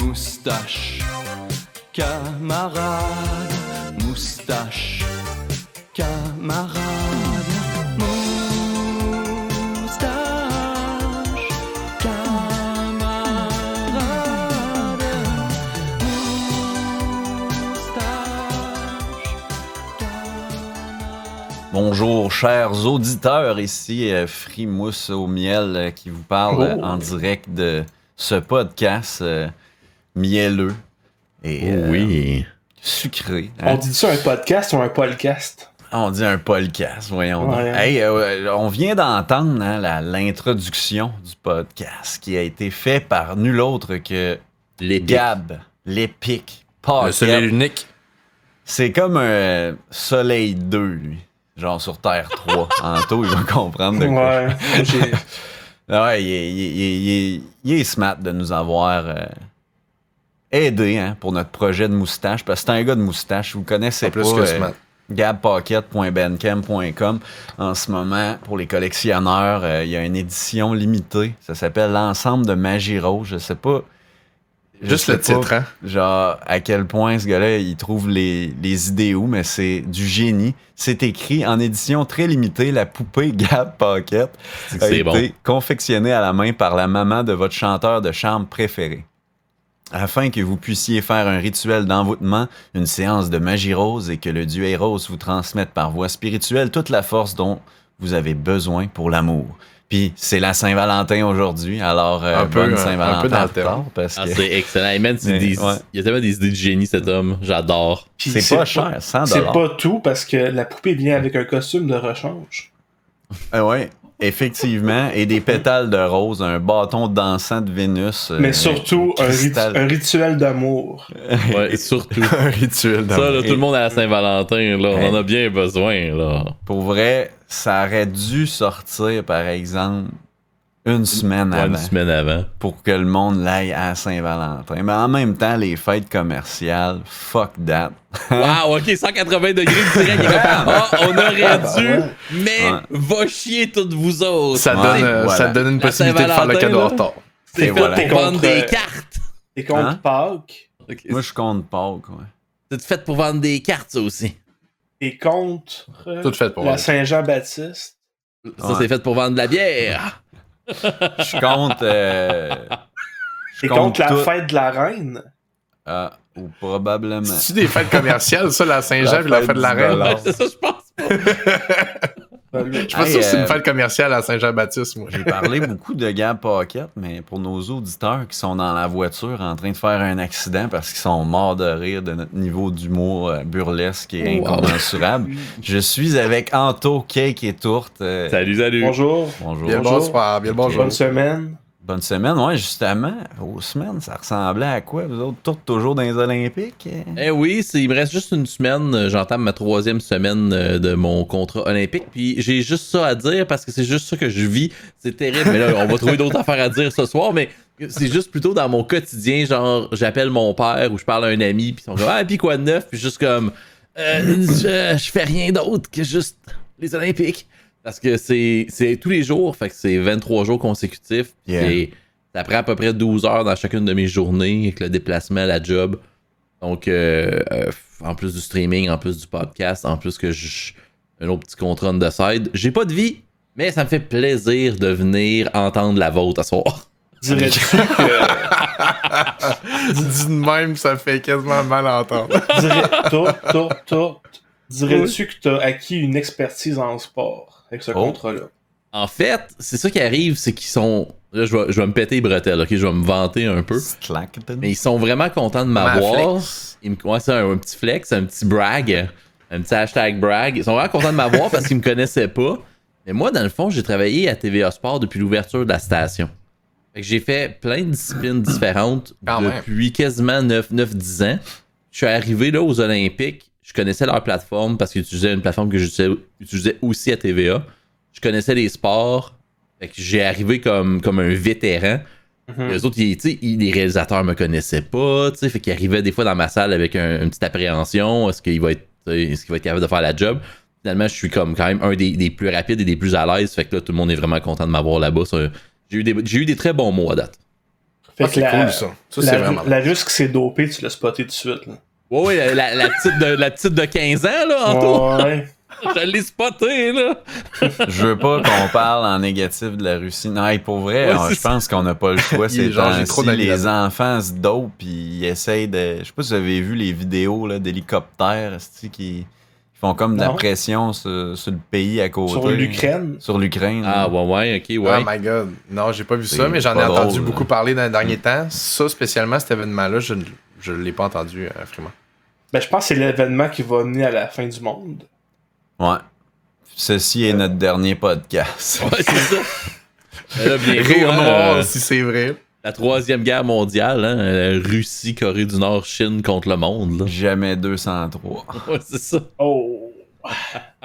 moustache, camarade, moustache, camarade, moustache, camarade, moustache, camarade. Bonjour, chers auditeurs, ici euh, Frimousse au miel euh, qui vous parle euh, Oh. en direct de ce podcast euh, mielleux et euh, oui. sucré. hein. On dit ça un podcast ou un podcast? On dit un podcast, voyons. donc. Hey, euh, on vient d'entendre hein, la- l'introduction du podcast qui a été fait par nul autre que. Gab, l'épique Le podcast. seul et l'unique. C'est comme un Soleil 2, lui. Genre sur Terre 3. Anto, il va comprendre de quoi. Ouais. Il est, il est- il est- il est- il est smart de nous avoir euh, aidé hein, pour notre projet de moustache. Parce que c'est un gars de moustache. Vous le connaissez Pas pas. plus que euh. En ce moment, pour les collectionneurs, euh, il y a une édition limitée. Ça s'appelle L'ensemble de Magie Rose. Je sais pas. je Juste sais le pas, titre, hein? Genre, à quel point ce gars-là, il trouve les, les idées où, mais c'est du génie. C'est écrit en édition très limitée, la poupée Gab Pocket C'est a été bon. confectionné à la main par la maman de votre chanteur de chambre préféré. Afin que vous puissiez faire un rituel d'envoûtement, une séance de magie rose et que le dieu Eros vous transmette par voie spirituelle toute la force dont vous avez besoin pour l'amour. Puis c'est la Saint-Valentin aujourd'hui, alors euh, Un peu, bonne un- Saint-Valentin un peu dans en le thème. retard, parce Ah, que c'est excellent. Mais, des- ouais. Il y a tellement des idées de génie, cet homme. J'adore. Puis c'est pas cher, 100 C'est pas tout parce que la poupée vient avec un costume de rechange. Ah ouais, effectivement, et des pétales de rose, un bâton dansant de Vénus. euh, Mais surtout un, rit- cristal. un rituel d'amour. Ouais, surtout. un rituel Ça, là, tout le monde à la Saint-Valentin, là, on en a bien besoin, là. Pour vrai, ça aurait dû sortir, par exemple, une semaine Ouais, avant une semaine avant. pour que le monde l'aille à Saint-Valentin. Mais en même temps, les fêtes commerciales, fuck that. Wow, ok, 180 degrés de direct. Ah, on aurait dû, ouais. mais Ouais. va chier toutes vous autres. Ça, Ouais, donne, euh, voilà. ça donne une possibilité de faire le cadeau en retard. C'est fait voilà. pour vendre Contre, des euh, cartes. Et contre Hein? Pâques, Moi, je compte Pâques, ouais. C'est fait pour vendre des cartes, ça aussi. et contre Tout fait pour la. Saint-Jean-Baptiste? Ça, Ouais. c'est fait pour vendre de la bière. Je compte... euh, je Et contre la tout. fête de la reine? Ah, ou probablement. C'est-tu des fêtes commerciales, ça, la Saint-Jean La fête de la reine? Ouais, c'est ça, je pense. Je suis pas Hey, sûr que c'est euh, une fête commerciale à Saint-Jean-Baptiste, moi. J'ai parlé beaucoup de Gab Pocket, mais pour nos auditeurs qui sont dans la voiture en train de faire un accident parce qu'ils sont morts de rire de notre niveau d'humour euh, burlesque et Wow. incommensurable, je suis avec Anto, Cake et Tourte. euh, Salut, salut. Bonjour. bonjour. Bien Bonjour. bonsoir, bien bonjour. Bonne semaine. Bonne semaine. Ouais, justement, aux semaines, ça ressemblait à quoi? Vous autres, Tourte toujours dans les Olympiques? Eh oui, il me reste juste une semaine. euh, J'entame ma troisième semaine euh, de mon contrat olympique. Puis j'ai juste ça à dire parce que c'est juste ça que je vis. C'est terrible. Mais là, on va trouver d'autres affaires à dire ce soir. Mais c'est juste plutôt dans mon quotidien. Genre, j'appelle mon père ou je parle à un ami. Puis ils sont comme, ah, puis quoi de neuf? Puis juste comme, Euh, je, je fais rien d'autre que juste les Olympiques. Parce que c'est tous les jours. Fait que c'est 23 jours consécutifs. Yeah. ça prend à peu près 12 heures dans chacune de mes journées avec le déplacement, la job. Donc, euh, euh, en plus du streaming, en plus du podcast, en plus que je, un autre petit contrat on the side, j'ai pas de vie, mais ça me fait plaisir de venir entendre la vôtre à soir. Dirais-tu que. Dit de même, ça fait quasiment mal à entendre. Dirais-tu que tu as acquis une expertise en sport? Avec ce Oh. contrat-là? En fait, c'est ça qui arrive, c'est qu'ils sont. Là, je vais, je vais me péter les bretelles, ok? Je vais me vanter un peu. Slackton. Mais ils sont vraiment contents de Ma m'avoir. Ils me ouais, c'est un, un petit flex, un petit brag, un petit hashtag brag. Ils sont vraiment contents de m'avoir parce qu'ils me connaissaient pas. Mais moi, dans le fond, j'ai travaillé à TVA Sport depuis l'ouverture de la station. Fait que j'ai fait plein de disciplines différentes Quand même. depuis quasiment 9-10 ans. Je suis arrivé là aux Olympiques. Je connaissais leur plateforme parce qu'ils utilisaient une plateforme que j'utilisais utilisais aussi à TVA. Je connaissais les sports. Fait que j'ai arrivé comme, comme un vétéran. Mhm. Les autres, ils- tu sais, ils- les réalisateurs me connaissaient pas, tu sais, fait qu'ils arrivaient des fois dans ma salle avec un- une petite appréhension, est-ce qu'il va être, est-ce qu'il va être capable de faire la job? Finalement, je suis comme quand même un des, des plus rapides et des plus à l'aise, fait que là, tout le monde est vraiment content de m'avoir là-bas. Ça, J'ai eu, des, j'ai eu des très bons mots à date. Fait Ah, que c'est la, cool, ça. Ça, la, c'est vraiment. la russe qui s'est dopée, tu l'as spoté tout de suite. Là. Ouais, ouais, la, la petite de, la petite de 15 ans, là, Anto. Ouais. Je l'ai spoté, là. Je veux pas qu'on parle en négatif de la Russie. Non, hey, pour vrai, Ouais, on- c'est je pense qu'on n'a pas le choix. C'est genre, trop si les enfants se dopent puis ils essayent de. Je sais pas si vous avez vu les vidéos là, d'hélicoptères qui font comme de la Non. pression sur, sur le pays à côté. Sur l'Ukraine. Sur l'Ukraine. Ah, ouais, ouais, ok, Oh ouais. my god. Non, j'ai pas vu ça, mais j'en ai entendu drôle, beaucoup là. parler dans les derniers temps. Ça, spécialement, cet événement-là, je ne je l'ai pas entendu, euh, vraiment. Ben, je pense que c'est l'événement qui va mener à la fin du monde. Ouais. Ceci est notre dernier podcast. Ouais, c'est ça. Là, bientôt, Rire hein, noir, euh, si c'est vrai. la troisième guerre mondiale, hein, euh, Russie, Corée du Nord, Chine contre le monde. Là. Jamais 203. Ouais, c'est ça. Oh!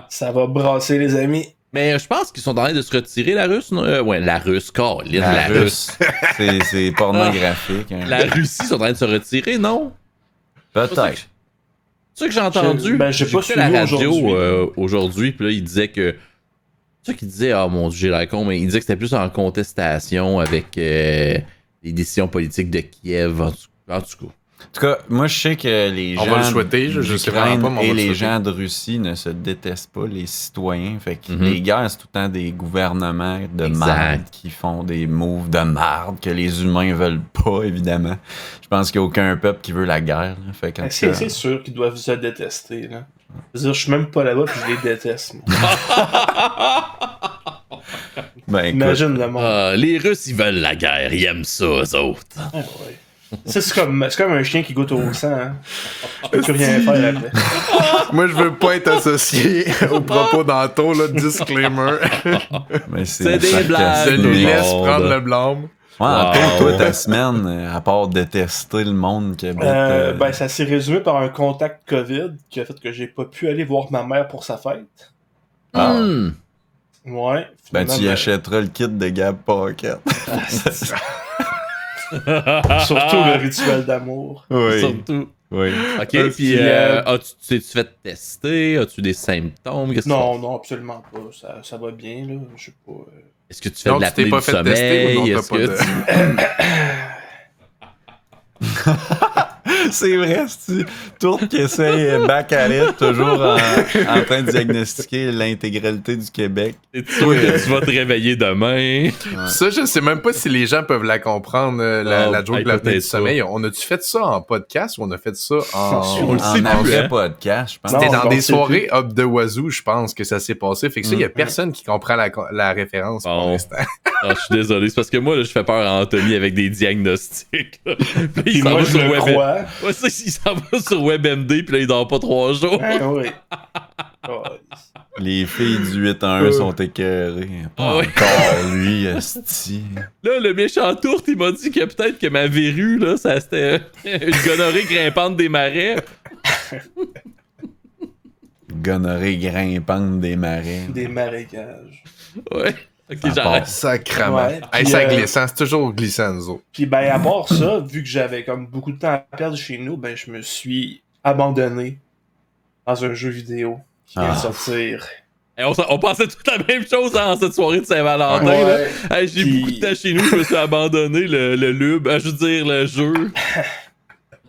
Ça va brasser, les amis. Mais je pense qu'ils sont en train de se retirer, la Russe. non? Euh, ouais, la Russe, Caroline, la, La Russe. russe. C'est- C'est pornographique. hein. La Russie sont en train de se retirer, non? Peut-être. C'est ça que j'ai entendu. Je- ben, j'ai pas J'écoutais la radio aujourd'hui. euh, aujourd'hui, puis là, il disait que. C'est ça qu'il disait, ah mon dieu, j'ai la con, mais il disait que c'était plus en contestation avec euh, les décisions politiques de Kiev, en tout, en tout cas. En tout cas, moi, je sais que les On gens va le souhaiter, je- je sais d'Ukraine vraiment pas, mais on va et le les gens de Russie ne se détestent pas, les citoyens. Fait que Mhm. les guerres, c'est tout le temps des gouvernements de marde qui font des moves de marde que les humains veulent pas, évidemment. Je pense qu'il n'y a aucun peuple qui veut la guerre. là. Fait qu'en Ben, tout C'est cas, c'est sûr qu'ils doivent se détester. Là. Je veux dire, je suis même pas là-bas puis je les déteste. moi. ben, écoute, Imagine le monde. Ah, les Russes, ils veulent la guerre, ils aiment ça, eux autres. Ah, ouais. Ça, c'est comme, c'est comme un chien qui goûte au sang. Hein. Tu peux plus rien faire après. Moi, je veux pas être associé aux propos d'Anto, là, disclaimer. mais C'est des blagues. Je lui laisse prendre le blâme. Ouais, Anto, Wow. toi, ta semaine, à part détester le monde qui habite, Euh, euh, ben, ça s'est résumé par un contact COVID qui a fait que j'ai pas pu aller voir ma mère pour sa fête. Ah. Hmm. Ouais. ben, tu y achèteras le kit de Gab Pocket. Surtout le rituel d'amour. oui. Surtout. oui. Ok, Euh, puis euh, euh, as-tu tu t'es-tu fait tester? As-tu des symptômes? Non, non, absolument pas. Ça, ça va bien, là. Je sais pas. euh. tu- Est-ce que tu fais Non, de tu t'es l'apnée pas du fait tester ou non, sommeil? Est-ce pas que de- tu- C'est vrai, c'est Tourte qui essaye back à it, toujours en, en train de diagnostiquer l'intégralité du Québec. Tu vas te réveiller demain? Ça, je sais même pas si les gens peuvent la comprendre, euh, la, Non, la joke de l'apnée du sommeil. On a-tu fait ça en podcast ou on a fait ça en... On le sait En plus, après hein. podcast, je pense. C'était dans des soirées up de wazoo, je pense que ça s'est passé. Fait que ça, il y a Mm. personne qui comprend la, la référence pour l'instant. Ah, je suis désolé, c'est parce que moi, là, je fais peur à Anthony avec des diagnostics. Puis il s'en moi, va je le crois. Ouais, ça, il s'en va sur WebMD, puis là, il dort pas trois jours. Ah, oui. Oh, Les filles du 8 à 1 sont écœurées. Pas Ah ouais. encore lui, esti. Là, le méchant tourte, il m'a dit que peut-être que ma verrue, là, ça c'était une gonorrhée grimpante des marais. Gonorrhée grimpante des marais. Des marécages. Ouais. Ok, Ça j'arrête. Sacrement. Ouais, Hey, puis, ça euh, glissant, c'est toujours glissant, nous autres. Puis ben à part ça, vu que j'avais comme beaucoup de temps à perdre chez nous, ben je me suis abandonné dans un jeu vidéo qui vient Ah. de sortir. Hey, on, on pensait toute la même chose en cette soirée de Saint-Valentin. Ouais. Hey, J'ai Puis- beaucoup de temps chez nous, je me suis abandonné le, le lube, euh, je veux dire le jeu.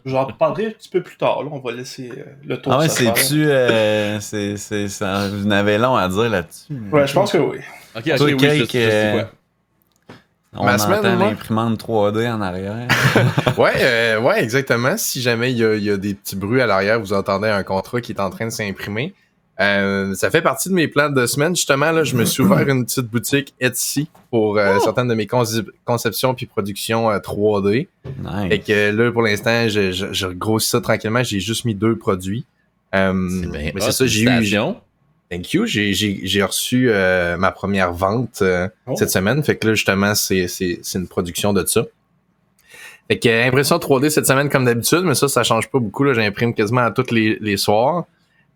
J'en parlerai un petit peu plus tard, là. On va laisser euh, le tour Ah ouais, se faire. c'est-tu. euh, c'est, c'est, ça, vous en avez long à dire là-dessus. Ouais, je pense que oui. Ok, ok, oui, je, Cake, je sais euh, quoi. On Ma semaine, entend l'imprimante 3D en arrière. Ouais, euh, ouais, exactement. Si jamais il y, a- il y a des petits bruits à l'arrière, vous entendez un contrat qui est en train de s'imprimer. Euh, ça fait partie de mes plans de semaine. Justement, là, je me suis ouvert une petite boutique Etsy pour euh, certaines de mes conceptions puis productions euh, 3D. Fait Nice. que là, pour l'instant, je, je, je grossis ça tranquillement. J'ai juste mis deux produits. Euh, C'est bien mais hot, c'est ça, j'ai eu. Thank you. J'ai, j'ai, j'ai reçu euh, ma première vente euh, Oh. cette semaine. Fait que là, justement, c'est, c'est, c'est une production de ça. Fait que euh, impression 3D cette semaine comme d'habitude, mais ça, ça change pas beaucoup. Là, j'imprime quasiment à tous les, les soirs.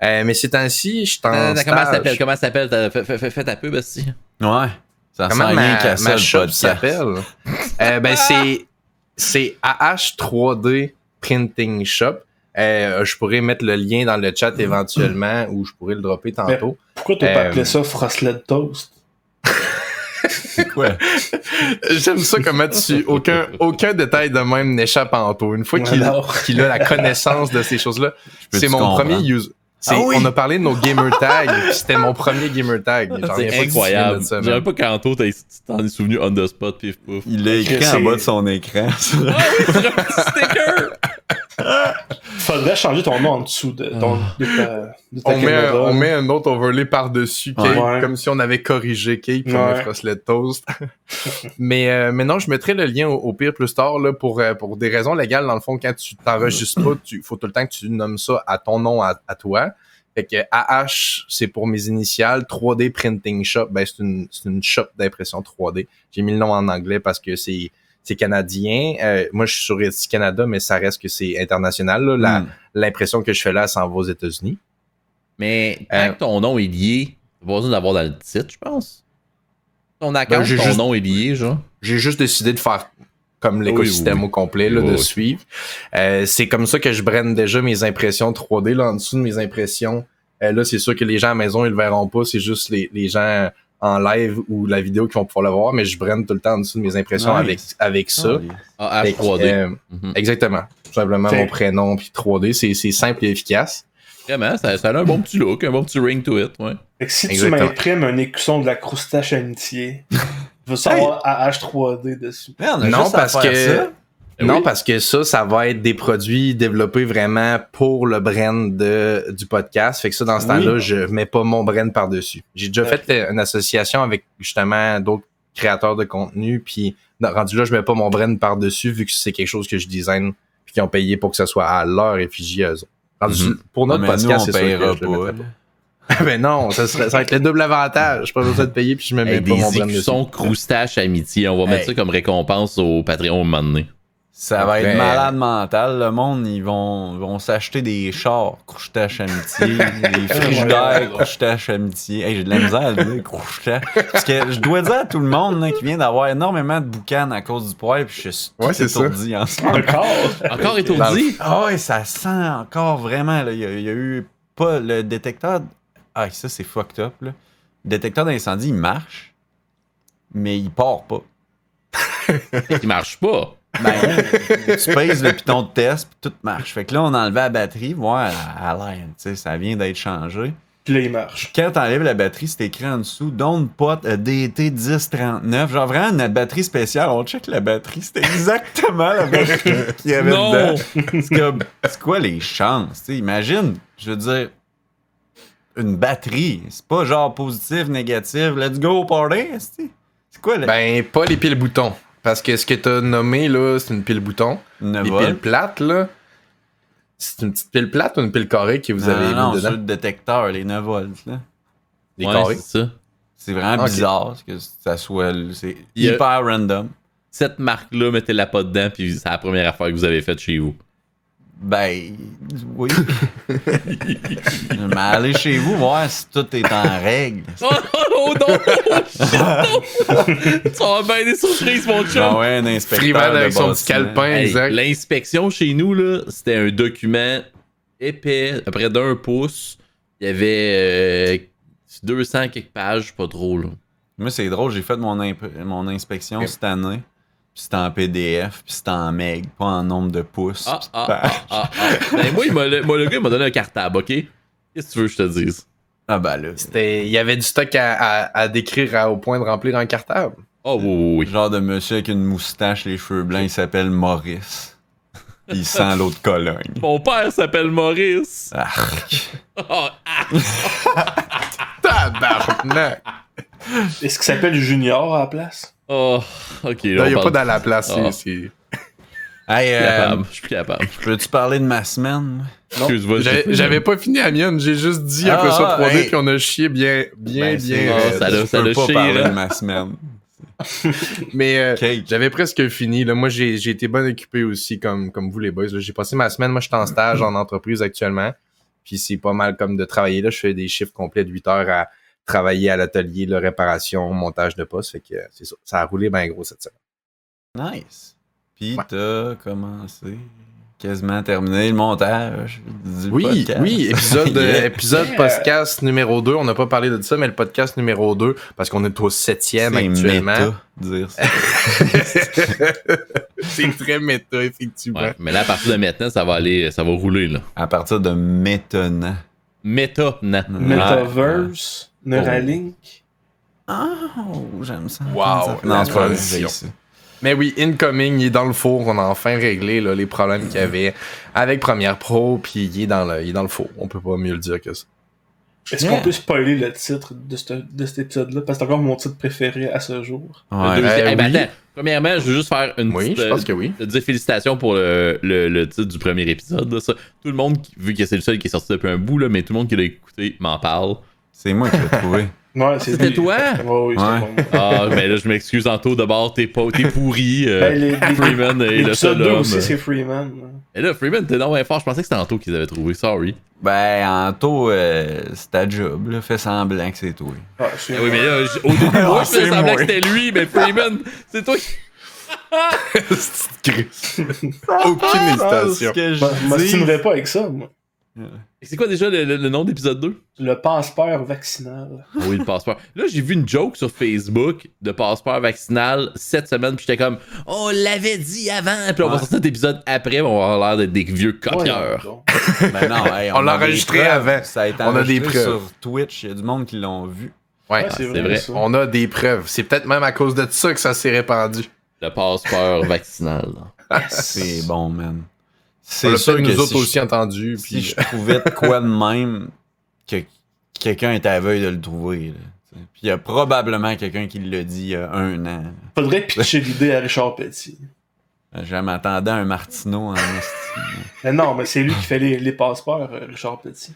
Euh, mais ces temps-ci, je suis en Euh, stage. comment ça s'appelle? Comment ça s'appelle? T'as- Fais, ta pub, aussi. Ouais. Ça Comment rien ma, shop s'appelle? Euh, ben, c'est, c'est AH3D Printing Shop. Euh, je pourrais mettre le lien dans le chat éventuellement ou je pourrais le dropper tantôt. Pourquoi t'as pas Euh, appelé ça Frosted Toast? C'est quoi? J'aime ça comment tu. Aucun, aucun détail de même n'échappe à Anto. Une fois qu'il qu'il a la connaissance de ces choses-là, c'est mon premier use. c'est- Ah oui? On a parlé de nos gamer tags, c'était mon premier gamer tag. C'est incroyable. J'avais pas qu'Anto, t'en es souvenu on the spot, pif pouf. Il l'a écrit en bas de son écran. ça. Ah oui, c'est un petit sticker! Faudrait changer ton nom en dessous de, ton, de ta, de ta On met, un, caméra. on met un autre overlay par-dessus, Kate, Ouais. comme si on avait corrigé Kate, puis on Toast. mais, euh, mais non, je mettrai le lien au, au pire plus tard là, pour, euh, pour des raisons légales. Dans le fond, quand tu t'enregistres pas, il faut tout le temps que tu nommes ça à ton nom, à, à toi. Fait que AH, c'est pour mes initiales. 3D Printing Shop, ben, c'est une, c'est une shop d'impression 3D. J'ai mis le nom en anglais parce que c'est c'est canadien. Euh, moi, je suis sur Etsy Canada, mais ça reste que c'est international. là. Hmm. L'impression que je fais là, ça en va aux États-Unis. Mais tant Euh, que ton nom est lié, pas besoin d'avoir dans le titre, je pense. Ton account, Ben, j'ai ton juste- nom est lié, genre. J'ai juste décidé de faire comme l'écosystème Oui, oui. au complet, là, Oui, de suivre. Euh, c'est comme ça que je brenne déjà mes impressions 3D. Là, en dessous de mes impressions, euh, là, c'est sûr que les gens à la maison, ils le verront pas. C'est juste les, les gens en live ou la vidéo qui vont pouvoir le voir, mais je brenne tout le temps en dessous de mes impressions Nice. avec, avec ça. Ah, Fait que, H3D. euh, Mhm. exactement. Tout simplement mon prénom puis 3D. C'est, c'est simple et efficace. Vraiment, ça, ça a un bon petit look, un bon petit ring to it, ouais. Fait que si Exactement. tu m'imprimes un écusson de la croustache amitié, je veux savoir AH3D dessus. Non, juste à parce faire que- ça. Eh non, oui. parce que ça, ça va être des produits développés vraiment pour le brand de, du podcast. Fait que ça, dans ce Oui. temps-là, je mets pas mon brand par-dessus. J'ai déjà fait euh, une association avec justement d'autres créateurs de contenu, puis non, rendu là, je mets pas mon brand par-dessus vu que c'est quelque chose que je design puis qu'ils ont payé pour que ce soit à leur effigie eux Mhm. Pour notre nous, podcast, c'est sûr que je pas. pas. ben non, ça, serait, ça va être le double avantage. Je pas besoin de payer puis je me mets Hey, pas mon des brand dessus. écussons croustache amitié. On va mettre ça comme récompense au Patreon au moment donné. Ça va être malade mental. Le monde, ils vont, vont s'acheter des chars, couche-tâche amitié, des frigidaires, couche-tâche amitié. Hey, j'ai de la misère à le dire. Parce que je dois dire à tout le monde là, qui vient d'avoir énormément de boucan à cause du poil, puis je suis tout Ouais, c'est ça. étourdi en ce moment. Encore? Encore étourdi? Ah ouais, ça sent encore vraiment. là. Il, y a, il y a eu pas le détecteur. Ah, ça, c'est fucked up. Là. Le détecteur d'incendie, il marche, mais il part pas. Il marche pas. Ben, tu pèses le piton de test, puis tout marche. Fait que là, on a enlevé la batterie, voir à l'air, tu sais, ça vient d'être changé. Puis là, il marche. Quand t'enlèves la batterie, c'est écrit en dessous Don't put a DT 1039. Genre vraiment une batterie spéciale. On check la batterie. C'était exactement la batterie qu'il y avait Non! dedans. C'est comme, c'est quoi les chances? tu sais? imagine, je veux dire, une batterie. C'est pas genre positif, négatif. Let's go party. c'est- C'est quoi la Ben, pas les piles boutons. Parce que ce que t'as nommé, là, c'est une pile bouton. une Les piles plates, là. C'est une petite pile plate ou une pile carrée que vous Non, avez non, non, mis dedans? le détecteur, les 9 volts. Là. Des Ouais, carrés. c'est ça. C'est vraiment bizarre que ça soit. C'est a- hyper random. Cette marque-là, mettez-la pas dedans, puis c'est la première affaire que vous avez faite chez vous. Ben, oui. Mais allez chez vous voir si tout est en règle. Oh, oh non! Shit, non! Ça va bien des surprises, mon chum! Ah ouais, un inspecteur. Avec son petit calepin, Hey, exact. L'inspection chez nous, là, c'était un document épais, à près d'un pouce. Il y avait euh, 200 quelques pages, pas trop, là. Moi, c'est drôle, j'ai fait mon, imp- mon inspection cette année. Puis c'était en PDF, puis c'était en meg, pas en nombre de pouces. Ah, ah, ah, ah, ah. Ben, moi, il m'a- moi, le gars, il m'a donné un cartable, OK? Qu'est-ce que tu veux que je te dise? Ah, ben là. C'était, il y avait du stock à, à, à décrire à- au point de remplir un cartable. Oh, oui, oui, oui. Genre de monsieur avec une moustache, les cheveux blancs, il s'appelle Maurice. Il sent l'autre Cologne. Mon père s'appelle Maurice. Arc. Oh. Tabarnak! Est-ce qu'il s'appelle Junior à la place? Oh, ok. là, Non, on il n'y a pas dans la place. Ah. c'est- c'est- Hey, Je suis euh, capable, je suis plus capable. peux-tu parler de ma semaine? Excuse-moi. J'avais pas fini la mienne, j'ai juste dit après Ah, ça 3D, hey. puis on a chié bien, bien, Ben, bien. Ah, raide. ça l'a- je ça peux pas chié, parler là. de ma semaine. Mais euh, j'avais presque fini. Là. Moi, j'ai j'ai été bien occupé aussi, comme, comme vous les boys. J'ai passé ma semaine. Moi, je suis en stage en entreprise actuellement. Puis c'est pas mal comme de travailler. Là, je fais des chiffres complets de 8 heures à travailler à l'atelier, la réparation, montage de poste. Fait que euh, c'est ça. Ça a roulé bien gros cette semaine. Nice. Puis Ouais. t'as commencé. quasiment terminé le montage du Oui, podcast. oui, épisode, Yeah. épisode Yeah. podcast numéro 2. On n'a pas parlé de ça, mais le podcast numéro 2, parce qu'on est au septième C'est actuellement. méta, dire ça. C'est très méta, effectivement. Ouais, mais là, à partir de maintenant, ça va aller, ça va rouler, là. À partir de maintenant. Méta, na. Metaverse, Neuralink. Oh, j'aime ça. Wow, Non, la c'est pas vrai, transition. Mais oui, Incoming, il est dans le four. On a enfin réglé là, les problèmes qu'il y avait avec Premiere Pro, puis il est dans le, il est dans le four. On peut pas mieux le dire que ça. Est-ce Yeah. qu'on peut spoiler le titre de, ce- de cet épisode-là? Parce que c'est encore mon titre préféré à ce jour. Le Ouais. deuxième- Euh, Eh ben, oui. attends, premièrement, je veux juste faire une Oui, petite, je pense euh, que oui. dire félicitations pour le, le, le titre du premier épisode. là, ça. Tout le monde, vu que c'est le seul qui est sorti depuis un bout, là, mais tout le monde qui l'a écouté m'en parle. C'est moi qui l'ai trouvé. Ouais, c'est C'était toi? Ouais, oui, Ouais. Ah, mais là, je m'excuse, Anto. D'abord, t'es pas, t'es pourri. euh, Ben, les- les- Freeman et le seul 2 homme. aussi, c'est Freeman. Et là, Freeman, t'es non mais fort. Je pensais que c'était Anto qu'ils avaient trouvé. Sorry. Ben, Anto, euh, c'est ta job, là. Fais semblant que c'est toi. Ah, c'est Eh oui, mais là, au début, moi, je Ah, c'est faisais semblant que c'était lui, mais Freeman, c'est toi qui. Aucune hésitation. que je Je m'ostinerais pas avec ça, moi. C'est quoi déjà le, le- le nom d'épisode 2? Le passeport vaccinal. Ah oui, le passeport. Là, j'ai vu une joke sur Facebook de passeport vaccinal cette semaine, puis j'étais comme, on l'avait dit avant, puis on va sortir cet épisode après, on va avoir l'air d'être des vieux copieurs. Ouais, non, Ben non, hey, On l'a a des enregistré preuves. avant. Ça a été On a des enregistré preuves. sur Twitch. Il y a du monde qui l'ont vu. Ouais, Ouais, c'est vrai. on a des preuves. C'est peut-être même à cause de ça que ça s'est répandu. Le passeport vaccinal. C'est bon, man. C'est sûr que nous autres si, aussi je, entendu. si Puis... je trouvais de quoi de même, que quelqu'un est aveugle de le trouver. là. Puis il y a probablement quelqu'un qui l'a dit il y a un an. Faudrait pitcher l'idée à Richard Petit. Je m'attendais à un Martineau en. Mais non, mais c'est lui qui fait les, les passeports, euh, Richard Petit.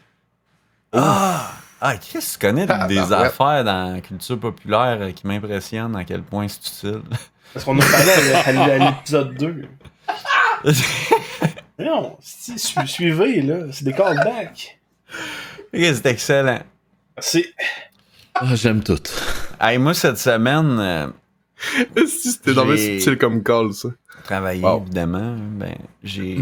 Ah! Ah, qu'est-ce que tu connais Ah, des ben, ouais. affaires dans la culture populaire euh, qui m'impressionnent à quel point c'est utile? Parce qu'on a parlé à, à- à l'épisode 2. Non, si, su- suivez, là. C'est des callbacks. Ok, c'est excellent. C'est. Ah, j'aime tout. Hey, moi, cette semaine, euh, si c'était dans J'ai- subtil comme call, ça. travaillé, Wow. évidemment, ben, j'ai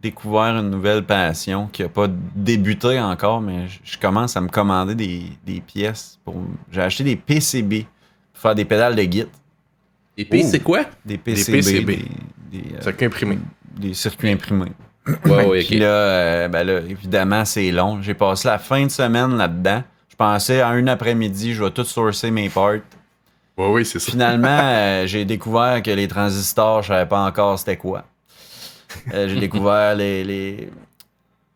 découvert une nouvelle passion qui n'a pas débuté encore, mais je- je commence à me commander des, des pièces. pour J'ai acheté des PCB pour faire des pédales de Git. Et puis, Ouh. c'est quoi? Des PCB. PCB. Des, des, euh, C'est imprimé. Des circuits imprimés. Ouais, ouais, Puis là, euh, ben là, évidemment, c'est long. J'ai passé la fin de semaine là-dedans. Je pensais, en un après-midi, je vais tout sourcer mes parts. Ouais, oui, c'est ça. Finalement, euh, j'ai découvert que les transistors, je savais pas encore c'était quoi. Euh, j'ai découvert les, les,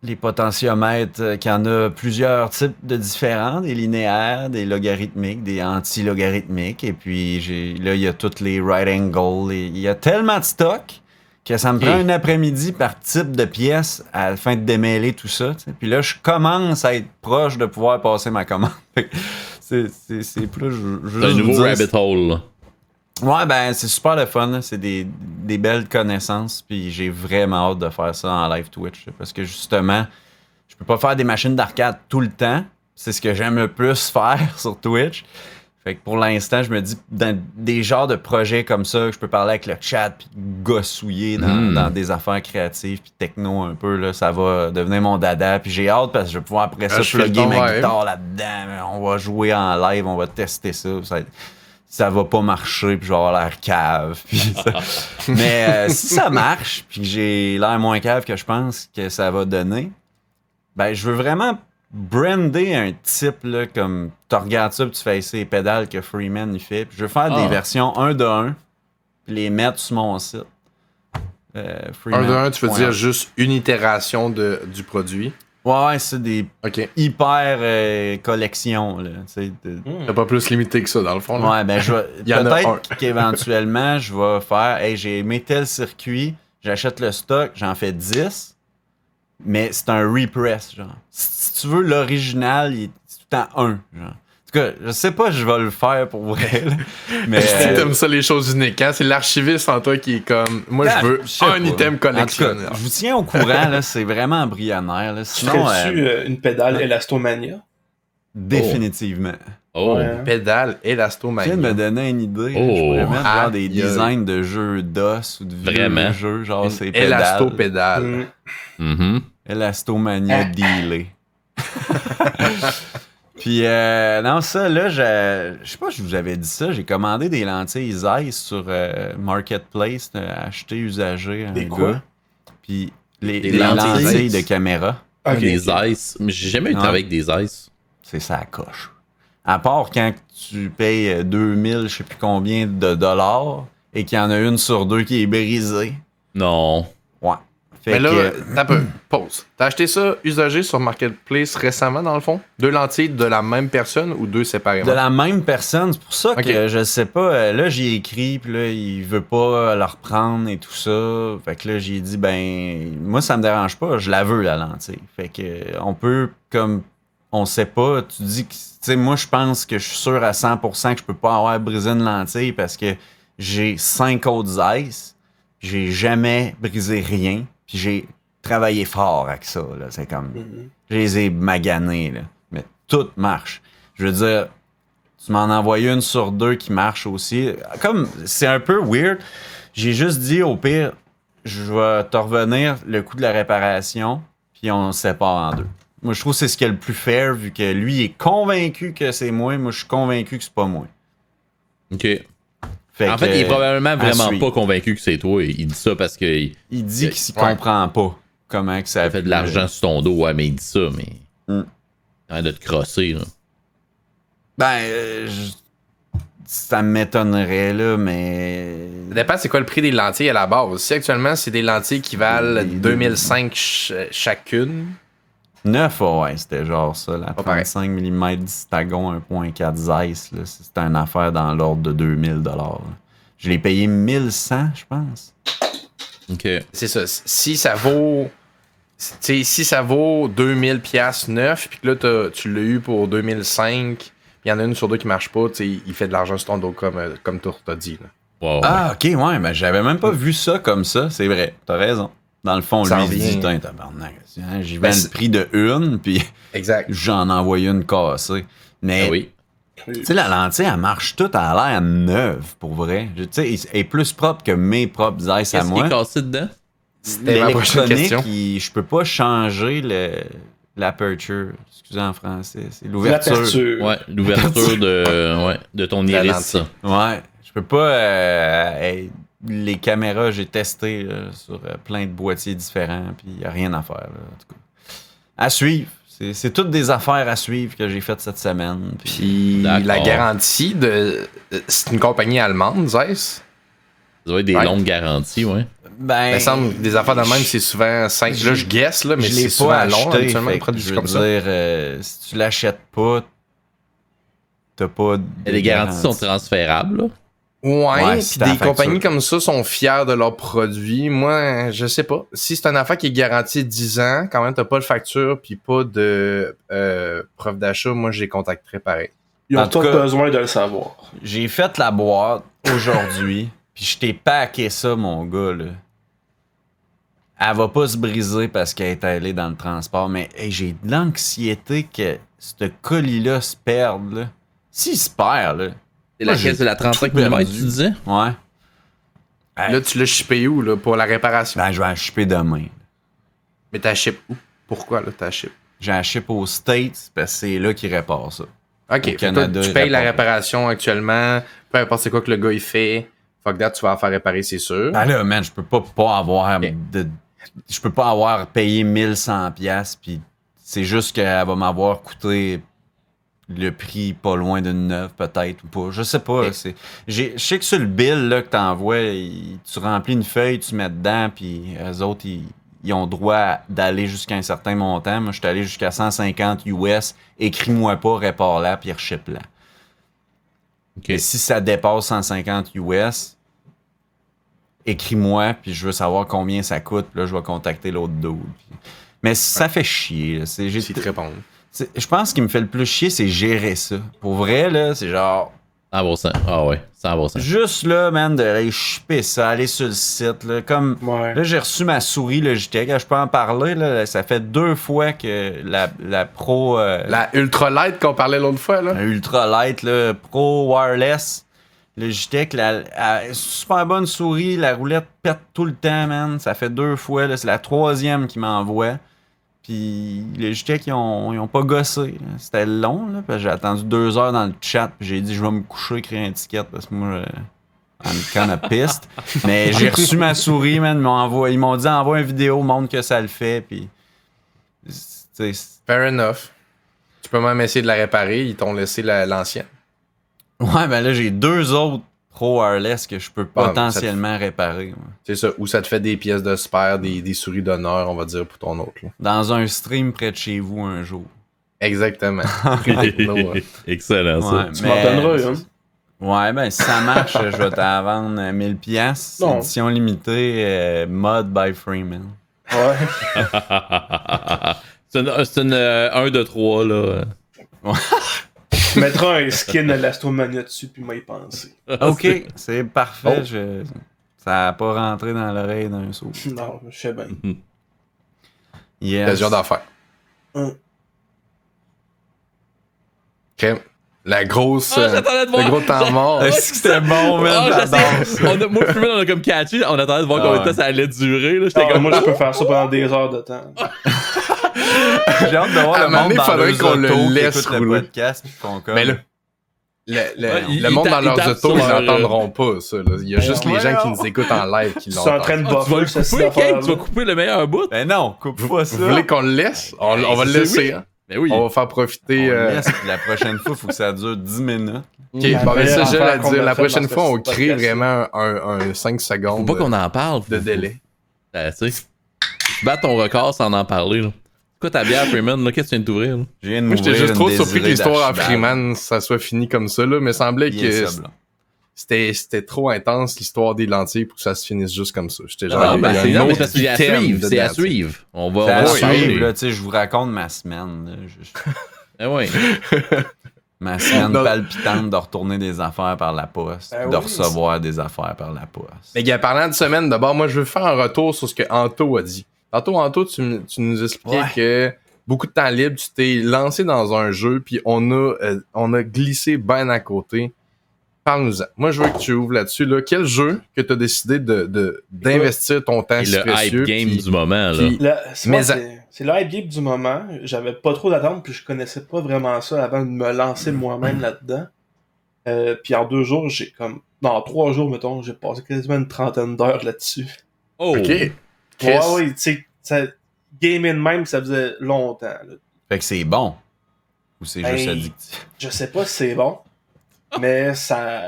les potentiomètres, euh, qu'il y en a plusieurs types de différents, des linéaires, des logarithmiques, des anti-logarithmiques. Et puis j'ai, là, il y a toutes les right angles. Il y a tellement de stock que ça me prend un après-midi par type de pièce à la fin de démêler tout ça. Puis là, je commence à être proche de pouvoir passer ma commande. C'est, plus... C'est un nouveau dire, rabbit hole. Ouais, ben c'est super le fun. C'est des, des belles connaissances. Puis j'ai vraiment hâte de faire ça en live Twitch. Parce que justement, je peux pas faire des machines d'arcade tout le temps. C'est ce que j'aime le plus faire sur Twitch. Fait que pour l'instant, je me dis, dans des genres de projets comme ça, que je peux parler avec le chat, puis gossouiller dans, Mm. dans des affaires créatives, puis techno un peu, là, ça va devenir mon dada. Puis j'ai hâte parce que je vais pouvoir après ça Ah, je plugger ma live. guitare là-dedans. On va jouer en live, on va tester ça. ça va être- ça va pas marcher, puis je vais avoir l'air cave. puis ça- Mais euh, si ça marche, puis que j'ai l'air moins cave que je pense que ça va donner, ben je veux vraiment brander un type là, comme tu regardes ça, puis tu fais essayer les pédales que Freeman il fait. Puis je veux faire Ah. des versions 1 de 1, puis les mettre sur mon site. Euh, Un Freeman de un, tu veux dire juste une itération de, du produit? Ouais, ouais, c'est des hyper euh, collections. Là, de- Hmm. C'est pas plus limité que ça, dans le fond. là. Ouais, ben je peut-être qu'éventuellement je vais faire hey, j'ai aimé tel circuit, j'achète le stock, j'en fais 10. Mais c'est un repress, genre. Si si tu veux l'original, il est tout le temps un, genre. En tout cas, je sais pas, je vais le faire pour vrai. là. Mais Si euh, t'aimes ça, les choses uniques, hein? C'est l'archiviste en toi qui est comme. Moi, je veux je sais un pas. item cas, collectionneur. je vous tiens au courant, là, c'est vraiment embryonnaire. Là. Tu Sinon, ferais-tu euh, euh, une pédale Elastomania? définitivement. Oh. Ouais. Pédale Tu viens de me élastomagnétique. donner une idée. Oh. Je pourrais mettre genre des designs de jeux d'os ou de vieux Vraiment? jeux, genre Une c'est pédale. Élastopédale. Mm. Mhm. Elastomania Ah. dealé. Puis, euh, non, ça, là, je, je sais pas si je vous avais dit ça, j'ai commandé des lentilles Zeiss sur euh, Marketplace, euh, acheté usagé Des quoi? gars. Puis, les, Des les lentilles lentilles Zeiss. de caméra, Ok, des ok. ice. Mais j'ai jamais eu de travail avec des ice. c'est ça à coche. À part quand tu payes euh, 2000, je sais plus combien de dollars, et qu'il y en a une sur deux qui est brisée. Non. Ouais. Fait Mais là, que- t'as peu. Pause. T'as acheté ça usagé sur Marketplace récemment, dans le fond? Deux lentilles de la même personne ou deux séparément? De la même personne, c'est pour ça que je sais pas. euh, Là, j'ai écrit, puis là, il veut pas la reprendre et tout ça. Fait que là, j'ai dit, ben, moi, ça me dérange pas, je la veux, la lentille. Fait que, euh, on peut, comme, on sait pas, tu dis que, tu sais, moi, je pense que je suis sûr à 100% que je peux pas avoir brisé une lentille parce que j'ai cinq autres ice, j'ai jamais brisé rien, puis j'ai travaillé fort avec ça. C'est comme. Mhm. Je les ai maganés, là. Mais tout marche. Je veux dire, tu m'en envoies une sur deux qui marche aussi. Comme, c'est un peu weird. J'ai juste dit, au pire, je vais te revenir le coût de la réparation, puis on se sépare en deux. Moi, je trouve que c'est ce qui est le plus fair, vu que lui est convaincu que c'est moi. Moi, je suis convaincu que c'est pas moi. OK. Fait en que, fait, il est probablement vraiment suivre. pas convaincu que c'est toi. Il dit ça parce qu'il Il dit qu'il s'y Ouais. comprend pas. Comment que ça a fait de l'argent sur ton dos. Ouais, mais il dit ça, mais. Mm. A de te crosser, là. Ben, euh, je- ça m'étonnerait, là, mais. Ça dépend c'est quoi le prix des lentilles à la base. Si actuellement c'est des lentilles qui valent Des- 2005 ch- chacune, 9, ouais, c'était genre ça, la Pas pareil. 35 mm Distagon 1.4 Zeiss, là, c'était une affaire dans l'ordre de 2000 Je l'ai payé 1100, je pense. OK. c'est ça. Si ça vaut. tu sais, si ça vaut 2000 pièces neuf, puis que là tu l'as eu pour 2005, puis il y en a une sur deux qui marche pas, tu sais, il fait de l'argent sur ton dos comme, euh, comme tu t'as dit. là. Wow. Ah, ok, ouais, mais j'avais même pas vu ça comme ça, c'est vrai, t'as raison. Dans le fond, Ça lui, il dit, tabarnak, hein, j'y Ben, vends le c'est- prix de une, puis j'en envoie une cassée. Mais, Ah oui. tu sais, la lentille, elle marche toute à l'air neuve, pour vrai. Tu sais, elle est plus propre que mes propres Zeiss à Qu'est-ce qui moi. est cassé dedans? C'était ma prochaine L'électronique, question. je peux pas changer le l'aperture. Excusez en français, c'est l'ouverture. L'aperture. Ouais, l'ouverture de, ouais, de ton iris. Ouais, je peux pas. euh, les caméras, j'ai testé là, sur euh, plein de boîtiers différents, puis il a rien à faire. là, en tout cas. À suivre. C'est- C'est toutes des affaires à suivre que j'ai faites cette semaine. Puis, la garantie de. C'est une compagnie allemande, Zeiss? Ça doit être des Ouais. longues garanties, ouais. ben, Il me semble que des affaires de même, c'est souvent 5. Là, je guesse, là, mais je c'est souvent pas long, habituellement, je veux comme ça. dire, euh, si tu l'achètes pas, t'as pas. de Et les garanties sont garantie. transférables, là. Ouais, Ouais, puis des compagnies comme ça sont fiers de leurs produits. Moi, je sais pas. Si c'est une affaire qui est garantie 10 ans, quand même, t'as pas de facture puis pas de euh, preuve d'achat, moi, je les contacterais pareil. Ils ont besoin de le savoir. J'ai fait la boîte aujourd'hui, puis je t'ai packé ça, mon gars, là. Elle va pas se briser parce qu'elle est allée dans le transport, mais hey, j'ai de l'anxiété que ce colis-là se perde, là. S'il se perd, là. C'est laquelle? j'ai C'est la 35 tout mm, tu disais? Ouais. Hey, Là, tu l'as shippé où, là, pour la réparation? ben, je vais la shipper demain. Mais t'as ship où? Pourquoi, là, t'as ship? J'ai la ship aux States parce que c'est là qu'ils réparent ça. OK, toi, Canada, tu payes la réparation actuellement, peu importe c'est quoi que le gars, il fait. Fuck that, tu vas la faire réparer, c'est sûr. Ben là, man, je peux pas, pas avoir de. Je peux pas avoir payé 1100 pièces puis c'est juste qu'elle va m'avoir coûté le prix pas loin d'une neuve peut-être ou pas. Je sais pas. Ok. c'est- j'ai- Je sais que sur le bill là, que t'envoies, tu remplis une feuille, tu mets dedans, puis eux autres, ils, ils ont droit d'aller jusqu'à un certain montant. Moi, je suis allé jusqu'à 150 US. Écris-moi pas, répare-la, puis rechip-la. Et si ça dépasse 150 US, écris-moi, puis je veux savoir combien ça coûte, puis là, je vais contacter l'autre dude. Mais ça fait chier. C'est, j'ai- S'ils te répondent. Je pense ce qui me fait le plus chier, c'est gérer ça. Pour vrai, là, c'est genre, 100%. Ah ouais, 100%. Juste là, man, de aller chipper ça, aller sur le site, là, comme... Ouais. Là, j'ai reçu ma souris Logitech, je peux en parler, là, ça fait deux fois que la, la Pro... euh, La ultra light qu'on parlait l'autre fois, là. un ultra light, là, Pro Wireless Logitech, la, la- super bonne souris, la roulette pète tout le temps, man. Ça fait deux fois, là, c'est la troisième qui m'envoie. Puis Logitech, ils ont, ils ont pas gossé. C'était long, là, parce que j'ai attendu deux heures dans le chat, puis j'ai dit je vais me coucher, créer un ticket, parce que moi, je- kinda pissed. Mais j'ai reçu ma souris, man. Ils m'ont, envoyé- ils m'ont dit envoie une vidéo, montre que ça le fait, puis. tu sais, c'est- Fair enough. Tu peux même essayer de la réparer, ils t'ont laissé la- l'ancienne. Ouais, ben là, j'ai deux autres Pro Wireless que je peux Ah, potentiellement réparer. ouais. C'est ça. Ou ça te fait des pièces de spare, des, des souris d'honneur, on va dire, pour ton autre. là. Dans un stream près de chez vous un jour. Exactement. Euh, Excellent, ça. Ouais, Tu mais- m'en donneras une. Ouais, ben si ça marche, je vais t'en vendre euh, 1000 pièces. Non. Édition limitée, euh, mod by Freeman. Ouais. c'est euh, 1 de 3, là. Tu mettras un skin de l'Astromania dessus, puis moi y penser. Ok, c'est parfait. Oh. je- Ça a pas rentré dans l'oreille d'un saut. Non, je sais bien. Yes. T'as ce genre d'affaires. Hum. Ok. La grosse. Ah, euh, j'attendais de le voir. gros temps mort. Est-ce que c'était bon, man? Ah, J'adore j'essayais- on a- moi, on a comme catché. On attendait de voir Ah combien de ouais. temps ça allait durer. là. J'étais Ah, comme. moi, je peux faire ça pendant des heures de temps. J'ai hâte de voir À le monde dans faudrait leurs qu'on le laisse le rouler. podcast puis qu'on comme... Mais là, le, le, Ouais, le il monde dans leurs autos, ils n'entendront pas ça. là. Il y a juste les ouais, gens qui nous écoutent en live qui Tu es en train l'entendent. de Ah, tu vas couper? Tu vas couper le meilleur bout? Ben non, coupe pas ça. Vous voulez qu'on le laisse? On, on va le laisser. hein. Mais oui. On va faire profiter. euh, laisse, puis la prochaine fois, il faut que ça dure 10 minutes. Ok, bon, ben, ça, dire. La prochaine fois, on crée vraiment un, un 5 Faut secondes pas qu'on en parle. de faut- délai. Tu sais. Tu bats ton record sans en parler. là. Quoi ta bière, Freeman? là? Qu'est-ce que tu viens de t'ouvrir? là? Je viens de Moi, j'étais juste trop surpris que l'histoire à. Freeman, ça soit fini comme ça, là. Mais semblait que c'était c'était trop intense, l'histoire des lentilles, pour que ça se finisse juste comme ça. J'étais genre, Ah, il y ben, c'est à suivre. C'est à suivre. On va, à oui. suivre, là, tu sais, je vous raconte ma semaine. Eh ouais. ma semaine Non. palpitante de retourner des affaires par la poste, Ben de oui, recevoir des affaires par la poste. Mais gars, parlant de semaine, d'abord, moi, je veux faire un retour sur ce que Anto a dit. Tantôt, Anto, tu, tu nous expliquais Ouais. que beaucoup de temps libre, tu t'es lancé dans un jeu, puis on a, euh, on a glissé bien à côté. Parle-nous-en. Moi, je veux que tu ouvres là-dessus. Là. Quel jeu que tu as décidé de, de- d'investir ton temps si le hype game puis- du moment, là. c'est Mais moi, ça- c'est- c'est le hype game du moment. J'avais pas trop d'attente, puis je connaissais pas vraiment ça avant de me lancer moi-même là-dedans. Euh, puis en deux jours, j'ai comme. Non, en trois jours, mettons, j'ai passé quasiment une trentaine d'heures là-dessus. Oh! OK. Chris, Ouais, ouais, tu sais, gaming même, ça faisait longtemps. là. Fait que c'est bon. Ou c'est juste Hey. addictif? Je sais pas si c'est bon, mais ça.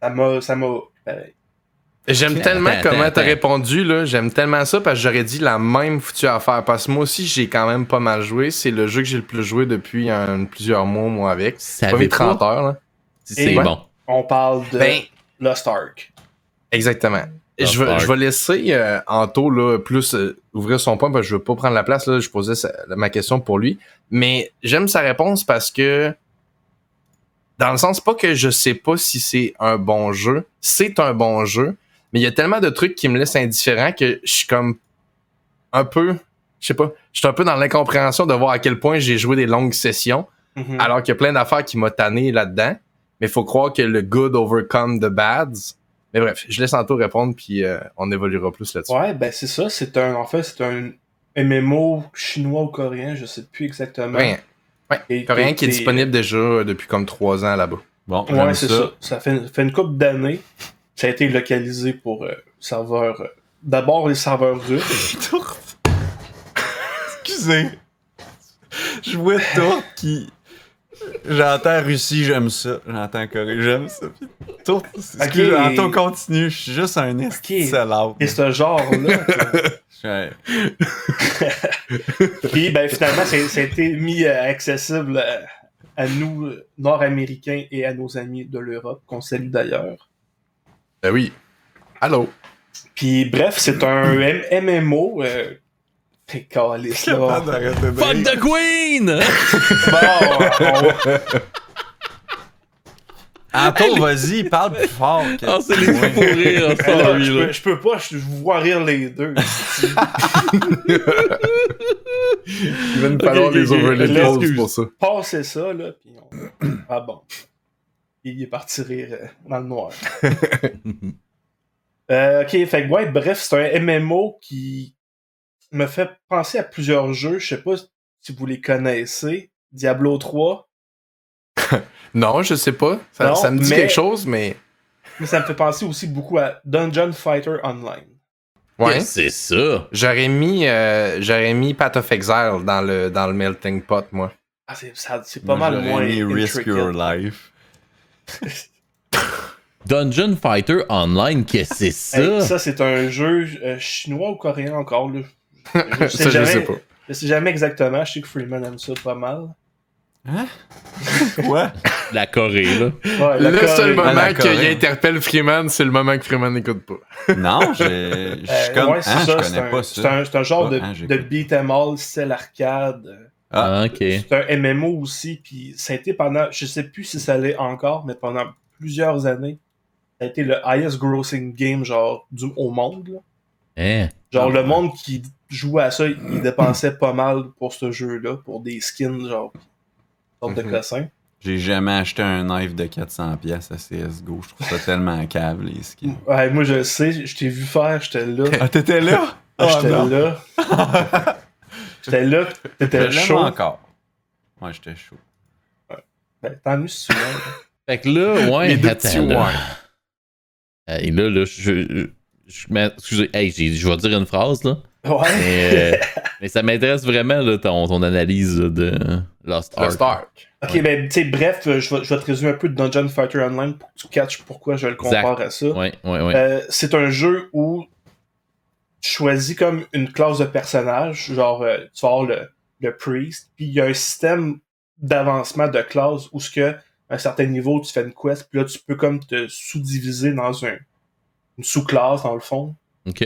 Ça m'a. Ça m'a. pareil. J'aime tellement attends, comment t'as répondu, là. J'aime tellement ça parce que j'aurais dit la même foutue affaire. Parce que moi aussi, j'ai quand même pas mal joué. C'est le jeu que j'ai le plus joué depuis un- plusieurs mois, moi, avec. Ça Pas mis 30 heures, là. c'est bon. On parle de Ben, Lost Ark. exactement. Je vais, je vais laisser euh, Anto là, plus euh, ouvrir son point parce que je veux pas prendre la place. Là, je posais sa- ma question pour lui. Mais j'aime sa réponse parce que dans le sens pas que je sais pas si c'est un bon jeu. C'est un bon jeu. Mais il y a tellement de trucs qui me laissent indifférent que je suis comme un peu. Je sais pas. Je suis un peu dans l'incompréhension de voir à quel point j'ai joué des longues sessions. Mhm. Alors qu'il y a plein d'affaires qui m'ont tanné là-dedans. Mais il faut croire que le good overcome the bads. Mais bref, je laisse Anto répondre, puis euh, on évoluera plus là-dessus. Ouais, ben c'est ça. C'est un. En fait, c'est un MMO chinois ou coréen, je sais plus exactement. Rien. Ouais, Et- Coréen et- qui est disponible déjà depuis comme trois ans là-bas. Bon, Ouais, c'est ça. ça. fait, fait une couple d'années. Ça a été localisé pour euh, serveurs. euh, D'abord les serveurs russes. Excusez. Je vois Tourte qui. J'entends Russie, j'aime ça. J'entends Corée, j'aime ça. Puis Tourte, excusez, Ok. Anto continue. Je suis juste un esti Ok. salade. Et ce genre-là. Puis ben finalement, ça, ça a été mis euh, accessible euh, à nous, euh, Nord-Américains, et à nos amis de l'Europe, qu'on salue d'ailleurs. Ben oui. Allô? Puis bref, c'est un MMO. Euh... T'es calice, là. Fuck the Queen! Bon, on- Anto, vas-y, parle plus fort. que- Ah, c'est les fous pour rire, là, sorry, je, là. peux, je peux pas, je, vous vois rire les deux. Il va nous falloir les ok. overlay Là, calls excuse. pour ça. Passez ça, là, puis on... Ah bon. Il est parti rire euh, dans le noir. Euh, ok, fait que ouais, bref, c'est un MMO qui me fait penser à plusieurs jeux. Je sais pas si vous les connaissez. Diablo 3. Non, je sais pas. Ça, Non, ça me dit mais- quelque chose, mais. Mais ça me fait penser aussi beaucoup à Dungeon Fighter Online. Ouais. C'est ça. J'aurais mis, euh, j'aurais mis Path of Exile dans le, dans le melting pot, moi. Ah, c'est, pas Moi, mal moins mis Risk. Your Life. Dungeon Fighter Online, qu'est-ce que c'est Hey, ça? ça, c'est un jeu euh, chinois ou coréen encore, là? Je sais ça, jamais, je sais pas. Je sais jamais exactement. Je sais que Freeman aime ça pas mal. Quoi? La Corée, là. Ouais, la Le Corée. seul Ah, moment qu'il Corée. interpelle Freeman, c'est le moment que Freeman n'écoute pas. Non, je, je suis Euh, comme. ouais, c'est hein, ça, je c'est connais un, pas c'est ça. un, c'est un genre Ah, de, hein, de j'écoute. beat 'em all, style arcade. Ah, Ah, ok. C'est un MMO aussi, puis ça a été pendant, je sais plus si ça l'est encore, mais pendant plusieurs années, ça a été le highest grossing game, genre, du, au monde, là. Hein? Genre, Ah, le ouais. monde qui jouait à ça, il dépensait pas mal pour ce jeu-là, pour des skins, genre, sorte de Mhm. cossin. J'ai jamais acheté un knife de 400$ pièces à CSGO. Je trouve ça tellement cave, les skins. Ouais, moi, je sais, je t'ai vu faire, j'étais là. Ah, t'étais là? Ah, Oh, j'étais non. là. j'étais là, t'étais chaud. encore. Ouais, j'étais chaud. Ben, tant mieux si tu. Fait que là, ouais, attends, là. ouais. Hey, là, là, je... je, excusez, hey, je vais dire une phrase, là. Ouais. Mais, euh, mais ça m'intéresse vraiment, là, ton, ton analyse là, de Lost Ark. Lost Ark. Ok, ben, tu sais, bref, euh, je vais, je vais te résumer un peu de Dungeon Fighter Online pour que tu catches pourquoi je le compare à ça. Ouais, ouais, ouais. Euh, c'est un jeu où tu choisis comme une classe de personnage, genre, euh, tu vas avoir le, le priest, puis il y a un système d'avancement de classe où ce que, à un certain niveau, tu fais une quest, puis là, tu peux comme te sous-diviser dans un, une sous-classe, dans le fond. Ok.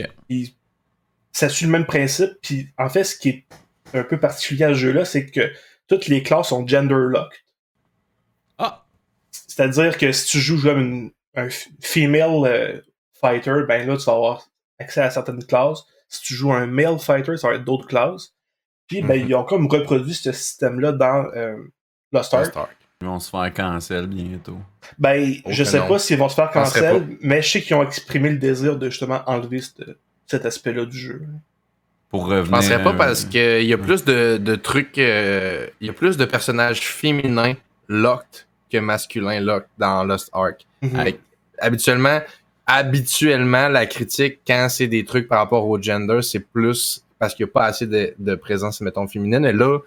Ça suit le même principe. Puis en fait, ce qui est un peu particulier à ce jeu-là, c'est que toutes les classes sont gender locked. Ah! C'est-à-dire que si tu joues comme une, un female euh, fighter, ben là, tu vas avoir accès à certaines classes. Si tu joues un male fighter, ça va être d'autres classes. Puis, ben, Mhm. ils ont comme reproduit ce système-là dans euh, Lost Ark. Ils vont se faire cancel bientôt. Ben, Oh je que sais non. pas s'ils vont se faire cancel, mais je sais qu'ils ont exprimé le désir de justement enlever ce- cet aspect-là du jeu. Pour revenir. Je penserais pas euh, parce qu'il y a plus de, de trucs. euh, Il y a plus de personnages féminins locked que masculins locked dans Lost Ark. Mhm. Avec- habituellement, habituellement, la critique, quand c'est des trucs par rapport au gender, c'est plus parce qu'il n'y a pas assez de, de présence, mettons, féminine. Et là,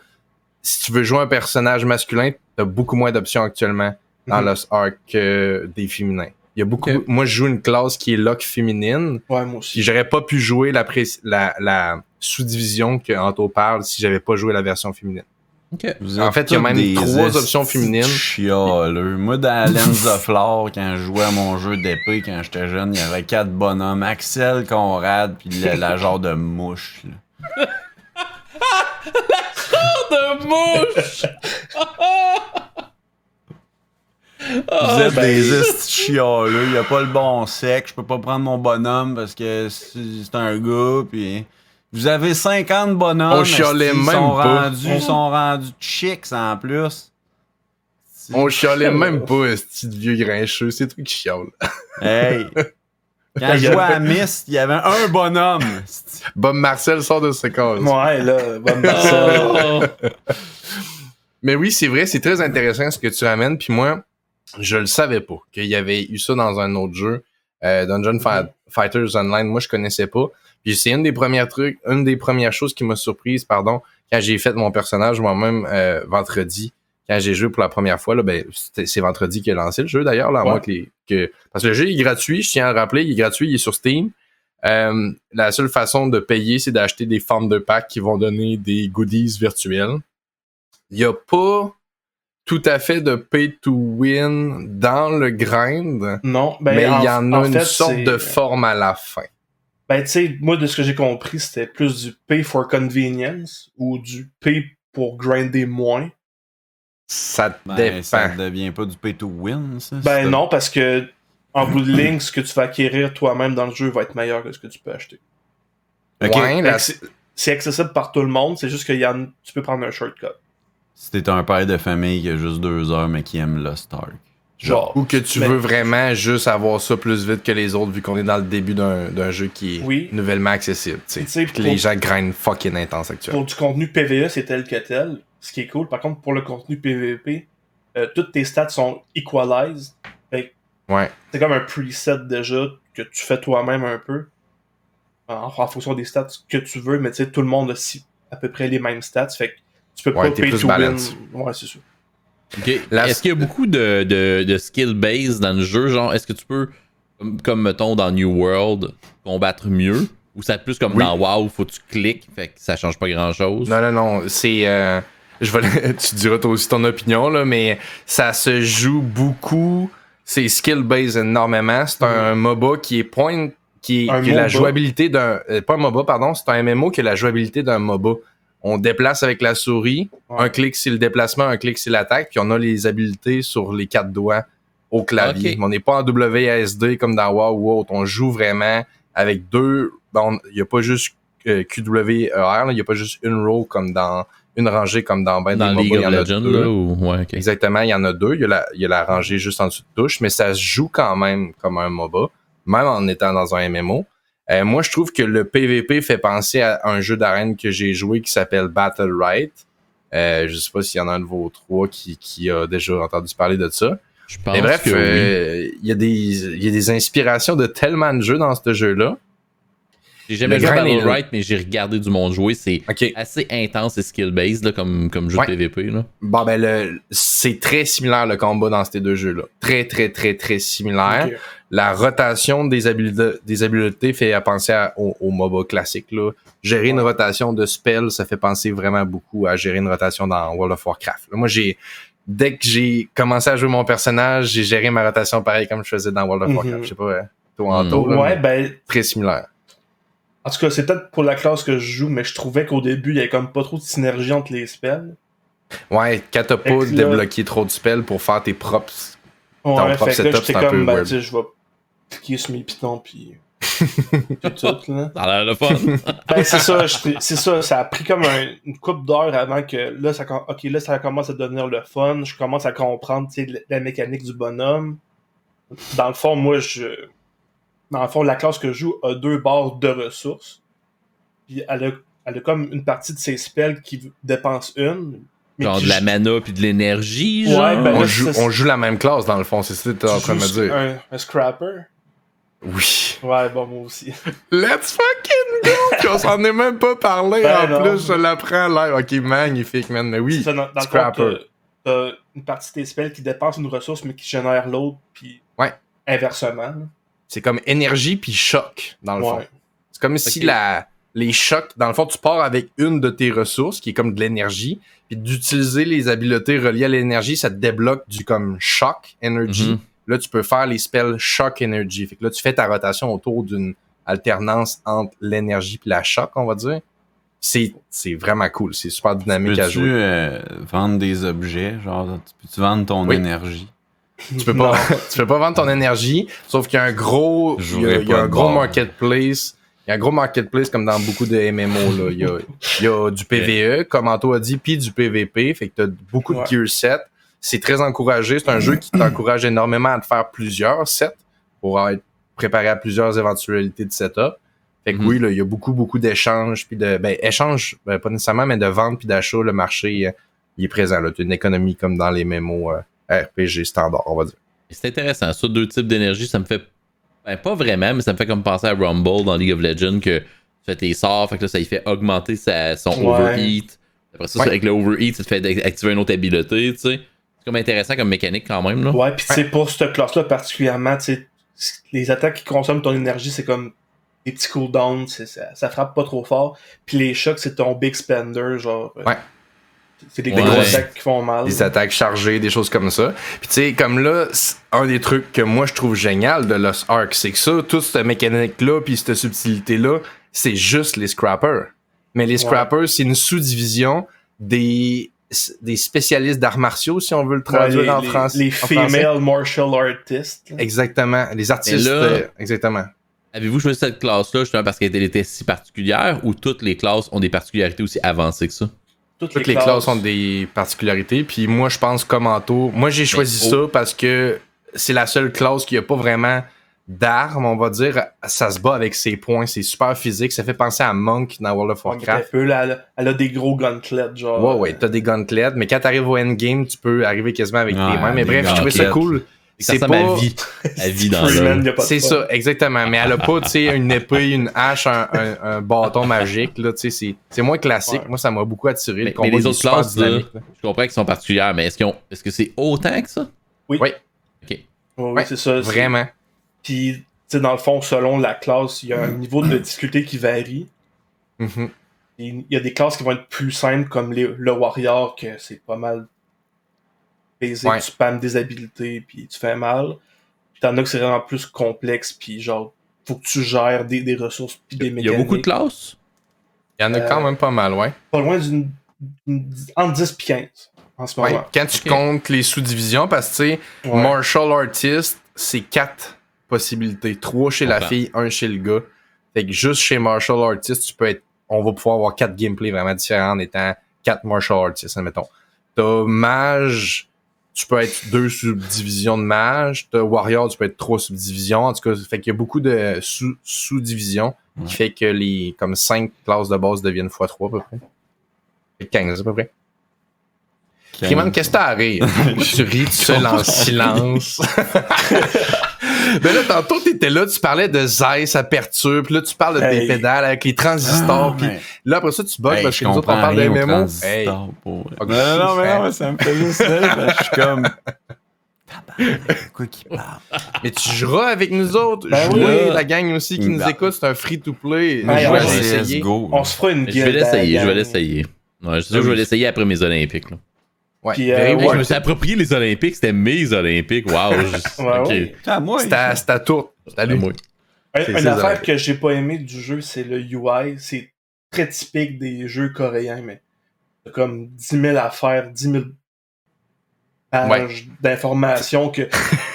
si tu veux jouer un personnage masculin, t'as beaucoup moins d'options actuellement dans Mhm. Lost Ark que des féminins. Il y a beaucoup. Moi, je joue une classe qui est lock féminine. Ouais, moi aussi. j'aurais pas pu jouer la, pré- la, la sous-division que Anto parle si j'avais pas joué la version féminine. Ok. Vous En fait, il y a même trois options féminines. chialeux. Moi, dans Lens of Lore, quand je jouais à mon jeu d'épée quand j'étais jeune, il y avait quatre bonhommes. Axel, Conrad, puis la, la genre de mouche. là. de mouche! Vous êtes ben- des estis chialeux. Il y a pas le bon sexe. Je peux pas prendre mon bonhomme parce que c'est un gars, puis... Vous avez 50 bonhommes. On chialait même sont pas. Rendus, Ils sont rendus chicks en plus? On chialait même pas, ce petit vieux grincheux. C'est truc qui chiale. Hey! Quand je jouais à Myst, il y avait un bonhomme. Bob Marcel sort de ce cas. Ouais, là, personne. Oh! Mais oui, c'est vrai, c'est très intéressant ce que tu ramènes. Puis moi, je le savais pas qu'il y avait eu ça dans un autre jeu, euh, Dungeon Fi- Fighters Online. Moi, je connaissais pas. Puis c'est une des premières trucs, une des premières choses qui m'a surprise, pardon, quand j'ai fait mon personnage moi-même euh, vendredi, quand j'ai joué pour la première fois. Là, ben, c'est vendredi qu'il a lancé le jeu d'ailleurs, là, à Ouais. moins que, les- que parce que le jeu est gratuit. Je tiens à le rappeler, il est gratuit, il est sur Steam. Euh, la seule façon de payer, c'est d'acheter des de pack qui vont donner des goodies virtuels. Il n'y a pas tout à fait de pay to win dans le grind, Non, ben, mais il y en a en une fait, sorte de forme à la fin. Ben, tu sais, moi, de ce que j'ai compris, c'était plus du pay for convenience ou du pay pour grinder moins. Ça Ben, dépend. ça devient pas du pay to win, ça? Ben non, parce que en bout de ligne, ce que tu vas acquérir toi-même dans le jeu va être meilleur que ce que tu peux acheter. Ok. Ouais, Fait la- que c'est- accessible par tout le monde, c'est juste que y en- tu peux prendre un shortcut. Si t'es un père de famille qui a juste deux heures mais qui aime Lost Ark. Genre. Ou que tu Mais- veux vraiment juste avoir ça plus vite que les autres, vu qu'on est dans le début d'un d'un jeu qui est Oui. nouvellement accessible. tu sais. Tu sais, Puis que les gens grindent fucking intense actuellement. Pour du contenu PVE, c'est tel que tel. Ce qui est cool. Par contre, pour le contenu PVP, euh, toutes tes stats sont equalized. Ouais. c'est comme un preset déjà que tu fais toi-même un peu. En, en fonction des stats que tu veux, mais tu sais, tout le monde a si- à peu près les mêmes stats. Fait que tu peux Ouais, pas pay plus to balance. win. Ouais, c'est ça. La- Est-ce qu'il y a beaucoup de, de, de skill base dans le jeu? Genre, est-ce que tu peux, comme, comme, mettons dans New World, combattre mieux? Ou c'est plus comme Oui. dans WoW, faut que tu cliques, fait que ça change pas grand chose? Non, non, non. C'est. euh, je vais, tu diras toi aussi ton opinion, là, mais ça se joue beaucoup. C'est skill-based énormément. C'est un MOBA qui est point. qui, Un qui a la jouabilité d'un. euh, pas un MOBA, pardon. C'est un MMO qui a la jouabilité d'un MOBA. On déplace avec la souris. Ouais. Un clic, c'est le déplacement. Un clic, c'est l'attaque. Puis on a les habiletés sur les quatre doigts au clavier. Mais on n'est pas en WASD comme dans WoW ou autre. On joue vraiment avec deux. Il n'y a pas juste euh, QWER, il n'y a pas juste une row comme dans une rangée comme dans ben dans des League il of Legends? Ou... Ouais, ok. Exactement, il y en a deux. Il y a, la, il y a la rangée juste en dessous de touche, mais ça se joue quand même comme un MOBA, même en étant dans un MMO. Euh, moi, je trouve que le PVP fait penser à un jeu d'arène que j'ai joué qui s'appelle Battle Right. Euh, je sais pas s'il y en a un de vos trois qui, qui a déjà entendu parler de ça. Je pense Mais bref, que oui. euh, il y, a des- il y a des inspirations de tellement de jeux dans ce jeu-là. J'ai jamais le joué Battle. Right, mais j'ai regardé du monde jouer. C'est assez intense et skill-based là, comme, comme jeu Ouais. de PVP. Là. Bon, ben, le, c'est très similaire le combat dans ces deux jeux-là. Très, très, très, très similaire. La rotation des habiletés, des habiletés fait penser à- au, au MOBA classique. Là. Gérer une rotation de spell, ça fait penser vraiment beaucoup à gérer une rotation dans World of Warcraft. Là, moi, j'ai dès que j'ai commencé à jouer mon personnage, j'ai géré ma rotation pareil comme je faisais dans World of Mhm. Warcraft. Je sais pas, euh, toi en Mhm. taux, là, Ouais, ben, très similaire. En tout cas, c'est peut-être pour la classe que je joue, mais je trouvais qu'au début, il y avait comme pas trop de synergie entre les spells. Ouais, quand t'as Fait pas débloqué trop de spells pour faire tes propres. Ouais, Ton fait propre là, setup, j'étais c'est un peu comme, ben, weird. tu sais, je vais cliquer sur mes pitons, puis. puis tout, là. Ça a l'air le fun. Ben, c'est ça, c'est ça, ça a pris comme un- une coupe d'heures avant que là ça, ok, là, ça commence à devenir le fun, je commence à comprendre, tu sais, la- la mécanique du bonhomme. Dans le fond, moi, je. Dans le fond, la classe que je joue a deux barres de ressources. Puis elle a, elle a comme une partie de ses spells qui dépense une. mais genre qui de la mana puis de l'énergie. Ouais, genre. ben, on, là, joue, on joue la même classe dans le fond, c'est ça que t'es en tu train de me dire. Un, un scrapper? Oui. Ouais, bon, moi aussi. Let's fucking go! Puis on s'en est même pas parlé. Ben en non. plus, je l'apprends live. Ok, magnifique, man. Mais oui. C'est ça, dans, dans Scrapper. t'as- t'as une partie de tes spells qui dépense une ressource, mais qui génère l'autre, puis Ouais. inversement. C'est comme énergie puis choc, dans le fond. C'est comme si la, les chocs, dans le fond, tu pars avec une de tes ressources, qui est comme de l'énergie, puis d'utiliser les habiletés reliées à l'énergie, ça te débloque du comme shock energy. Mhm. Là, tu peux faire les spells shock energy. Fait que là, tu fais ta rotation autour d'une alternance entre l'énergie puis la choc, on va dire. C'est, c'est vraiment cool. C'est super dynamique à Peux-tu jouer. euh, vendre des objets? Genre, tu peux-tu vendre ton Oui. énergie? Tu peux pas, tu peux pas vendre ton énergie, sauf qu'il y a un gros, il y a, jouerai il y a pas un gros bord. marketplace. Il y a un gros marketplace comme dans beaucoup de MMO, là. Il y a, il y a du PVE, comme Anto a dit, puis du PVP. Fait que t'as beaucoup Ouais. de gear sets. C'est très encouragé. C'est un jeu qui t'encourage énormément à te faire plusieurs sets pour être préparé à plusieurs éventualités de setup. Fait que Mhm. oui, là, il y a beaucoup, beaucoup d'échanges, puis de, ben, échanges, ben, pas nécessairement, mais de vente puis d'achat, le marché, euh, il est présent, là. T'as une économie comme dans les MMO, euh, RPG standard, on va dire. C'est intéressant. Ça, deux types d'énergie, ça me fait. Ben, pas vraiment, mais ça me fait comme penser à Rumble dans League of Legends que tu fais tes sorts, fait que là, ça lui fait augmenter sa- son Ouais. overheat. Après ça, Ouais. avec le overheat, ça te fait activer une autre habileté, tu sais. C'est comme intéressant comme mécanique quand même, là. Ouais, puis tu sais, pour cette classe-là particulièrement, tu sais, les attaques qui consomment ton énergie, c'est comme des petits cooldowns, ça, ça frappe pas trop fort. Puis les chocs, c'est ton big spender, genre. euh, Ouais. C'est des Ouais. grosses attaques qui font mal. des attaques chargées, des choses comme ça. Puis tu sais, comme là, un des trucs que moi je trouve génial de Lost Ark, c'est que ça, toute cette mécanique-là, puis cette subtilité-là, c'est juste les scrappers. Mais les scrappers, c'est une sous-division des des spécialistes d'arts martiaux, si on veut le Ouais, traduire les, en, les- France- les en français. female martial artists. là. Exactement. Les artistes. là- euh, exactement. Avez-vous choisi cette classe-là justement parce qu'elle était si particulière ou toutes les classes ont des particularités aussi avancées que ça? Toutes, Toutes les classes ont des particularités. Puis moi, je pense comme Anto. Moi, j'ai choisi oh. ça parce que c'est la seule classe qui a pas vraiment d'armes, on va dire. Ça se bat avec ses points. C'est super physique. Ça fait penser à Monk dans World of Warcraft. Elle, a, elle a des gros gauntlets, genre. Ouais, ouais, t'as des gauntlets, mais quand t'arrives au endgame, tu peux arriver quasiment avec Ouais, tes mains. Mais bref, je trouvais ça cool. C'est pas. à vie. À vie dans le. C'est ça, exactement. Mais elle a pas, tu sais, une épée, une hache, un, un- un bâton magique, là, tu sais, c'est- moins classique. Ouais. Moi, ça m'a beaucoup attiré. Mais, Le combat, mais les autres classes, là, dynamique, là. je comprends qu'ils sont particulières, mais est-ce qu'ils ont- est-ce que c'est autant que ça? Oui. Oui. Ok. Ouais, oui, Ouais, c'est ça. Vraiment. Puis, tu sais, dans le fond, selon la classe, il y a un niveau de difficulté qui varie. Mhm. Il y a des classes qui vont être plus simples, comme les- le Warrior, que c'est pas mal basic, Ouais. tu spammes des habilités, puis tu fais mal. Puis t'en as que c'est vraiment plus complexe, puis genre, faut que tu gères des, des ressources, puis des Il y mécaniques. a beaucoup de classes? Il y en a Euh, quand même pas mal, ouais. Pas loin d'une... entre 10 et 15, en ce Ouais, moment. Quand tu comptes les sous-divisions, parce que, tu sais, Ouais. martial artist, c'est quatre possibilités. Trois chez la fille, un chez le gars. Fait que juste chez martial artist, tu peux être. On va pouvoir avoir quatre gameplays vraiment différents en étant quatre martial artists, admettons. T'as mage, tu peux être deux subdivisions de mage. T'as warrior, tu peux être trois subdivisions. En tout cas, fait qu'il y a beaucoup de sous- sous-divisions Ouais. qui fait que les comme cinq classes de base deviennent x3 à peu près. Fait que 15 à peu près. Freeman, qu'est-ce que t'as à rire? tu ris tout seul en silence. Mais là, tantôt, t'étais là, tu parlais de Zeiss, aperture, puis là, tu parles de tes pédales avec les transistors, Ah, puis mais- là, après ça, tu bugs Hey, parce je que nous autres, on parle de MMO. Hey. pour vrai. Ok. Non, non, mais non, mais ça me fait juste je suis comme... Quoi qu'il parle? Mais tu joueras avec nous autres. Ben Jouer, oui. la gang aussi qui nous Ben. écoute, c'est un free-to-play. Ouais, je. Let's go. On se fera une Je guilde vais l'essayer, je vais l'essayer. Ouais, je suis sûr que je vais l'essayer après mes Olympiques. Là. Ouais, Puis, euh, ouais. je me suis approprié les Olympiques, c'était mes Olympiques. Wow. je- Ouais, ok. ouais. Ah, moi, C'est à- c'est à tour. Salut. Moi. Un- Une affaire que j'ai pas aimé du jeu, c'est le UI. C'est très typique des jeux coréens, mais t'as comme 10 000 affaires, 10 000 pages d'informations que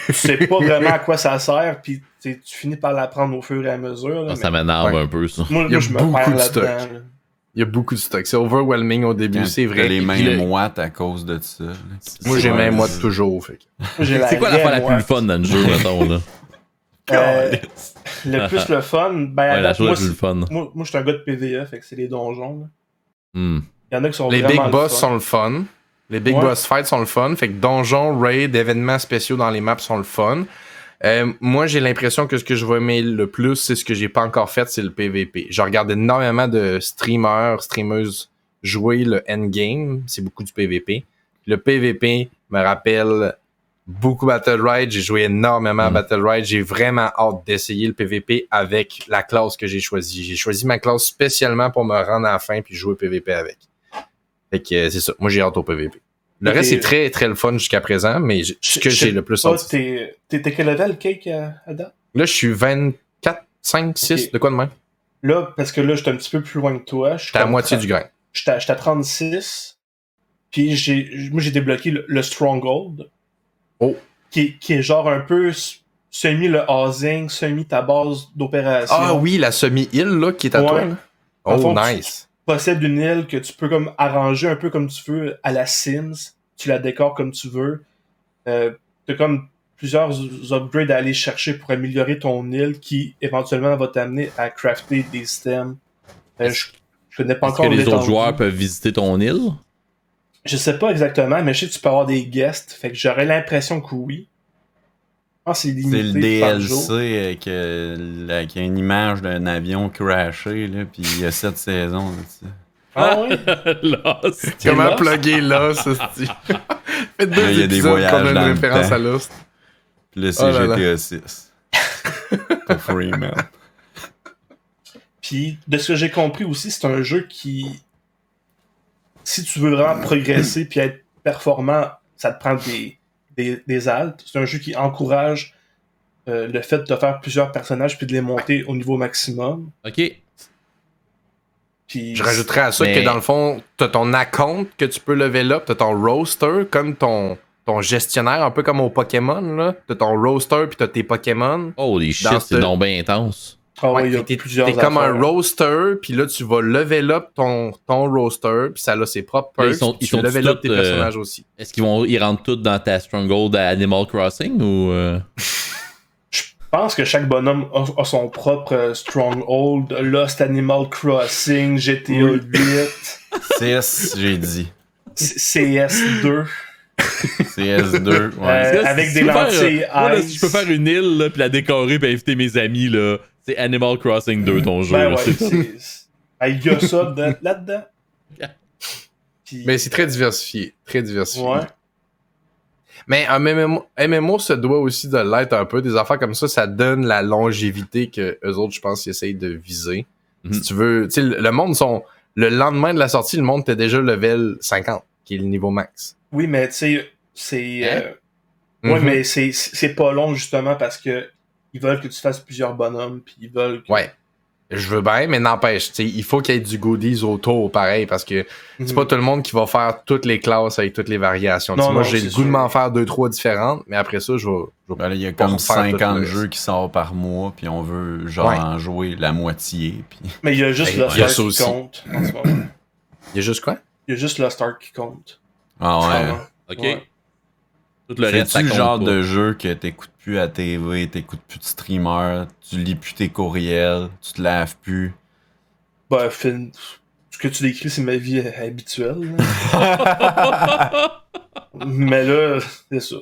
tu sais pas vraiment à quoi ça sert, puis tu finis par l'apprendre au fur et à mesure. là, Ah, Ça m'énerve Ouais. un peu, ça. moi, Il y a moi, je me beaucoup perds là-dedans. Il y a beaucoup de stock. C'est overwhelming au début, Quand c'est t'as vrai. les mains le- moites à cause de ça. Moi, j'ai Ouais, même moi c'est- toujours. Fait. C'est quoi la raie, moi. plus fun dans le jeu, mettons, là? Euh, le plus le fun, ben, Ouais, la chose moi, la plus fun. moi, moi, je suis un gars de PVE, fait que c'est les donjons. Hmm. Il y en a qui sont Les big le boss sont le fun. Les big Ouais. boss fights sont le fun. Fait que donjons, raids, événements spéciaux dans les maps sont le fun. Euh, moi, j'ai l'impression que ce que je vais aimer le plus, c'est ce que j'ai pas encore fait, c'est le PVP. Je regarde énormément de streamers, streameuses jouer le endgame. C'est beaucoup du PVP. Le PVP me rappelle beaucoup Battle Ride. J'ai joué énormément à Mm. Battle Ride. J'ai vraiment hâte d'essayer le PVP avec la classe que j'ai choisie. J'ai choisi ma classe spécialement pour me rendre à la fin puis jouer PVP avec. Fait que euh, c'est ça. Moi, j'ai hâte au PVP. Le reste, t'es- c'est très, très le fun jusqu'à présent, mais ce que Je- je j'ai le plus hâte. T'es t'es- t'es quel level, Cake, à, à date? Là, je suis 24, 5, 6, Ok. de quoi de même? Là, parce que là, j'étais un petit peu plus loin que toi. J'étais à moitié du grain. J'étais à, j'étais à 36. Puis j'ai, moi, j'ai débloqué le, le Stronghold. Oh. Qui, est- qui est genre un peu semi le housing, semi ta base d'opération. Ah oui, la semi-île, là, qui est à Ouais. toi, là. Oh, fond, nice. Possède une île que tu peux comme arranger un peu comme tu veux à la Sims. Tu la décores comme tu veux. Euh, t'as comme plusieurs upgrades à aller chercher pour améliorer ton île qui éventuellement va t'amener à crafter des systèmes. Euh, je, je connais pas Est-ce encore que les autres l'étendue. joueurs peuvent visiter ton île? Je sais pas exactement, mais je sais que tu peux avoir des guests. Fait que j'aurais l'impression que oui. Que c'est le. DLC euh, que, la- qui a une image d'un avion crashé, là, puis il y a sept saisons. là, sais. Ah ouais? Lost. C'est Comment plugger Lost? Faites deux Là, il y a des épisodes voyages le référence à Lost. Puis là, c'est Oh là là. GTA 6. Pour Freeman. Puis, de ce que j'ai compris aussi, c'est un jeu qui, si tu veux vraiment progresser puis être performant, ça te prend des, des, des altes. C'est un jeu qui encourage euh, le fait de te faire plusieurs personnages puis de les monter au niveau maximum. Ok. Puis Je rajouterais à ça Mais- que dans le fond, t'as ton account que tu peux level up, t'as ton roster comme ton, ton gestionnaire, un peu comme au Pokémon, là. T'as ton roster puis t'as tes Pokémon. Holy shit, c'est ce- donc bien intense. Ah ouais, Ouais, t'es- plusieurs T'es comme un affaires. roster, puis là, tu vas level up ton, ton roster, puis ça a ses propres Mais ils perks. sont- ils tu sont level up tes euh, personnages aussi. Est-ce qu'ils vont ils rentrent tous dans ta Stronghold à Animal Crossing ou euh? Je pense que chaque bonhomme a, a son propre euh, stronghold. Lost Animal Crossing, GTA 8, 6, j'ai dit. C- CS2. CS2, ouais. Euh, avec des faire, lentilles moi, là, ice. si je peux faire une île là, puis la décorer puis inviter mes amis là, c'est Animal Crossing 2 ton jeu. Ben ouais, c'est- Il y a ça de- là-dedans. Puis- Mais c'est très diversifié. Très diversifié. Ouais. Mais un MMO, MMO se doit aussi de l'être un peu. Des affaires comme ça, ça donne la longévité que eux autres, je pense, ils essayent de viser. Mhm. Si tu veux, tu sais, le monde sont. Le lendemain de la sortie, le monde était déjà level 50, qui est le niveau max. Oui, mais tu sais, c'est. Hein? euh, Ouais, Mhm. mais c'est c'est pas long justement parce que ils veulent que tu fasses plusieurs bonhommes, puis ils veulent. que- Ouais. Je veux bien, mais n'empêche, tu sais, il faut qu'il y ait du goodies autour, pareil, parce que c'est Mhm. pas tout le monde qui va faire toutes les classes avec toutes les variations. Non, moi, j'ai le goût de m'en faire deux, trois différentes, mais après ça, je vais. je vais- Ben là, il y a comme faire tout 50 le jeux qui sortent par mois, puis on veut genre Ouais. en jouer la moitié. Puis... Mais il y a juste Hey, le il y a Star ça qui aussi. compte en ce moment. Il y a juste quoi? Il y a juste le Star qui compte. Ah ouais. Ok. Ouais. Tout le reste, ça C'est-tu le genre pas. de jeu que t'écoutes plus à TV, t'écoutes plus de streamer, tu lis plus tes courriels, tu te laves plus? Ben, fin- ce que tu décris, c'est ma vie habituelle. mais là, c'est ça.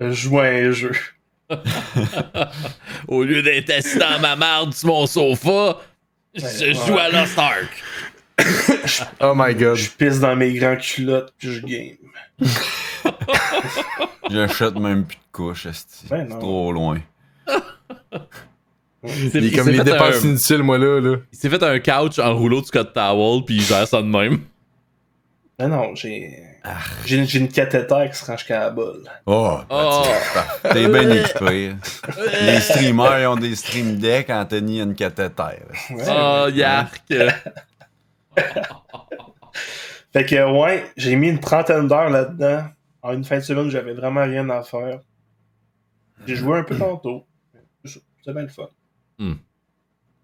Je joue à un jeu. Au lieu d'être assis dans ma marde sur mon sofa, je Ouais, joue ouais. à Lost Ark. Oh my god. Je pisse dans mes grands culottes, puis je game. J'achète même plus de couches, esti. Ben C'est non. trop loin. Il s'est- Il est il comme les fait dépenses un- inutiles, moi, là. là. Il s'est fait un couch en rouleau de Scott Towel, puis il gère ça de même. Ben non, j'ai. J'ai j'ai une cathéter qui se range jusqu'à la bolle. Oh, Oh! t'es bien équipé. Les streamers ils ont des stream decks, Anthony a une cathéter. Ouais. Oh, yark! Fait que, ouais, j'ai mis une trentaine d'heures là-dedans. En une fin de semaine, j'avais vraiment rien à faire. J'ai joué un peu tantôt. C'est bien le fun.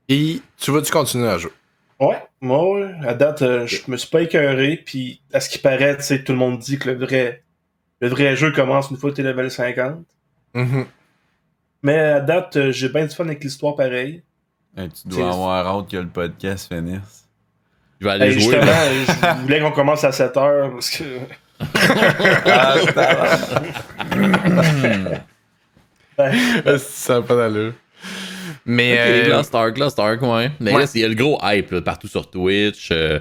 Et tu vas-tu continuer à jouer? Ouais, moi, ouais, à date, euh, je me suis pas écœuré, puis à ce qui paraît, tu sais, tout le monde dit que le vrai, le vrai jeu commence une fois que t'es level 50. Mhm. Mais à date, euh, j'ai bien du fun avec l'histoire pareil. Tu dois avoir hâte que le podcast finisse. Je vais aller Hey, jouer. justement, je voulais qu'on commence à 7 heures, parce que... Ben, ça n'a pas d'allure. Mais. Ok, euh, Lost Ark, Lost Ark, ouais. Mais Ouais. là, il y a le gros hype là, partout sur Twitch. euh,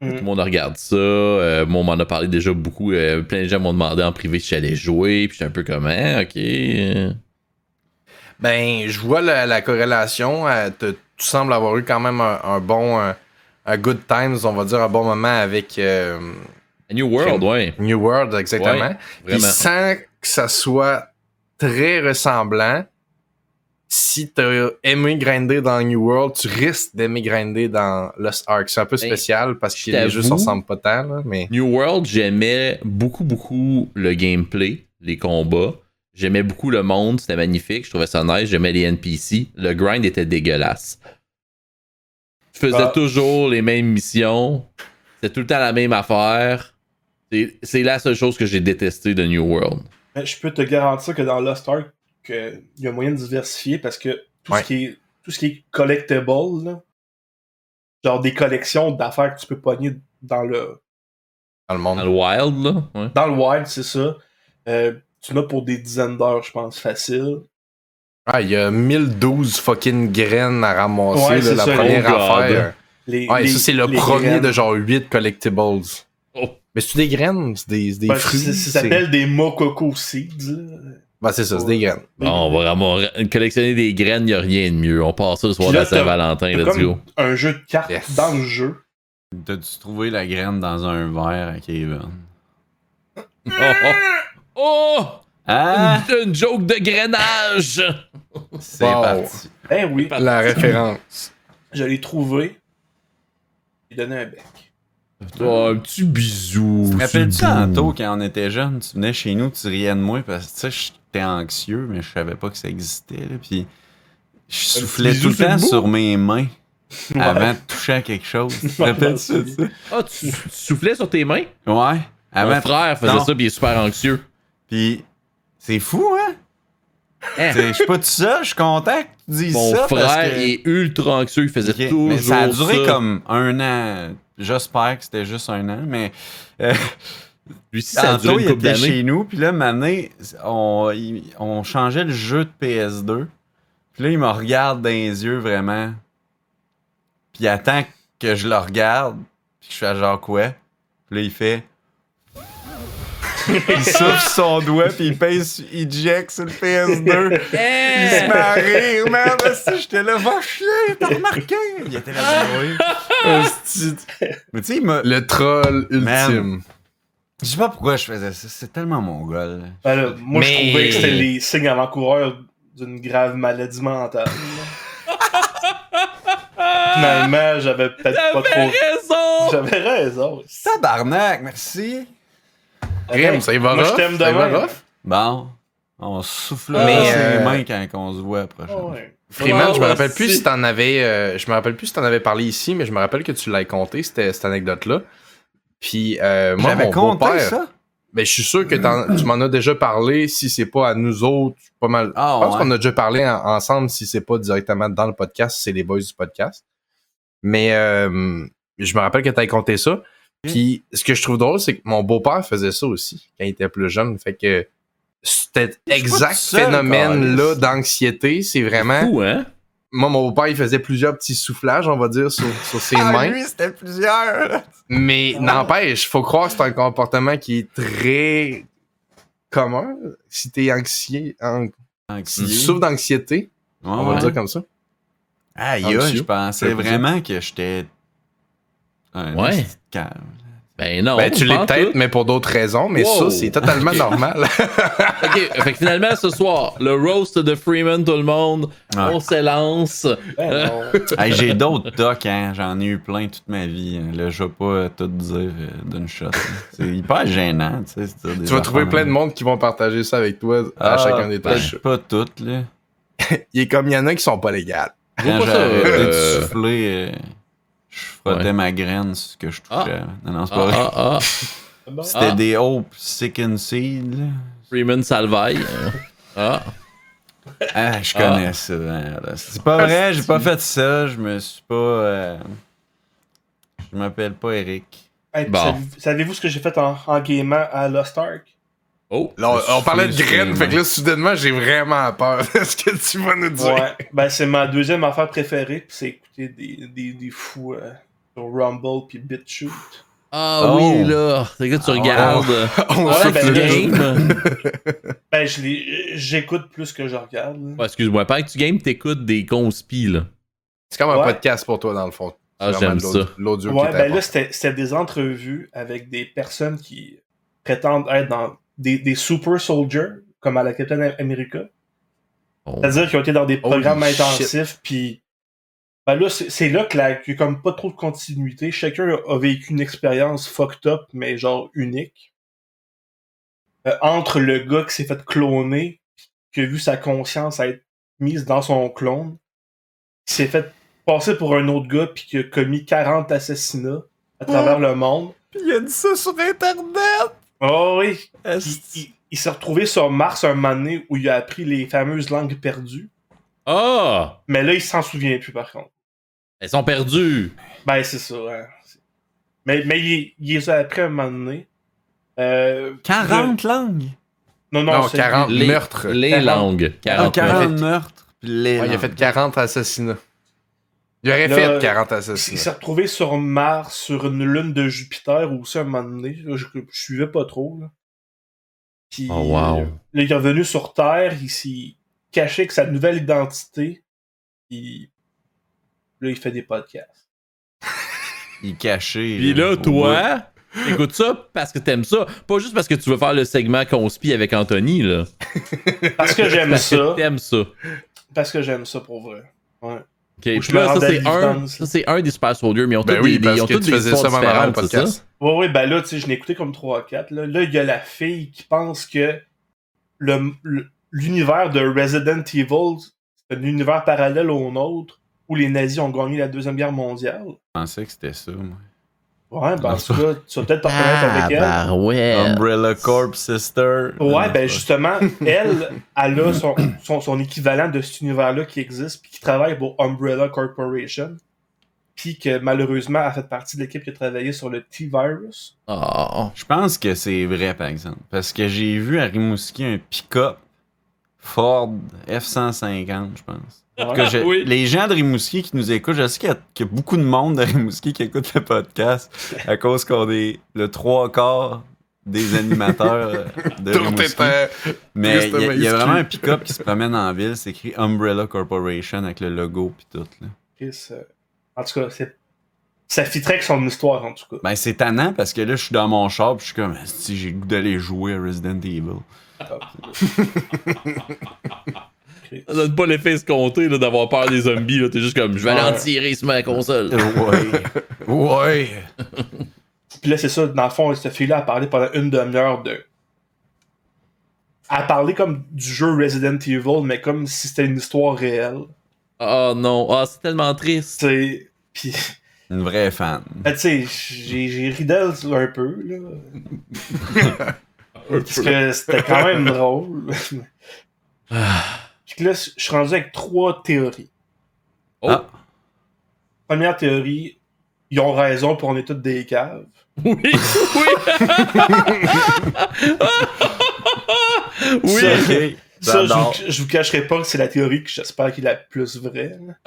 Mm. Tout le monde regarde ça. euh, moi, on m'en a parlé déjà beaucoup. euh, plein de gens m'ont demandé en privé si j'allais jouer. Puis j'étais un peu comme, hein, ok. Ben, je vois la, la corrélation. euh, tu sembles avoir eu quand même un, un bon. Un, un good times, on va dire, un bon moment avec euh, A New World, ouais. New World, exactement. Puis sans que ça soit très ressemblant, si t'as aimé grinder dans New World, tu risques d'aimer grinder dans Lost Ark. C'est un peu Ben, spécial parce que les jeux t'avoue- ressemblent pas tant, là, mais. New World, j'aimais beaucoup, beaucoup le gameplay, les combats. J'aimais beaucoup le monde, c'était magnifique. Je trouvais ça nice. J'aimais les NPC. Le grind était dégueulasse. Je faisais Ah. toujours les mêmes missions. C'était tout le temps la même affaire. C'est- la seule chose que j'ai détesté de New World. Mais je peux te garantir que dans Lost Ark, que il y a moyen de diversifier parce que tout, Ouais. ce, qui est, tout ce qui est collectible, là, genre des collections d'affaires que tu peux pogner dans le, Dans le monde. Dans le Wild, là. ouais. dans le wild, c'est ça. Euh, tu en as pour des dizaines d'heures, je pense, facile. Ah, il y a 1012 fucking graines à ramasser, Ouais, là, c'est la ça. première Oh affaire. Les, Ouais, les- ça, c'est le premier graines. de genre 8 collectibles. Oh. Mais c'est des graines, c'est des, Ben, fruits. Ça s'appelle des Mokoko Seeds. là. Ben, c'est ça, c'est des graines. Bon, on va vraiment collectionner des graines, y a rien de mieux. On passe ça le soir de Saint-Valentin, let's go. un jeu de cartes Yes. dans le jeu. T'as-tu trouvé la graine dans un verre à Kevin? Oh! oh. oh! Ah! Une, une joke de grainage! C'est Wow. parti. Eh oui, La référence. je l'ai trouvé. Il donnait un bec. Oh, un petit bisou. Tu te rappelles-tu tantôt quand on était jeune, tu venais chez nous, tu riais de moi parce que tu sais, j'étais anxieux, mais je savais pas que ça existait. Là, puis je soufflais tout le temps sur mes mains Ouais. avant de toucher à quelque chose. Tu te rappelles-tu de ça? Ah, tu, tu soufflais sur tes mains? Ouais. Mon frère faisait Non. ça, puis il est super anxieux. Puis c'est fou, hein? Hein? Je suis pas tout seul, je suis content que tu dises Mon ça. parce frère que- est ultra anxieux, il faisait Ok, toujours mais ça a duré ça. comme un an. J'espère que c'était juste un an, mais euh, Lui, si ça a duré il une couple était d'années. chez nous, puis là, mané, on, il- on changeait le jeu de PS2. Puis là, il me regarde dans les yeux vraiment. Puis il attend que je le regarde, puis que je fais genre quoi? Puis là, il fait. il souffle son doigt, puis il pèse sur eject sur le PS2. Il se met à rire, man. Esti, J'étais là, va chier, t'as remarqué? Il était là, oui. Esti. Mais tu sais, il m'a. Le troll Man. ultime. Je sais pas pourquoi je faisais ça. C'est tellement mongol. Ben là, moi, Mais- je trouvais que c'était les signes avant-coureurs d'une grave maladie mentale. Finalement, j'avais peut-être pas trop. raison! J'avais raison. Tabarnak, merci. Grim, ça y va Moi, je t'aime Ça y va demain. rough? Bon. On souffle Mais, mais, euh, les mains quand on se voit la prochaine. Ah ouais. Freeman, je me rappelle ouais, plus si. t'en avais, euh, je me rappelle plus si t'en avais parlé ici, mais je me rappelle que tu l'avais compté, c'était- cette anecdote-là. Puis, euh, moi, J'avais mon compté beau-père, ça? ben, je suis sûr que t'en- tu m'en as déjà parlé, si c'est pas à nous autres, pas mal. Ah, je pense ouais. qu'on a déjà parlé en- ensemble, si c'est pas directement dans le podcast, c'est les boys du podcast. Mais, euh, je me rappelle que t'avais compté ça. Puis, ce que je trouve drôle, c'est que mon beau-père faisait ça aussi, quand il était plus jeune. Fait que, cet exact phénomène-là d'anxiété, c'est vraiment Fou, hein? moi, mon beau-père, il faisait plusieurs petits soufflages, on va dire, sur, sur ses Ah, mains. lui, c'était plusieurs. Mais n'empêche, faut croire que c'est un comportement qui est très commun. Si t'es anxieux, an- si tu souffres d'anxiété, on va Ouais, le ouais. dire comme ça. Aïe, Anxieux. aïe, je pensais vraiment que j'étais. Un Ouais. Ben non. ben, tu l'es peut-être, mais pour d'autres raisons, mais Wow. ça, c'est totalement normal. Ok, fait que finalement, ce soir, le roast de Freeman, tout le monde, Ouais. on s'élance. Ben. Hey, j'ai d'autres tocs, hein. J'en ai eu plein toute ma vie. hein. Là, je vais pas tout dire euh, d'une shot. hein. C'est hyper gênant, tu sais. tu vas trouver plein de monde qui vont partager ça avec toi à Ah, chacun des ben, tâches. Pas toutes, là. Il est comme il y en a qui sont pas légales. Quand pas j'ai ça, arrêté euh, de souffler, euh, frottais Ouais. ma graine ce que je touchais. Non, non, c'est pas Ah, vrai. ah, ah. C'était ah. des Hope Sick and Seed, là. Freeman Salvaille. Ah. Ah, je connais ça. hein. C'est pas vrai, j'ai pas fait ça. Je me suis pas. euh, Je m'appelle pas Eric. Hey, Bon. savez- Savez-vous ce que j'ai fait en, en gamant à Lost Ark? Oh. Là, on, on parlait de graines, fait que là, soudainement, j'ai vraiment peur de ce que tu vas nous dire. Ouais. Ben, c'est ma deuxième affaire préférée, puis c'est écouter des, des, des fous euh, Rumble puis BitChute. Ah Oh. oui, là. C'est que tu Ah, regardes. On Ouais, souffle ben, le game. Ben, j'écoute plus que je regarde. Ouais, excuse-moi. Pendant que tu games, t'écoutes des conspis, là. C'est comme un Ouais. podcast pour toi, dans le fond. Ah, j'aime ça. L'audio Ouais, ben là, c'était c'était des entrevues avec des personnes qui prétendent être dans des, des super soldiers, comme à la Captain America. Oh. C'est-à-dire qu'ils ont été dans des Holy programmes shit. intensifs, puis ben là, c'est là que la- qu'il y a comme pas trop de continuité. Chacun a, a vécu une expérience fucked up, mais genre unique. Euh, entre le gars qui s'est fait cloner, qui a vu sa conscience être mise dans son clone, qui s'est fait passer pour un autre gars, puis qui a commis 40 assassinats à travers le monde. Puis il a dit ça sur Internet! Oh oui! Il, Esti. il- il s'est retrouvé sur Mars un moment donné où il a appris les fameuses langues perdues. Ah! Mais là, il s'en souvient plus, par contre. Elles sont perdues. Ben, c'est ça, hein. Mais, mais il, il les a appris un moment donné. Euh, 40 langues! Non, non, Non, c'est- 40 Les, meurtres. les 40. langues. Ah, 40. 40 meurtres. Puis les Ouais, il a fait 40 assassinats. Il aurait Là, fait 40 Il assassinats. s'est retrouvé sur Mars, sur une lune de Jupiter aussi un moment donné. Là, je, je suivais pas trop. Là. Puis, Oh, wow. euh, là, il est revenu sur Terre, il s'est caché avec sa nouvelle identité. Puis là, il fait des podcasts. Il est caché. Puis là, toi, écoute ça parce que t'aimes ça. Pas juste parce que tu veux faire le segment conspi avec Anthony, là. Parce que j'aime Parce que ça. t'aimes ça. Parce que j'aime ça pour vrai. Ouais. Ok, Où puis là, ça c'est un, ça, c'est un des Super Soldiers, mais ils ont Ben tous oui, des, parce ils ont que tu des faisais histoires différentes, c'est ça? Ouais, ouais, ben là, tu sais, je n'ai écouté comme 3 4. Là, là, il y a la fille qui pense que le- le- l'univers de Resident Evil, c'est un univers parallèle au nôtre, où les nazis ont gagné la Deuxième Guerre mondiale. Je pensais que c'était ça, moi. Ouais, ben en tout cas, tu vas peut-être te reconnaître Ah, avec elle. bah ouais. Umbrella Corp Sister. Ouais, ben justement, elle, elle a son, son, son équivalent de cet univers-là qui existe, puis qui travaille pour Umbrella Corporation, puis que malheureusement a fait partie de l'équipe qui a travaillé sur le T-Virus. Ah. Je pense que c'est vrai, par exemple. Parce que j'ai vu à Rimouski un pick-up Ford F-150, je pense. Ouais. Que je- oui. Les gens de Rimouski qui nous écoutent, je sais qu'il y, a- qu'il y a beaucoup de monde de Rimouski qui écoute le podcast à cause qu'on est le trois quarts des animateurs euh, de Tout Rimouski. Mais il y, a- y vraiment un pick-up qui se promène en ville, c'est écrit Umbrella Corporation avec le logo puis tout. Là. Chris, euh, En tout cas, c'est... ça fitterait avec son histoire, en tout cas. Ben c'est tannant parce que là je suis dans mon char puis je suis comme si j'ai le goût d'aller jouer à Resident Evil. Ça donne pas l'effet escompté là, d'avoir peur des zombies. là. T'es juste comme, je vais aller en tirer sur ma console. Ouais. ouais. Puis là, c'est ça, dans le fond, cette fille-là a parlé pendant une demi-heure de. Elle a parlé comme du jeu Resident Evil, mais comme si c'était une histoire réelle. Oh non, ah, c'est tellement triste. Sais. Puis, Une vraie fan. ben, tu sais, j'ai j'ai ri d'elle un peu, là. Parce que c'était quand même drôle. Puis que là, je suis rendu avec trois théories. Oh. Ah. Première théorie, ils ont raison pour on est toutes des caves. Oui, oui. oui. Ça, Ok. Ça, je vous, je vous cacherai pas que c'est la théorie que j'espère qu'il est la plus vraie.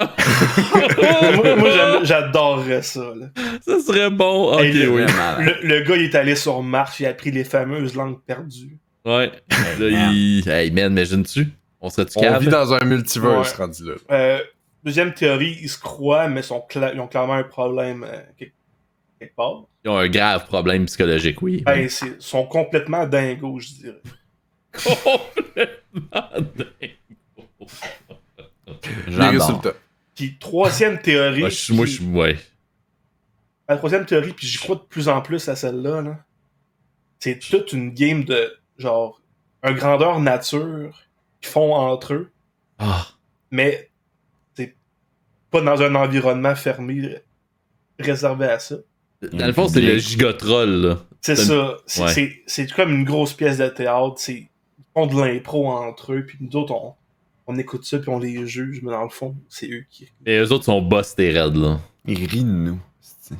moi, j'adorerais ça. là. Ça serait bon. Ok, le- oui. Le, le gars, il est allé sur Mars, il a appris les fameuses langues perdues. Ouais. Là, il... Hey man, imagine-tu? On serait-tu On cave? vit dans un multiverse Ouais. rendu là. Euh, deuxième théorie, ils se croient, mais sont cla- ils ont clairement un problème euh, quelque, quelque part. Ils ont un grave problème psychologique, oui. Ben, c'est- ils sont complètement dingos, je dirais. Complètement. Les J'adore. résultats. Puis, troisième théorie. Moi, je suis- moi, je. Ouais. La troisième théorie, puis j'y crois de plus en plus à celle-là, là, c'est toute une game de genre un grandeur nature qu'ils font entre eux, Ah. mais c'est pas dans un environnement fermé réservé à ça. Dans le fond, c'est le gigotroll, là. C'est ça. C'est ouais. comme une grosse pièce de théâtre. C'est font de l'impro entre eux, puis nous autres, on, on écoute ça, puis on les juge, mais dans le fond, c'est eux qui. Et eux autres sont boss des raids, là. Ils rient de nous. c'est-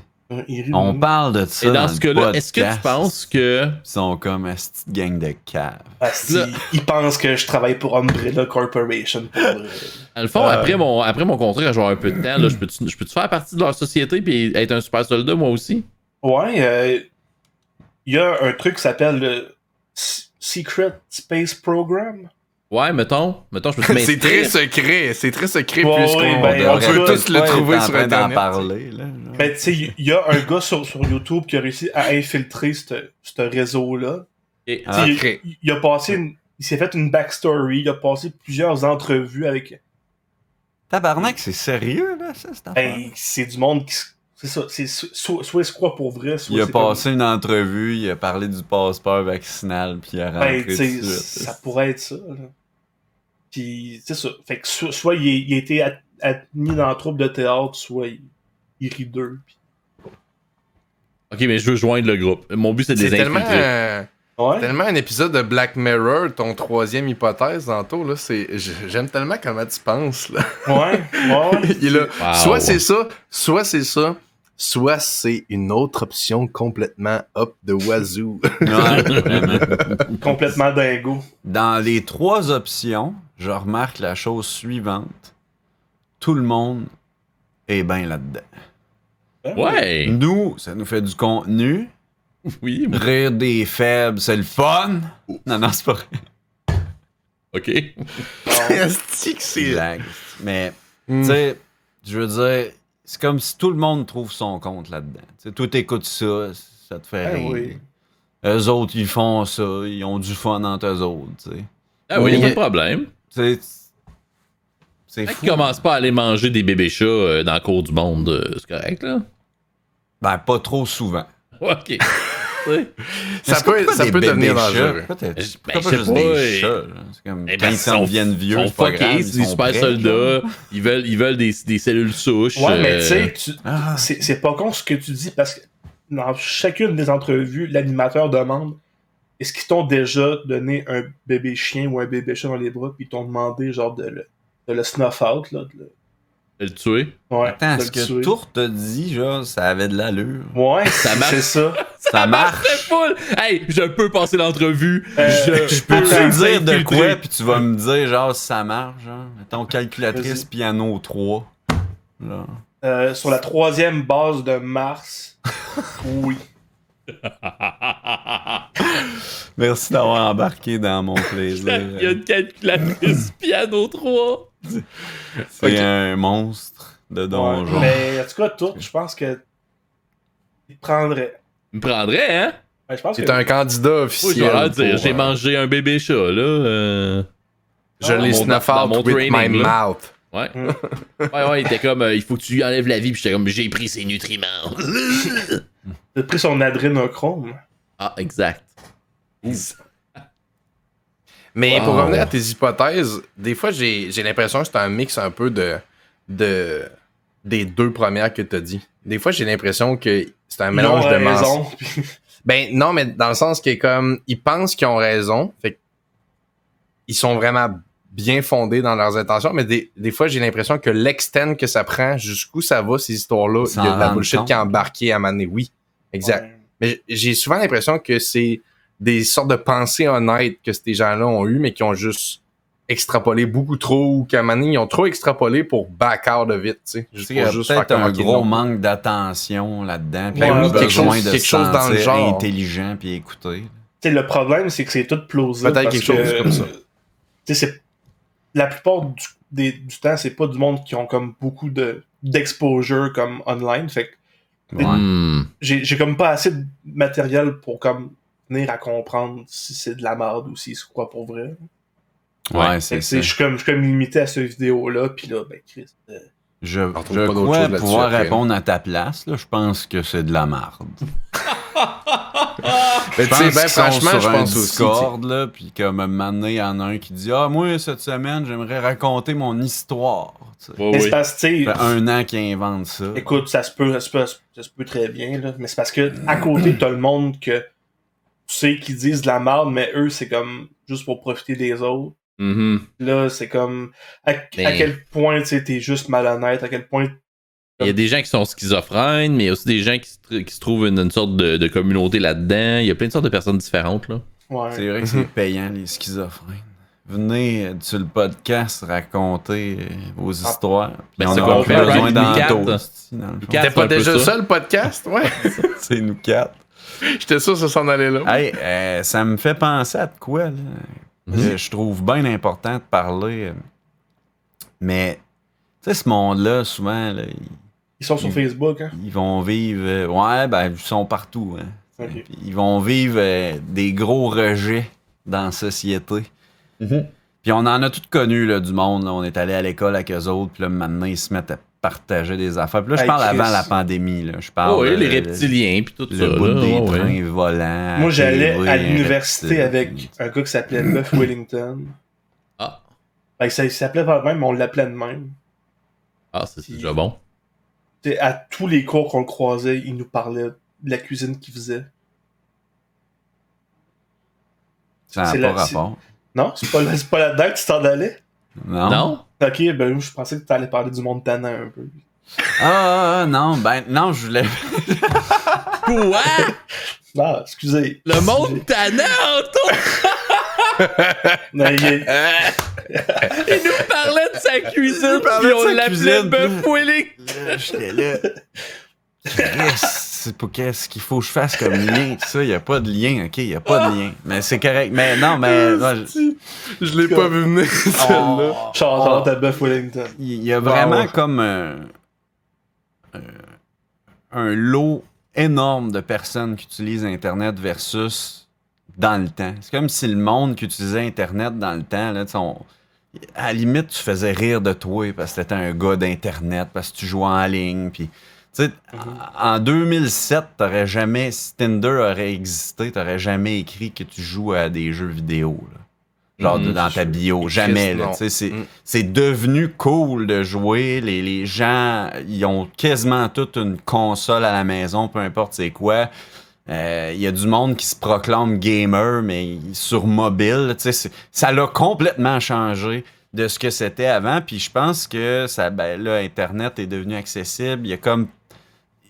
ils rient de On nous. parle de ça. Et dans dans ce le cas-là, est-ce que tu podcast. penses que. Ils sont comme une petite gang de caves. Ah, si, Ils pensent que je travaille pour Umbrella Corporation. Pour. Dans le fond, Euh. après, mon, après mon contrat, quand je vais avoir un peu de temps, là, je peux-tu je peux faire partie de leur société puis être un super soldat, moi aussi? Ouais, euh, il y a un truc qui s'appelle Secret Space Program. Ouais, mettons. Mettons, je peux te C'est très secret, c'est très secret Ouais, puisqu'on ouais, on ben, en peut tous le trouver sur internet. parler, là. Ben, tu sais, il y a un gars sur, sur YouTube qui a réussi à infiltrer ce ce réseau-là. Et- Ah, il, il a passé une- il s'est fait une backstory, il a passé plusieurs entrevues avec. Tabarnak, c'est sérieux, là, ça? Ben, c'est du monde qui. s- C'est ça, c'est so- soit, soit il se croit pour vrai, soit Il a comme- passé une entrevue, il a parlé du passeport vaccinal, puis il a rentré Ben, sais, de suite. ça pourrait être ça. Là. Puis, c'est ça. Fait que so- soit il, est- il a été ad- admis dans la troupe de théâtre, soit il, il rit d'eux. puis- Ok, mais je veux joindre le groupe. Mon but, c'est de C'est les tellement, infiltrer. euh, Ouais. tellement un épisode de Black Mirror, ton troisième hypothèse, Anto, là, c'est, j'aime tellement comment tu penses, là. Ouais, ouais. Il est là. Wow. Soit c'est ça, soit c'est ça, soit c'est une autre option complètement up de wazoo. Ouais, complètement dingo. Dans les trois options, je remarque la chose suivante. Tout le monde est bien là-dedans. Ouais. Nous, ça nous fait du contenu. Oui. moi- Rire des faibles, c'est le fun. Non, non, c'est pas vrai. Ok. C'est. Mais, Hmm. tu sais, je veux dire, c'est comme si tout le monde trouve son compte là-dedans. Tu sais, toi, t'écoutes ça, ça te fait Ben rire. oui. Eux autres, ils font ça, ils ont du fun entre eux autres, tu sais. Ah oui, y a Oui. pas de problème. C'est Fait fou. qu'ils commencent pas à aller manger des bébés chats euh, dans le cours du monde, euh, c'est correct, là? Ben, pas trop souvent. Ok. Ça peut, ça peut devenir dangereux. Pourquoi Ben, pourquoi pas juste pas, des chats? quand ils s'en deviennent vieux, c'est pas grave, ils sont super soldats. Ils veulent, ils veulent des, des cellules souches. Ouais, mais euh, tu sais, Ah. c'est c'est pas con ce que tu dis parce que dans chacune des entrevues, l'animateur demande est-ce qu'ils t'ont déjà donné un bébé chien ou un bébé chat dans les bras, puis ils t'ont demandé genre de le, de le snuff out, là. De le, de le tuer? ouais, Attends, de ce le que tuer. Tour t'a dit, genre, ça avait de l'allure? Ouais, Ça marche. c'est ça. Ça marche. Full! Hey, je peux passer l'entrevue. Euh, je, peux me dire de quoi, puis tu vas me dire, genre, si ça marche, genre. Mettons, calculatrice piano 3. Là. Euh, sur la troisième base de Mars, oui. Merci d'avoir embarqué dans mon plaisir. Il y a une calculatrice piano 3. C'est un monstre de Ouais. donjon. Mais en tout cas, tout, je pense que. Il prendrait. Me prendrait, hein? Je pense que. un candidat officiel. leur dire, j'ai euh, mangé un bébé chat, là. euh, Je l'ai snuff out mon with my là. mouth. Ouais. Mm. ouais, ouais, il était comme, euh, il faut que tu lui enlèves la vie, puis j'étais comme, j'ai pris ses nutriments. Il a pris son adrénochrome. ah, exact. Mais pour revenir à tes hypothèses, des fois, j'ai j'ai l'impression que c'est un mix un peu de, de des deux premières que tu as dit. Des fois, j'ai l'impression que c'est un mélange Ils ont de mensonges. raison. puis- Ben non, mais dans le sens que comme ils pensent qu'ils ont raison, fait que ils sont vraiment bien fondés dans leurs intentions, mais des, des fois j'ai l'impression que l'extend que ça prend, jusqu'où ça va ces histoires-là, il y a de la bullshit qui est embarquée à maner. Oui, exact. Ouais. Mais j'ai souvent l'impression que c'est des sortes de pensées honnêtes que ces gens-là ont eu, mais qui ont juste extrapolé beaucoup trop, ou qu'à un moment donné, ils ont trop extrapolé pour back out de vite, tu sais. Juste sais, Il y pour a juste peut-être un gros non. manque d'attention là-dedans. Puis Ben oui, quelque chose- de quelque se chose dans le genre. intelligent puis écouter. Tu sais, le problème, c'est que c'est tout plausible. Peut-être parce quelque chose que, comme ça. Tu sais, c'est. La plupart du, des- du temps, c'est pas du monde qui ont comme beaucoup de d'exposure comme online. Fait que Ouais. Hmm. j'ai j'ai comme pas assez de matériel pour comme venir à comprendre si c'est de la merde ou si c'est quoi pour vrai. Ouais, c'est ça. Je suis comme, je suis comme limité à cette vidéo-là, puis là, ben, Chris. euh, Je, je pas crois pouvoir répondre à ta place. Là. Je pense que c'est de la merde. Mais ben, qu'ils franchement, je pense sais. Discord, là, puis comme un moment donné, il y en a un qui dit « Ah, moi, cette semaine, j'aimerais raconter mon histoire. ». Ouais, ouais. c'est parce que, un an qu'il invente ça. Écoute, ça se peut, ça se peut, ça se peut très bien, là. Mais c'est parce que à côté, t'as le monde que tu sais qui disent de la merde, mais eux, c'est comme juste pour profiter des autres. Mhm. Là, c'est comme à, Mais- à quel point tu sais, t'es juste malhonnête, à quel point. Il y a des gens qui sont schizophrènes, mais il y a aussi des gens qui se, tr- qui se trouvent une, une sorte de, de communauté là-dedans. Il y a plein de sortes de personnes différentes, là. Ouais. C'est vrai que c'est payant, les schizophrènes. Venez euh, sur le podcast raconter euh, vos histoires. Puis Ben, on c'est a besoin d'en. T'es pas déjà ça. ça, le podcast? Ouais. C'est nous quatre. J'étais sûr que ça s'en allait là. Hey, euh, ça me fait penser à de quoi, là? Mhm. Euh, Je trouve bien important de parler. euh, Mais, tu sais, ce monde-là, souvent, là, ils, Ils sont sur. Facebook, hein? ils vont vivre. euh, ouais, ben, ils sont partout. Hein. Ils vont vivre euh, des gros rejets dans la société. Mhm. Puis on en a tout connu là, du monde. là. On est allé à l'école avec eux autres. Puis là, maintenant, ils se mettent à partager des affaires. Puis là, je Hey, parle Chris. avant la pandémie. Là. Je parle. Ah oui, euh, les reptiliens, puis tout Le, ça. bout là. des ouais. trains volants. Moi, j'allais à un l'université reptile. avec un gars qui s'appelait Buff Wellington. Ah, Ben, ça, il s'appelait pas même, mais on l'appelait de même. ah c'est déjà bon. À tous les cours qu'on le croisait, il nous parlait de la cuisine qu'il faisait. Ça n'a c'est pas la- rapport. Non, c'est pas, pas là-dedans que tu t'en allais? Non? Non? Ok, ben je pensais que tu allais parler du monde tannant un peu. Ah, ah, ah, non, ben, non, je voulais. Quoi? Ah, excusez. Le monde tannant, Anto! Non, il est- Il nous parlait de sa cuisine, puis on l'appelait. Là, J'étais là. Chris, C'est pour qu'est-ce qu'il faut que je fasse comme lien, tout ça. Il n'y a pas de lien, ok? Il n'y a pas de lien. Mais c'est correct. Mais non, mais. non, je- Je l'ai pas vu venir, celle-là? Charlotte à Buff Wellington. Il y a vraiment ouais. comme euh, euh, un lot énorme de personnes qui utilisent Internet versus dans le temps. C'est comme si le monde qui utilisait Internet dans le temps, là, on- à la limite, tu faisais rire de toi parce que t'étais un gars d'Internet, parce que tu jouais en ligne. Puis, sais, en 2007, t'aurais jamais, si Tinder aurait existé, t'aurais jamais écrit que tu joues à des jeux vidéo. là. Genre Mhm, dans ta bio. Jamais. C'est Mm. c'est devenu cool de jouer. Les, les gens, ils ont quasiment toute une console à la maison, peu importe c'est quoi. Euh, Il y a du monde qui se proclame gamer, mais sur mobile. Ça l'a complètement changé de ce que c'était avant. Puis je pense que ça, ben, là, Internet est devenu accessible. Il y a comme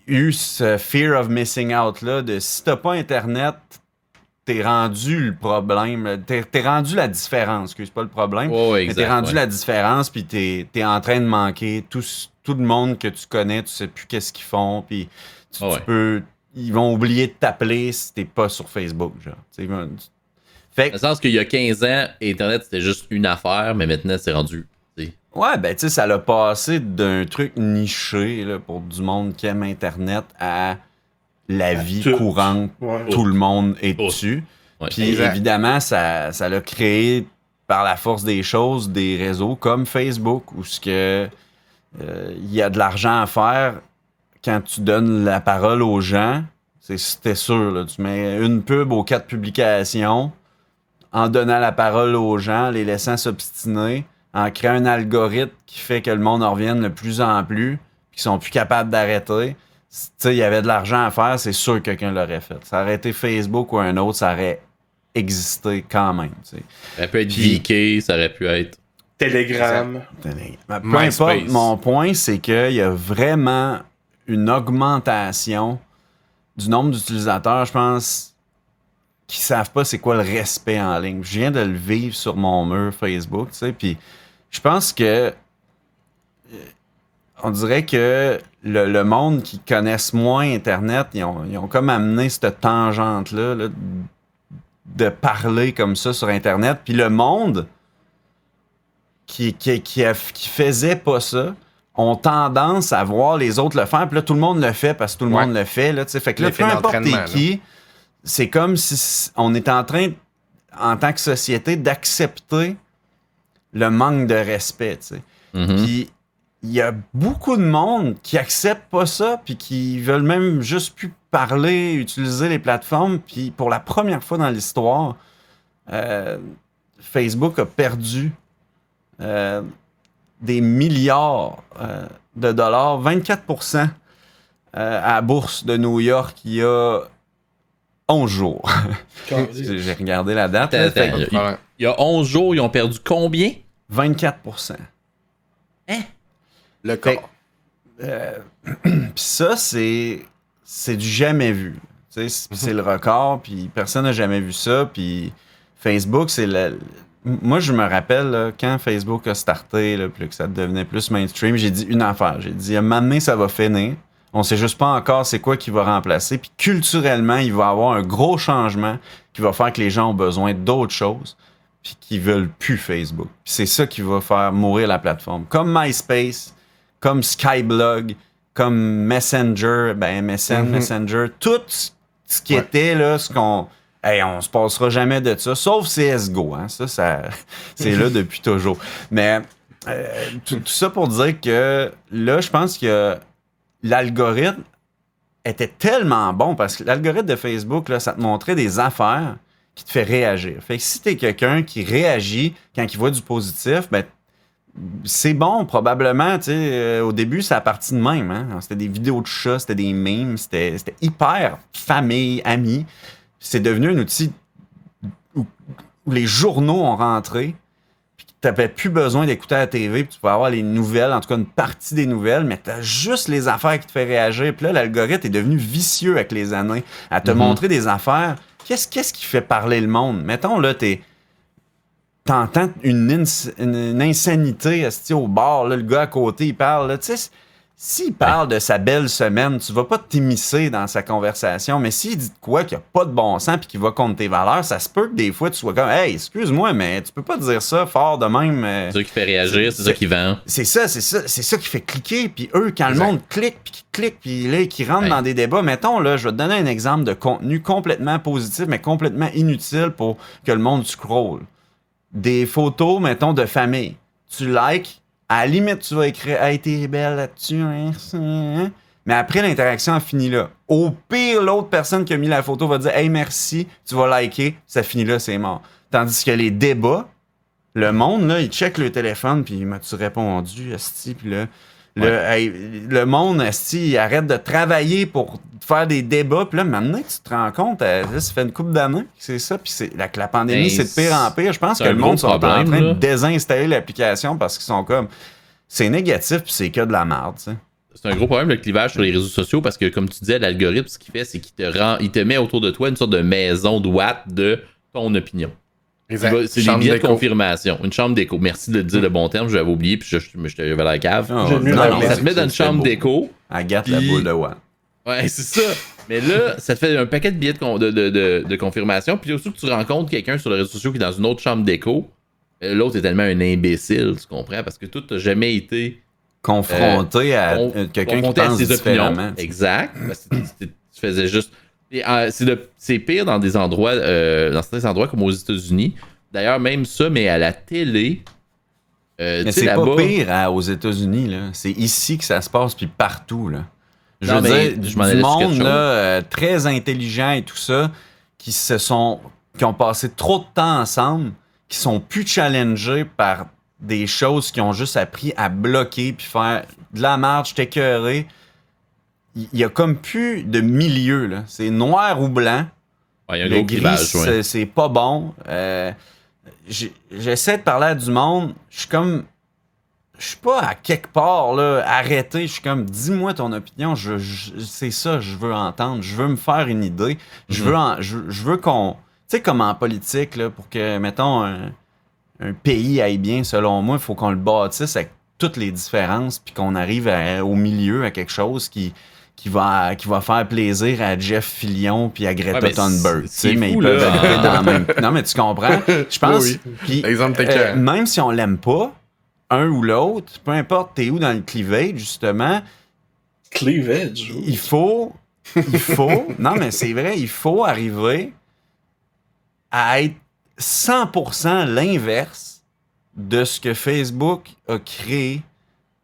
eu ce fear of missing out là de si t'as pas Internet, t'es rendu le problème. T'es rendu la différence, excuse pas le problème. Mais t'es rendu ouais. la différence, puis t'es es en train de manquer tout, tout le monde que tu connais, tu sais plus qu'est-ce qu'ils font, puis tu, tu ouais. peux... Ils vont oublier de t'appeler si t'es pas sur Facebook, genre. Fait Dans que, le sens qu'il y a 15 ans, Internet c'était juste une affaire, mais maintenant c'est rendu. Ouais, ben, tu sais, ça l'a passé d'un truc niché, là, pour du monde qui aime Internet, à la vie tout. courante. Ouais. Tout le monde est dessus. Ouais. Puis Exact. évidemment, ça, ça l'a créé par la force des choses des réseaux comme Facebook où ce que euh, il y a de l'argent à faire quand tu donnes la parole aux gens. C'est c'était sûr, là, tu mets une pub aux quatre publications en donnant la parole aux gens, les laissant s'obstiner, en créant un algorithme qui fait que le monde en revienne de plus en plus, puis qu'ils sont plus capables d'arrêter. Tu sais, il y avait de l'argent à faire, c'est sûr que quelqu'un l'aurait fait. Ça aurait été Facebook ou un autre, ça aurait existé quand même. Ça aurait pu être VK, ça aurait pu être. Telegram. Mais Peu importe, mon point, c'est qu'il y a vraiment une augmentation du nombre d'utilisateurs, je pense, qui savent pas c'est quoi le respect en ligne. Je viens de le vivre sur mon mur Facebook, tu sais, puis je pense que euh, on dirait que le, le monde qui connaissent moins Internet, ils ont, ils ont comme amené cette tangente-là là, de parler comme ça sur Internet. Puis le monde qui, qui, qui, a- qui faisait pas ça ont tendance à voir les autres le faire. Puis là, tout le monde le fait parce que tout le Ouais. monde le fait. Là, fait que là, peu importe qui, c'est comme si on est en train, en tant que société, d'accepter le manque de respect. tu sais. Mhm. Puis il y a beaucoup de monde qui accepte pas ça, puis qui veulent même juste plus parler, utiliser les plateformes. Puis pour la première fois dans l'histoire, euh, Facebook a perdu euh, des milliards euh, de dollars, 24% euh, à la bourse de New York il y a 11 jours. J'ai regardé la date. là, Attends, Il y a 11 jours, ils ont perdu combien? 24% Le Fait- corps. Euh, Puis ça, c'est c'est du jamais vu. C'est c'est le record, puis personne n'a jamais vu ça. Puis Facebook, c'est le... Moi, je me rappelle, là, quand Facebook a starté, là, puis que ça devenait plus mainstream, j'ai dit une affaire. J'ai dit, à un moment donné, ça va finir. On sait juste pas encore c'est quoi qui va remplacer. Puis culturellement, il va y avoir un gros changement qui va faire que les gens ont besoin d'autres choses, puis qui veulent plus Facebook. C'est ça qui va faire mourir la plateforme. Comme MySpace, comme Skyblog, comme Messenger, ben MSN, Mhm. Messenger, tout ce ce qui Ouais. était là, ce qu'on. Hey, on se passera jamais de ça, sauf CSGO. Hein? Ça, ça c'est là depuis toujours. Mais euh, tout, tout ça pour dire que là, je pense que l'algorithme était tellement bon parce que l'algorithme de Facebook, là, ça te montrait des affaires qui te fait réagir. Fait que si t'es quelqu'un qui réagit quand il voit du positif, ben c'est bon, probablement. tu euh, au début, ça a parti de même. Hein? C'était des vidéos de chats, c'était des memes, c'était c'était hyper famille, amis. C'est devenu un outil où, où les journaux ont rentré. Puis tu n'avais plus besoin d'écouter la TV, puis tu pouvais avoir les nouvelles, en tout cas une partie des nouvelles, mais tu as juste les affaires qui te fait réagir. Puis là, l'algorithme est devenu vicieux avec les années à te Mhm. montrer des affaires. Qu'est-ce qui fait parler le monde? Mettons, là, t'es t'entends une, ins- une- une insanité au bar, là, le gars à côté, il parle. Tu sais, s'il parle de sa belle semaine, tu vas pas t'immiscer dans sa conversation, mais s'il dit de quoi qu'il n'y a pas de bon sens puis qu'il va contre tes valeurs, ça se peut que des fois tu sois comme Hey, excuse-moi, mais tu peux pas dire ça fort de même. euh, C'est ça qui fait réagir, c'est ça qui vend. c'est ça, c'est ça, c'est ça qui fait cliquer. Puis eux, quand Exact. le monde clique, puis qui clique, puis là, qui rentre Ouais. dans des débats, mettons, là, je vais te donner un exemple de contenu complètement positif, mais complètement inutile pour que le monde scroll. Des photos, mettons, de famille. tu likes, à la limite, tu vas écrire Hey, t'es belle là-dessus, hein, hein. Mais après, l'interaction a fini là. Au pire, l'autre personne qui a mis la photo va dire Hey, merci, tu vas liker, ça finit là, c'est mort. Tandis que les débats, le monde, là, il check le téléphone, puis m'as-tu répondu, Esti, puis là. Le, hey, le monde, il arrête de travailler pour faire des débats. Puis là, maintenant, tu te rends compte, euh, là, ça fait une couple d'années que c'est ça. Puis c'est, la, pandémie, Ben, c'est de pire en pire. Je pense que le monde sont en train là. de désinstaller l'application parce qu'ils sont comme. C'est négatif, puis c'est que de la merde, tu sais. C'est un gros problème le clivage sur les réseaux sociaux parce que, comme tu disais, l'algorithme, ce qu'il fait, c'est qu'il te rend, il te met autour de toi une sorte de maison de watt de ton opinion. C'est des billets de confirmation. Une chambre d'écho. Merci de dire le bon terme, je l'avais oublié, puis je, je, je, j'avais la cave. Ah, non, la non, blague. ça te met dans une chambre d'écho. Agathe la boule de watt. Ouais, c'est ça. Mais là, ça te fait un paquet de billets de, con- de, de, de, de confirmation. Puis aussi que tu rencontres quelqu'un sur les réseaux sociaux qui est dans une autre chambre d'écho. euh, L'autre est tellement un imbécile, tu comprends? Parce que toi, t'as jamais été Confronté à con- euh, quelqu'un qui confronté à pense ses différemment. opinions. Exact. Parce que tu faisais juste. Euh, c'est pire dans des endroits, euh, dans certains endroits comme aux États-Unis. D'ailleurs, même ça, mais à la télé. euh, Mais c'est pas pire hein, aux États-Unis, là. C'est ici que ça se passe, puis partout, là. Je Non, veux mais dire, je du monde, là, euh, très intelligent et tout ça, qui se sont... qui ont passé trop de temps ensemble, qui sont plus challengés par des choses qui ont juste appris à bloquer puis faire de la marche, t'écœurer. Il y a comme plus de milieu, là. C'est noir ou blanc. Ouais, il y a un Le gris, ouais. c'est- pas bon. Euh, J'essaie de parler à du monde. Je suis comme. Je suis pas à quelque part, là, arrêté. Je suis comme, dis-moi ton opinion. Je, je- c'est ça, je veux entendre. Je veux me faire une idée. Je Mhm. veux, en- je, je veux qu'on. Tu sais, comme en politique, là, pour que, mettons, un, un pays aille bien, selon moi, il faut qu'on le bâtisse avec toutes les différences, puis qu'on arrive à- au milieu à quelque chose qui, qui, va, qui va faire plaisir à Jeff Fillion puis à Greta Ouais, Thunberg. tu c'est sais, mais fou, ils peuvent là. habiter dans la même. Non, mais tu comprends? Je pense. Oui, euh, même si on l'aime pas, un ou l'autre, peu importe t'es où dans le cleavage, justement, Cleavage. il faut, il faut, non mais c'est vrai, il faut arriver à être 100% l'inverse de ce que Facebook a créé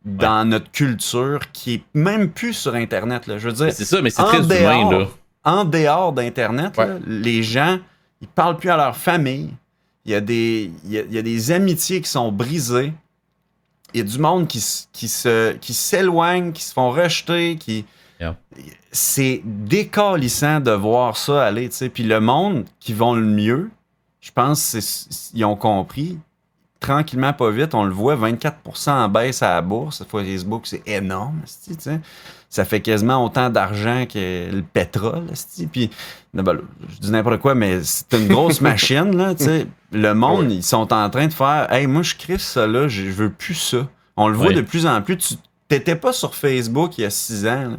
dans notre culture, qui est même plus sur Internet. Là. Je veux dire, C'est ça, mais c'est très humain, dehors, là. en dehors d'Internet, Ouais. les gens, ils parlent plus à leur famille. Il y a des, il y a, il y a des amitiés qui sont brisées. Il y a du monde qui, qui se, qui s'éloigne, qui se font rejeter, qui. Yeah. C'est décalissant de voir ça aller, tu sais. Puis le monde qui vont le mieux, je pense qu'ils ont compris. Tranquillement, pas vite, on le voit, 24% en baisse à la bourse. Facebook, c'est énorme, esti, tu sais ça fait quasiment autant d'argent que le pétrole. Puis, ben, je dis n'importe quoi, mais c'est une grosse machine. Là, tu sais. le monde, ils sont en train de faire Hey, moi, je crée ça là, je je veux plus ça. On le voit Ouais. de plus en plus. Tu n'étais pas sur Facebook il y a six ans. Là,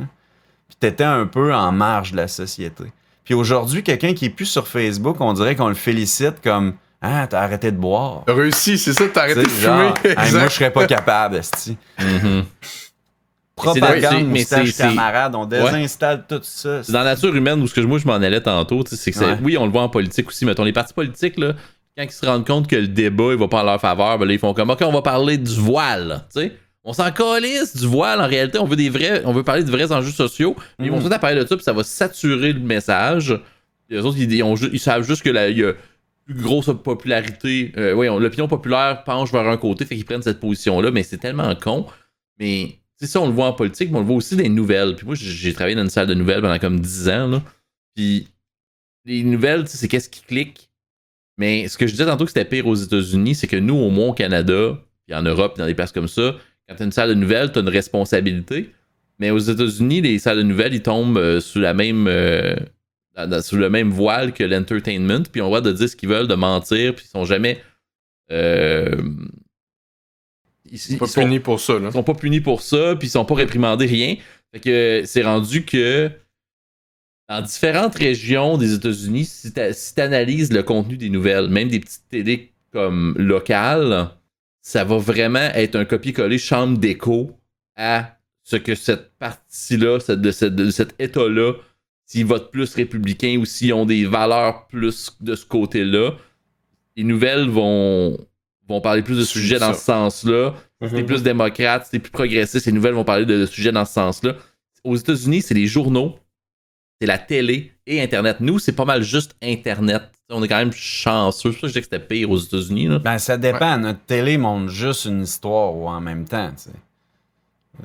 puis tu étais un peu en marge de la société. Puis aujourd'hui, quelqu'un qui est plus sur Facebook, on dirait qu'on le félicite comme Ah, t'as arrêté de boire. T'as réussi, c'est ça, t'as arrêté de genre, fumer. Hey, moi, je serais pas capable, esti. Mhm. Propagande, c'est- mais c'est- c'est- camarade, on désinstalle tout ça. C'est dans la nature humaine où ce que moi je m'en allais tantôt, tu sais, c'est que c'est- Ouais. oui, on le voit en politique aussi, mettons les partis politiques là, quand ils se rendent compte que le débat il va pas en leur faveur, ben là ils font comme OK, on va parler du voile, tu sais. On s'en calisse du voile en réalité, on veut des vrais on veut parler de vrais enjeux sociaux, mais ils vont Mhm. tout à parler de ça puis ça va saturer le message. Les autres ils, ils ont ju- ils savent juste que la il y a plus grosse popularité, euh, on- l'opinion populaire penche vers un côté, fait qu'ils prennent cette position là, mais c'est tellement con. Mais c'est ça, on le voit en politique, mais on le voit aussi les nouvelles. Puis moi, j'ai- travaillé dans une salle de nouvelles pendant comme 10 ans. Là. Puis les nouvelles, c'est qu'est-ce qui clique. Mais ce que je disais tantôt que c'était pire aux États-Unis, c'est que nous, au moins au Canada, puis en Europe, puis dans des places comme ça, quand t'as une salle de nouvelles, t'as une responsabilité. Mais aux États-Unis, les salles de nouvelles, ils tombent euh, sous la même. euh, dans- dans- sous le même voile que l'entertainment, puis on voit de dire ce qu'ils veulent, de mentir, puis ils sont jamais. euh, ils, C'est pas ils sont- puni pour ça, là. ils sont pas punis pour ça, puis ils sont pas réprimandés, rien. Fait que c'est rendu que dans différentes régions des États-Unis, si tu analyses le contenu des nouvelles, même des petites télés comme locales, ça va vraiment être un copier-coller chambre d'écho à ce que cette partie-là, cette- de, cette- de cet État-là, s'ils votent plus républicain ou s'ils ont des valeurs plus de ce côté-là, les nouvelles vont, vont parler plus de sujets dans ce sens-là. Si t'es Mhm. plus démocrate, si t'es plus progressiste, les nouvelles vont parler de, de sujets dans ce sens-là. Aux États-Unis, c'est les journaux, c'est la télé et Internet. Nous, c'est pas mal juste Internet. On est quand même chanceux. C'est pour ça que je dis que c'était pire aux États-Unis. là. Ben, ça dépend. Notre télé montre juste une histoire ou en même temps, tu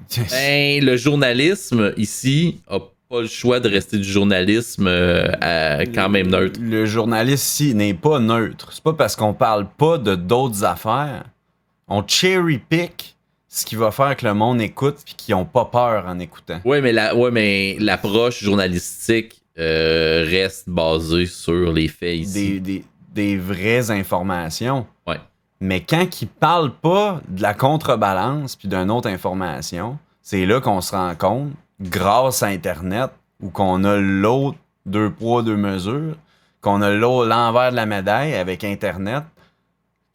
sais. Ben, le journalisme ici a pas le choix de rester du journalisme euh, à- quand même neutre. Le journaliste ici n'est pas neutre. C'est pas parce qu'on parle pas de d'autres affaires. On cherry pick ce qui va faire que le monde écoute puis qu'ils ont pas peur en écoutant. Ouais, mais la, ouais, mais l'approche journalistique euh, reste basée sur les faits ici. Des, des, des vraies informations. Ouais. Mais quand ils parlent pas de la contrebalance puis d'une autre information, c'est là qu'on se rend compte, grâce à Internet, où qu'on a l'autre deux poids, deux mesures, qu'on a l'envers de la médaille avec Internet,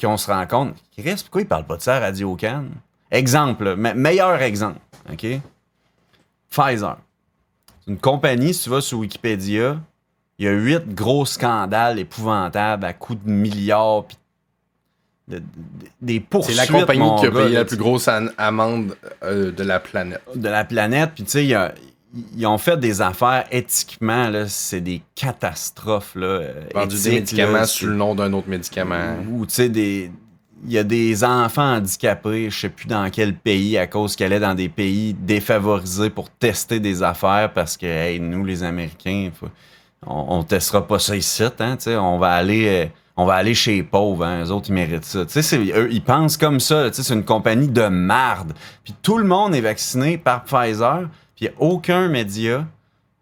qu'on se rend compte, Chris, pourquoi ils parlent pas de ça à Radio Cannes? Exemple, me- meilleur exemple, OK? Pfizer. C'est une compagnie, si tu vas sur Wikipédia, il y a huit gros scandales épouvantables à coups de milliards, puis de- de- des C'est poursuites. la compagnie qui a payé là, la plus grosse amende euh, de la planète. de la planète. Puis, tu sais, ils ont fait des affaires éthiquement, là, c'est des catastrophes. Là, euh, Vendu éthiques, des médicaments là, sous le nom d'un autre médicament. Ou, tu sais, des. Il y a des enfants handicapés, je sais plus dans quel pays, à cause qu'elle est dans des pays défavorisés pour tester des affaires parce que, hey, nous, les Américains, faut- on, on testera pas ça ici, hein, tu sais, on va aller. euh, on va aller chez les pauvres, hein, eux autres, ils méritent ça. Eux, ils pensent comme ça, c'est une compagnie de marde. Puis tout le monde est vacciné par Pfizer, puis il n'y a aucun média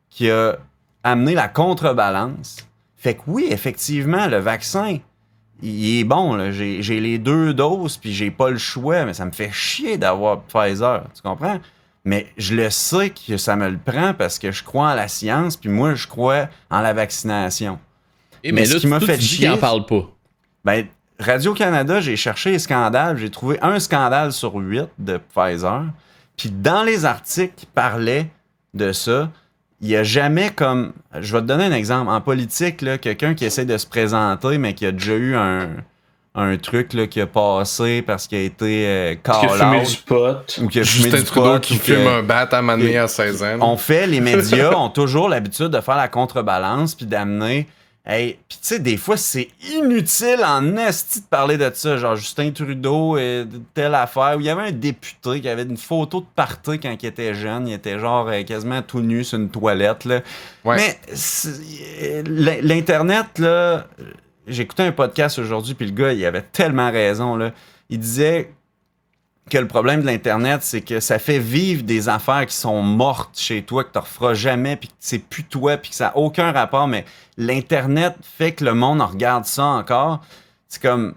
qui a amené la contrebalance. Fait que oui, effectivement, le vaccin, il est bon. j'ai les deux doses, puis j'ai pas le choix, mais ça me fait chier d'avoir Pfizer. Tu comprends? Mais je le sais que ça me le prend parce que je crois en la science, puis moi, je crois en la vaccination. Mais mais, ce là, qui m'a fait tu chier- en parlent pas. Ben, Radio-Canada, j'ai cherché les scandales. J'ai trouvé un scandale sur huit de Pfizer. Puis dans les articles qui parlaient de ça, il n'y a jamais comme. Je vais te donner un exemple. En politique, là, quelqu'un qui essaie de se présenter, mais qui a déjà eu un, un truc là, qui a passé parce qu'il a été euh, call fumer out, du pot. ou qui a fumé Justin du Trudeau pot, qui ou que- fume un bat à que- à 16 ans. on fait, les médias ont toujours l'habitude de faire la contrebalance puis d'amener. Hey, puis tu sais, des fois, c'est inutile en esti de parler de ça. Genre Justin Trudeau et de telle affaire. Où il y avait un député qui avait une photo de party quand il était jeune. Il était genre euh, quasiment tout nu sur une toilette. Là. Ouais. Mais euh, l'in- l'Internet, là, j'écoutais un podcast aujourd'hui, puis le gars, il avait tellement raison. Là. Il disait que le problème de l'Internet, c'est que ça fait vivre des affaires qui sont mortes chez toi, que tu ne referas jamais, puis que c'est plus toi, puis que ça n'a aucun rapport. Mais l'Internet fait que le monde en regarde ça encore. C'est comme.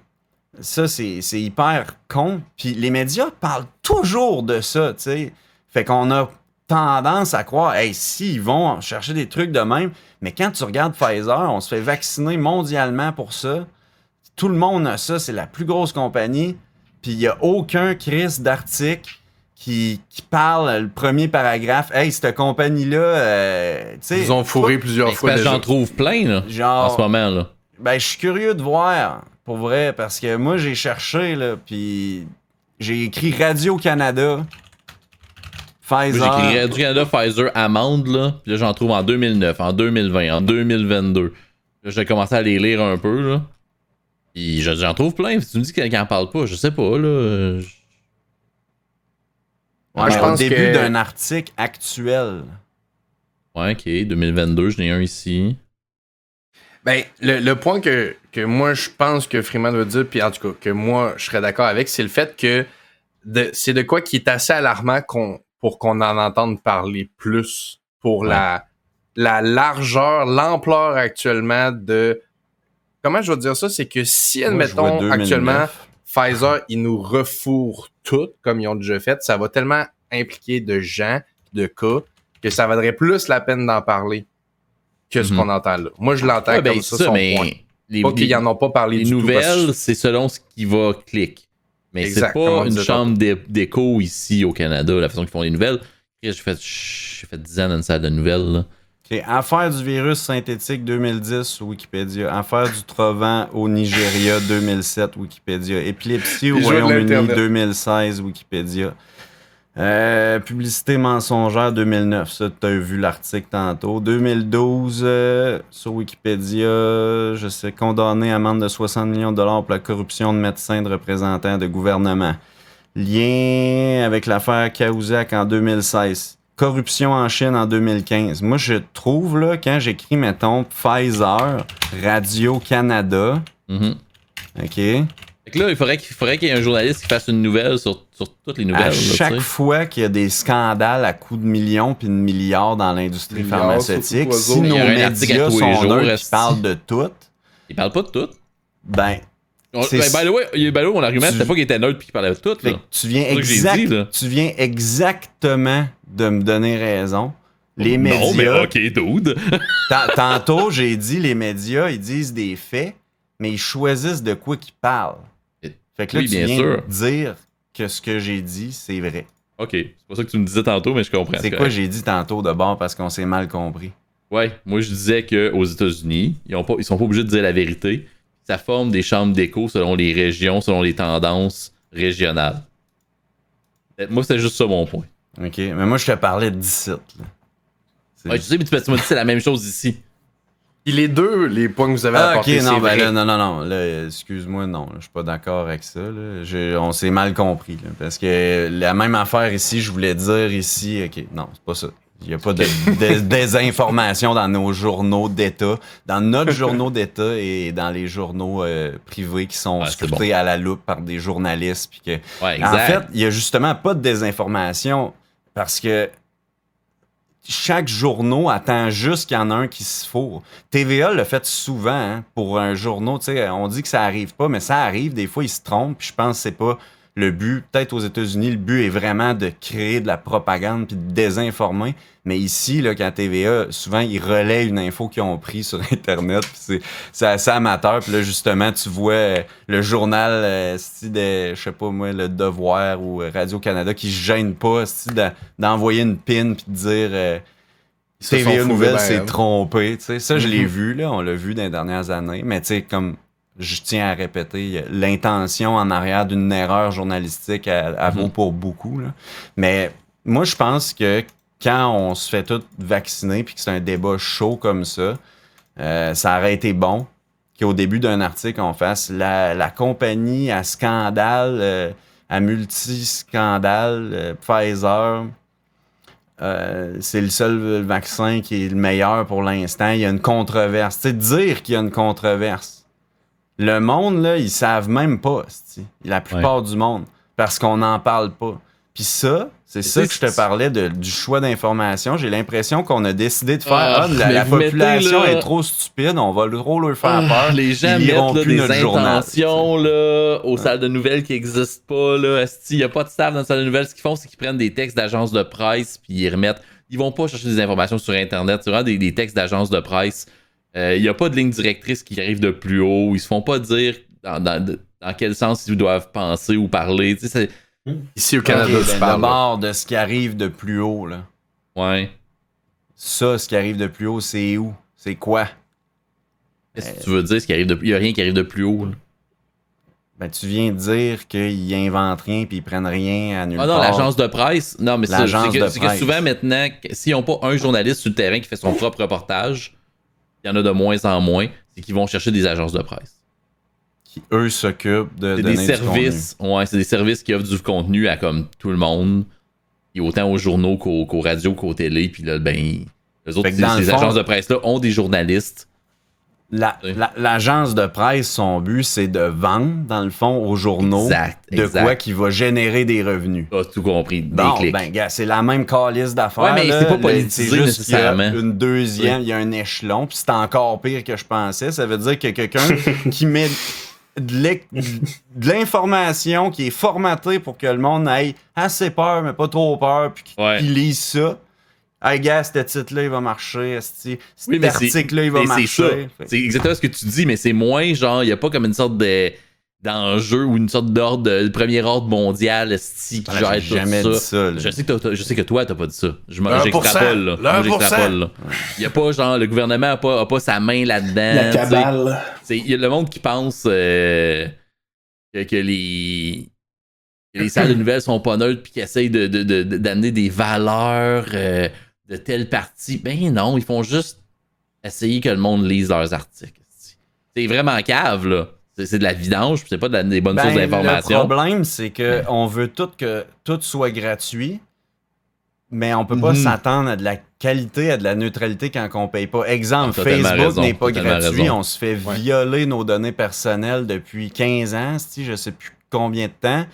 Ça, c'est hyper con. Puis les médias parlent toujours de ça, tu sais. Fait qu'on a tendance à croire, hey, si, ils vont chercher des trucs de même. Mais quand tu regardes Pfizer, on se fait vacciner mondialement pour ça. Tout le monde a ça, c'est la plus grosse compagnie. Puis il n'y a aucun crise d'article qui, qui parle le premier paragraphe. Hey, cette compagnie-là, euh, tu sais. Ils ont fourré plusieurs c'est fois. J'en trouve plein là, en Genre, ce moment. là. ben, je suis curieux de voir, pour vrai, parce que moi, j'ai cherché, là, puis j'ai écrit Radio-Canada, Pfizer. J'écris Radio-Canada, Pfizer, amende, là. Puis là, j'en trouve en 2009, en 2020, en 2022. Là, j'ai commencé à les lire un peu, là. Puis je- j'en trouve plein. Tu me dis qu'il en parle pas, je sais pas, là. je- Ouais, je Mais pense au début que- d'un article actuel. Ouais, ok, 2022, j'en ai un ici. Ben, le, le point que, que moi, je pense que Freeman veut dire, puis en tout cas, que moi, je serais d'accord avec, c'est le fait que de- c'est de quoi qui est assez alarmant qu'on, pour qu'on en entende parler plus pour Ouais. la, la largeur, l'ampleur actuellement de. Comment je veux dire ça? C'est que si, admettons, 2009. actuellement, Pfizer, ils nous refourrent tout, comme ils ont déjà fait, ça va tellement impliquer de gens, de cas, que ça vaudrait plus la peine d'en parler que ce Mhm. qu'on entend là. Moi, je l'entends Ouais, ben, comme ça, ça, son mais point. les, Pas qu'ils les- en ont pas parlé les du nouvelles, c'est selon ce qui va clic. Mais c'est pas une chambre d'é- d'écho ici au Canada, la façon qu'ils font les nouvelles. J'ai fait, j'ai fait 10 ans dans une salle de nouvelles. là. Affaire du virus synthétique 2010 sur Wikipédia. Affaire du trovent au Nigeria 2007 Wikipédia. Épilepsie au Royaume-Uni l'Internet. 2016 Wikipédia. Euh, publicité mensongère 2009, ça tu as vu l'article tantôt. 2012 euh, sur Wikipédia, je sais, condamné à amende de 60 millions de dollars pour la corruption de médecins de représentants de gouvernement. Lien avec l'affaire Cahuzac en 2016. Corruption en Chine en 2015. Moi, je trouve, là, quand j'écris, mettons, Pfizer, Radio-Canada, Mhm. OK? Fait que là, il faudrait qu'il faudrait qu'il y ait un journaliste qui fasse une nouvelle sur, sur toutes les nouvelles. À chaque fois qu'il y a des scandales à coups de millions puis de milliards dans l'industrie pharmaceutique, si nos médias sont jours, là qui parlent de tout, Il parle pas de tout. ben, C'est- Ben, by the way, by the way, mon argument, Tu- c'était pas qu'il était neutre puis qu'il parlait de tout. Là. tu viens, exact- dit, là. tu viens exactement de me donner raison. Les médias, Non, mais ok, dude. Tan- Tantôt, j'ai dit, les médias, ils disent des faits, mais ils choisissent de quoi qu'ils parlent. Fait que là, Oui, tu bien viens sûr. de dire que ce que j'ai dit, c'est vrai. ok, c'est pas ça que tu me disais tantôt, mais je comprends. C'est quoi j'ai dit tantôt de bord parce qu'on s'est mal compris? Ouais, moi je disais qu'aux États-Unis, ils, ont pas, ils sont pas obligés de dire la vérité. Ça forme des chambres d'écho selon les régions, selon les tendances régionales. Euh, Moi, c'est juste ça mon point. OK, mais moi, je te parlais de 17. là. C'est- Ouais, tu sais, mais tu m'as dit que c'est la même chose ici. Puis les deux, les points que vous avez Ah, ok, apportés, non, c'est ben là, non, non, non. Excuse-moi, non. Je suis pas d'accord avec ça. Là. Je- on s'est mal compris. là, parce que la même affaire ici, je voulais dire ici. Ok, non, c'est pas ça. Il n'y a pas de, de- désinformation dans nos journaux d'État, dans notre journaux d'État et dans les journaux euh, privés qui sont Ouais, c'est scrutés à la loupe par des journalistes. Puis que, Ouais, en fait, il y a justement pas de désinformation parce que chaque journaux attend juste qu'il y en a un qui se fourre. TVA le fait souvent hein, pour un sais, On dit que ça arrive pas, mais ça arrive. Des fois, ils se trompent. Puis je pense que c'est pas le but. Peut-être aux États-Unis, le but est vraiment de créer de la propagande puis de désinformer. Mais ici, là, quand TVA, souvent, ils relaient une info qu'ils ont pris sur Internet. c'est, assez amateur. Puis là, justement, tu vois euh, le journal, euh, de, je sais pas moi, Le Devoir ou euh, Radio-Canada qui se gêne pas d'envoyer une pin puis de dire... euh, TVA Nouvelle s'est trompé. tu sais. Ça, je l'ai Mhm. vu, là. On l'a vu dans les dernières années. Mais tu sais, comme je tiens à répéter, l'intention en arrière d'une erreur journalistique, elle, elle vaut Mhm. pour beaucoup. là. Mais moi, je pense que quand on se fait tout vacciner puis que c'est un débat chaud comme ça, euh, ça aurait été bon qu'au début d'un article, on fasse la, la compagnie à scandale, euh, à multi-scandale, euh, Pfizer. c'est le seul vaccin qui est le meilleur pour l'instant. Il y a une controverse. Sais, dire qu'il y a une controverse. Le monde, là, ils savent même pas, la plupart du monde, parce qu'on n'en parle pas. Puis ça, c'est ça que je te parlais de- du choix d'information. J'ai l'impression qu'on a décidé de faire Ah, Ah, la, mettez, population là- est trop stupide, on va trop leur faire Ah, peur. les gens ils mettent là, plus des notre journal. intentions là, aux salles de nouvelles qui n'existent pas. Là. Il n'y a pas de staff dans les salles de nouvelles. Ce qu'ils font, c'est qu'ils prennent des textes d'agences de presse puis ils remettent. Ils vont pas chercher des informations sur Internet. Vraiment des, des textes d'agences de presse. Il n'y a pas de ligne directrice qui arrive de plus haut. Ils se font pas dire dans, dans- dans quel sens ils doivent penser ou parler. Tu sais, c'est- Ici au Canada, Ok, tu ben. D'abord, de ce qui arrive de plus haut, là. ouais. Ça, ce qui arrive de plus haut, c'est où? C'est quoi? Qu'est-ce que tu veux dire? Il n'y a rien qui arrive de plus haut. là? Ben, tu viens de dire qu'ils inventent rien puis ils prennent rien à nulle Ah non, l'agence de presse. Non, mais c'est de que, c'est que souvent maintenant, s'ils n'ont pas un journaliste sur le terrain qui fait son propre reportage, il y en a de moins en moins, c'est qu'ils vont chercher des agences de presse. Qui, eux, s'occupent de C'est des du services, ouais, c'est des services qui offrent du contenu à comme tout le monde, et autant aux journaux qu'aux radios qu'aux télé, puis là, ben, les autres, ces, le agences de presse-là ont des journalistes. La- Oui. la- L'agence de presse, son but, c'est de vendre, dans le fond, aux journaux Exact, de quoi qui va générer des revenus. T'as tout compris, des Bon, clics. ben, gars, c'est la même calice d'affaires. Ouais, mais c'est pas politisé juste qu'il y a nécessairement. une deuxième, il y a un échelon, puis c'est encore pire que je pensais. Ça veut dire que quelqu'un qui met de l'information qui est formatée pour que le monde ait assez peur, mais pas trop peur, puis qu'il Ouais. lise ça. Hey, gars, ce titre-là, il va marcher. Cet Oui, article-là, il va Mais c'est ça. marcher. C'est exactement ce que tu dis, mais c'est moins genre, il n'y a pas comme une sorte de dans un jeu ou une sorte d'ordre, de premier ordre mondial, esti, qui Voilà, gère tout jamais ça. dit ça. Je sais, que je sais que toi, t'as pas dit ça. Je m'en- 1%, J'extrapole, là. le Moi, 1%. j'extrapole, là. Il y a pas, genre, le gouvernement a pas, a pas sa main là-dedans. La cabale. C'est- Il y a le monde qui pense euh, que, que les, que les salles de nouvelles sont pas neutres puis qui essayent de, de- de- de- d'amener des valeurs euh, de telle partie. Ben non, ils font juste essayer que le monde lise leurs articles. C'est vraiment cave, là. C'est, de la vidange, puis c'est pas de la- des bonnes Ben, sources le d'information. problème, c'est que on veut tout que tout soit gratuit, mais on peut pas Mhm. s'attendre à de la qualité, à de la neutralité quand on paye pas. Exemple, Facebook n'est pas gratuit, raison. on se fait Ouais. violer nos données personnelles depuis 15 ans, si je sais plus combien de temps.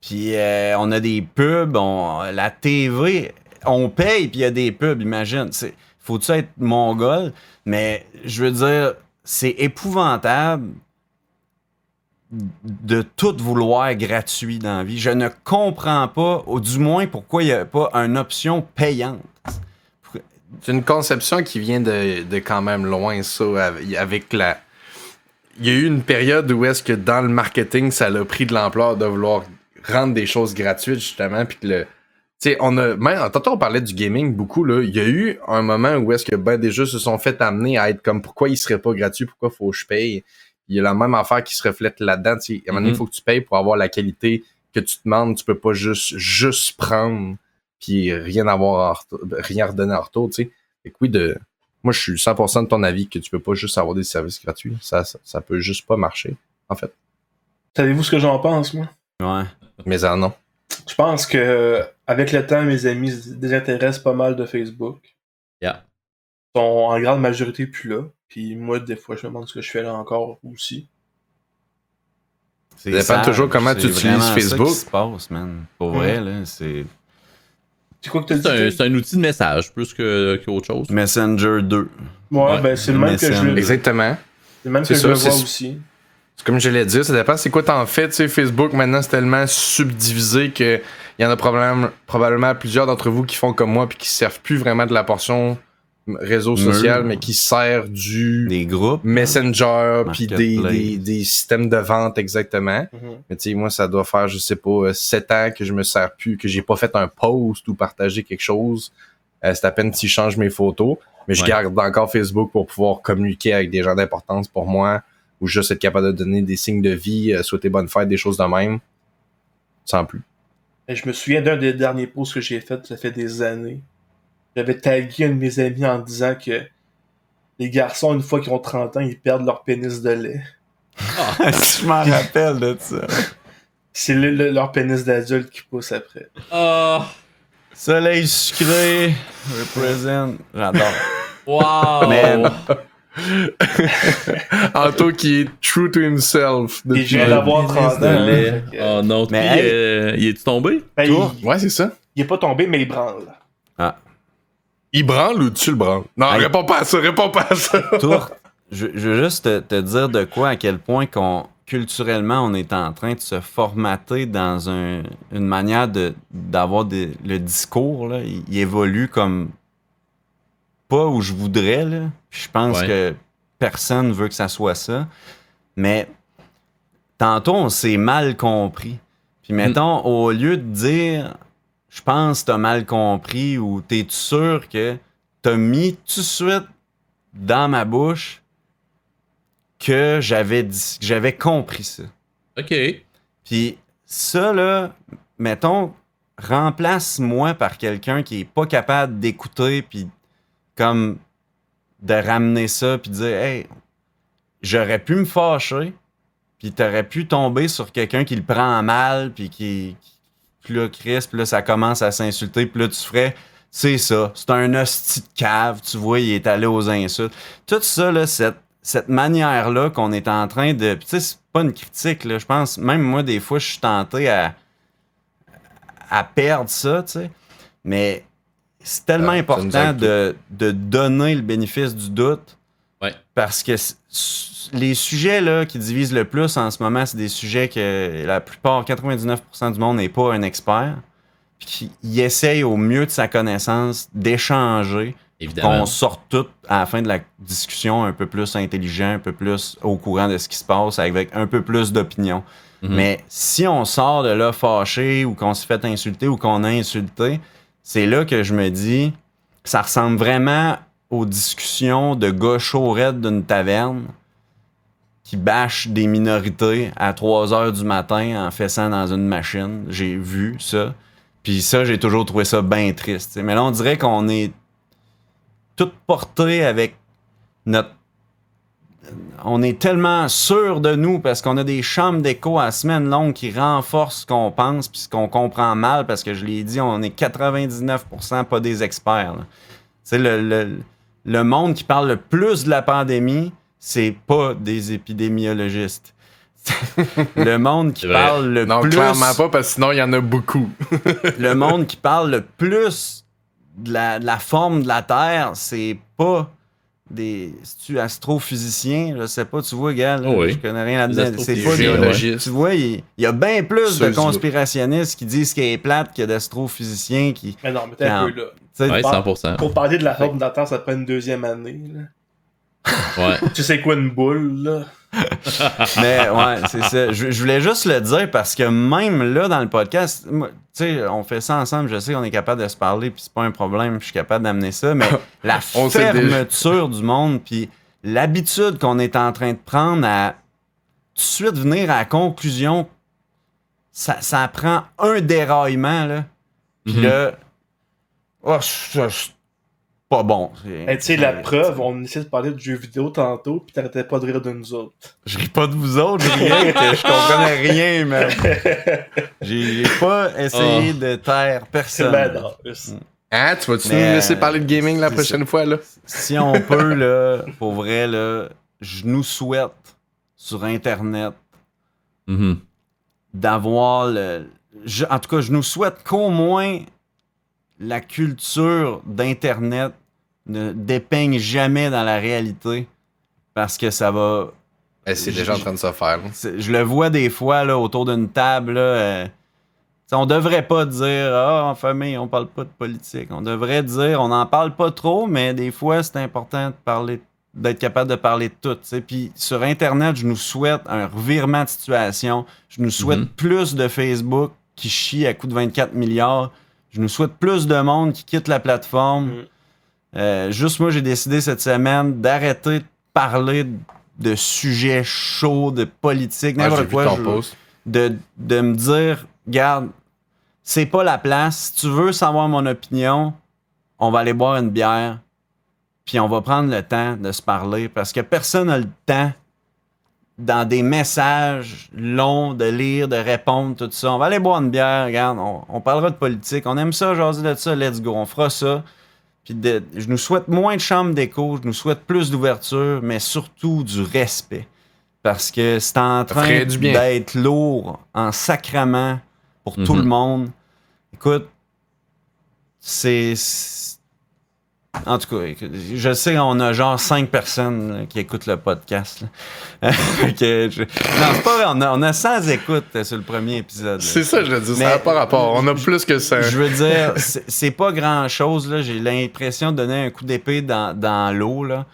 Puis euh, on a des pubs, on- la TV, on paye puis il y a des pubs, imagine. Faut-tu être mongol? Mais je veux dire, c'est épouvantable de tout vouloir gratuit dans la vie. Je ne comprends pas, ou du moins pourquoi il n'y a pas une option payante. C'est une conception qui vient de, quand même loin, ça, avec- avec la. Il y a eu une période où est-ce que dans le marketing, ça a pris de l'ampleur de vouloir rendre des choses gratuites, justement, puis que le. Tu sais, on a. Même, tantôt, on parlait du gaming beaucoup, là. Il y a eu un moment où est-ce que ben des jeux se sont fait amener à être comme pourquoi il serait pas gratuit, pourquoi faut que je paye? Il y a la même affaire qui se reflète là-dedans. Tu sais, à un moment donné, il Mhm. faut que tu payes pour avoir la qualité que tu demandes. Tu peux pas juste, juste prendre puis rien avoir en retour- rien redonner en retour, tu sais. Fait que oui, de, moi, je suis 100% de ton avis que tu peux pas juste avoir des services gratuits. Ça, ça, ça peut juste pas marcher, en fait. Savez-vous ce que j'en pense, moi? Ouais. Mais ah non. Je pense que avec le temps, mes amis se désintéressent pas mal de Facebook. Yeah. Ils sont en grande majorité plus là. Puis moi, des fois, je me demande ce que je fais là encore aussi. C'est Ça dépend toujours comment c'est tu utilises Facebook. qui se passe, man. Pour Mm. vrai, là, c'est C'est quoi que dit? C'est un, c'est outil de message plus que, qu'autre chose. Messenger 2. Ouais, Ouais, ben c'est le même que je Exactement. c'est le même C'est que je le c'est- vois aussi. C'est comme je l'ai dit, ça dépend c'est quoi t'en fais. Tu sais, Facebook, maintenant, c'est tellement subdivisé que il y en a probablement, probablement plusieurs d'entre vous qui font comme moi puis qui servent plus vraiment de la portion réseau social, mais qui sert du Des groupes. Messenger puis des, des, des systèmes de vente exactement. Mhm. Mais tu sais, moi, ça doit faire, je sais pas, 7 ans que je me sers plus, que j'ai pas fait un post ou partagé quelque chose. Euh, c'est à peine si je change mes photos. Mais je Ouais. garde encore Facebook pour pouvoir communiquer avec des gens d'importance pour moi ou juste être capable de donner des signes de vie, euh, souhaiter bonne fête, des choses de même. Sans plus. Et je me souviens d'un des derniers posts que j'ai fait, ça fait des années. J'avais tagué un de mes amis en disant que les garçons, une fois qu'ils ont 30 ans, ils perdent leur pénis de lait. je m'en rappelle de ça. C'est le- le- leur pénis d'adulte qui pousse après. Oh, Soleil sucré, represent. J'adore. wow! Man. Anto qui est true to himself. Et depuis je viens le- d'avoir 30 ans. hein, Oh non, Mais mais hey. euh, il est-tu tombé? ben, Toi? il, Ouais, c'est ça. il est pas tombé, mais il branle. Il branle ou tu le branles? Non, Hey. réponds pas à ça, réponds pas à ça. Tour, je, je veux juste te, te dire de quoi, à quel point qu'on culturellement on est en train de se formater dans un- une manière de d'avoir le discours là, il, il évolue comme pas où je voudrais là. Je pense Ouais. que personne veut que ça soit ça, mais tantôt on s'est mal compris. Puis mettons au lieu de dire je pense que t'as mal compris ou t'es sûr que t'as mis tout de suite dans ma bouche que j'avais dit- que j'avais compris ça? Ok. Puis ça, là, mettons, remplace-moi par quelqu'un qui est pas capable d'écouter, puis comme de ramener ça, puis dire, hey, j'aurais pu me fâcher, puis t'aurais pu tomber sur quelqu'un qui le prend mal, puis qui, puis là, Chris, puis là, ça commence à s'insulter, puis là, tu ferais, c'est ça, c'est un hostie de cave, tu vois, il est allé aux insultes. Tout ça, cette, manière-là qu'on est en train de. Puis, tu sais, c'est pas une critique. Je pense, même moi, des fois, je suis tenté à, à perdre ça, tu sais. Mais c'est tellement Ah, important de, de donner le bénéfice du doute. Ouais. Parce que les sujets là, qui divisent le plus en ce moment, c'est des sujets que la plupart, 99% du monde n'est pas un expert. Puis qui il essaye au mieux de sa connaissance d'échanger, qu'on sorte tout à la fin de la discussion un peu plus intelligent, un peu plus au courant de ce qui se passe, avec un peu plus d'opinion. Mhm. Mais si on sort de là fâché ou qu'on se fait insulter ou qu'on a insulté, c'est là que je me dis, ça ressemble vraiment aux discussions de gars raides d'une taverne qui bâchent des minorités à 3 heures du matin en fessant dans une machine. J'ai vu ça. Puis ça, j'ai toujours trouvé ça bien triste. Mais là, on dirait qu'on est tout porté avec notre. On est tellement sûr de nous parce qu'on a des chambres d'écho à semaine longue qui renforcent ce qu'on pense puis ce qu'on comprend mal parce que je l'ai dit, on est 99% pas des experts. sais, le, le, le monde qui parle le plus de la pandémie, c'est pas des épidémiologistes. le monde qui C'est parle le Non, plus clairement pas, parce que sinon, il y en a beaucoup. le monde qui parle le plus de la, de la forme de la Terre, c'est pas des. tu astrophysiciens? Je sais pas, tu vois, gars, là, Oh oui. je connais rien là-dedans. C'est pas des. Tu vois, il il y, a bien plus de conspirationnistes qui disent qu'elle est plate que d'astrophysiciens qui. Mais non, mais t'es un peu là. Ouais, Par- 100%. Pour parler de la forme Terre, ça prend une deuxième année. Là. Ouais. Tu sais quoi une boule, là? Mais ouais, c'est ça. Je, je voulais juste le dire parce que même là, dans le podcast, moi, tu sais, on fait ça ensemble, je sais qu'on est capable de se parler, puis c'est pas un problème, je suis capable d'amener ça, mais la fermeture du monde, puis l'habitude qu'on est en train de prendre à tout de suite venir à la conclusion, ça, ça prend un déraillement, là. Puis Mhm. là, oh, je- je- pas bon. C'est- Hey, tu sais, la preuve, on essaie de parler de jeux vidéo tantôt, pis t'arrêtais pas de rire de nous autres. Je ris pas de vous autres, je riais que je comprenais rien, même. J'ai pas essayé de taire personne. Ben non, Hein, tu vas-tu Mais, nous laisser parler de gaming la prochaine fois, là? Si on peut, là, pour vrai, là, je nous souhaite sur Internet Mhm. d'avoir le. je- en tout cas, je nous souhaite qu'au moins la culture d'Internet ne dépeigne jamais dans la réalité parce que ça va Eh, c'est déjà en train de se faire. Je le vois des fois là, autour d'une table. Là, euh, on devrait pas dire Ah, en famille, on parle pas de politique. On devrait dire on n'en parle pas trop, mais des fois, c'est important de parler d'être capable de parler de tout. t'sais. Puis sur Internet, je nous souhaite un revirement de situation. Je nous souhaite Mhm. plus de Facebook qui chie à coût de 24 milliards. Je nous souhaite plus de monde qui quitte la plateforme. Mhm. Euh, juste moi, j'ai décidé cette semaine d'arrêter de parler de sujets chauds, de politique, Ouais, n'importe vu quoi. je- de, de me dire, regarde, c'est pas la place. Si tu veux savoir mon opinion, on va aller boire une bière, puis on va prendre le temps de se parler, parce que personne n'a le temps dans des messages longs de lire, de répondre, tout ça. On va aller boire une bière, regarde, on, on parlera de politique. On aime ça, jaser de ça, let's go, on fera ça. Puis de- je nous souhaite moins de chambres d'écho, je nous souhaite plus d'ouverture, mais surtout du respect. Parce que c'est en train d'être lourd en sacrament pour tout Mhm. le monde. Écoute, c'est. En tout cas, je sais qu'on a genre 5 personnes là, qui écoutent le podcast. que je- Non, c'est pas vrai, on a, on a 100 écoutes euh, sur le premier épisode. C'est ça, je le dis. Mais- Ça n'a pas rapport. On a plus que ça. Je veux dire, c'est pas grand chose. là. J'ai l'impression de donner un coup d'épée dans, dans l'eau. là.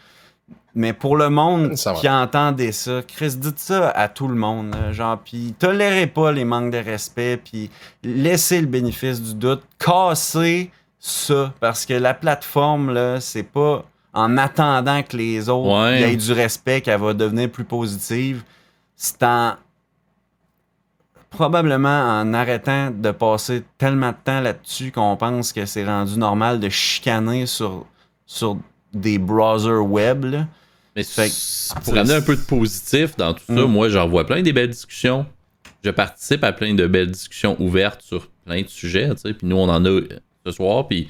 Mais pour le monde qui entendait ça, Chris, dites ça à tout le monde. là. Genre, puis tolérez pas les manques de respect, puis laissez le bénéfice du doute. Cassez ça. Parce que la plateforme, là, c'est pas en attendant que les autres Ouais. aient du respect qu'elle va devenir plus positive. C'est en probablement en arrêtant de passer tellement de temps là-dessus qu'on pense que c'est rendu normal de chicaner sur, sur des browsers web. là. Mais Fait pour amener un peu de positif dans tout ça, Mm. moi j'en vois plein des belles discussions. Je participe à plein de belles discussions ouvertes sur plein de sujets. Puis nous on en a ce soir, puis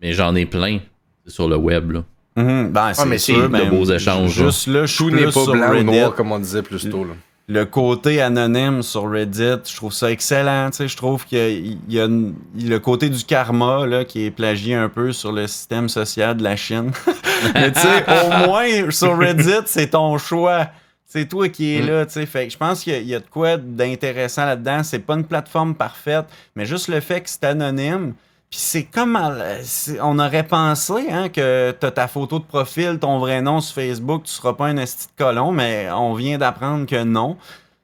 mais j'en ai plein sur le web là. Mhm, ben, c'est mais c'est sûr, de ben, beaux échanges, Juste là, Tout n'est pas sur blanc ou noir, comme on disait plus tôt. Là. le côté anonyme sur Reddit, je trouve ça excellent. tu sais, Je trouve qu'il y a une- le côté du karma là, qui est plagié un peu sur le système social de la Chine. Mais tu sais, au moins sur Reddit, c'est ton choix. C'est toi qui es Mm. là, tu sais. Fait que je pense qu'il y a- y, a de quoi d'intéressant là-dedans. C'est pas une plateforme parfaite, mais juste le fait que c'est anonyme, Puis c'est comme. euh, On aurait pensé hein, que t'as ta photo de profil, ton vrai nom sur Facebook, tu seras pas un esti de colon, mais on vient d'apprendre que non.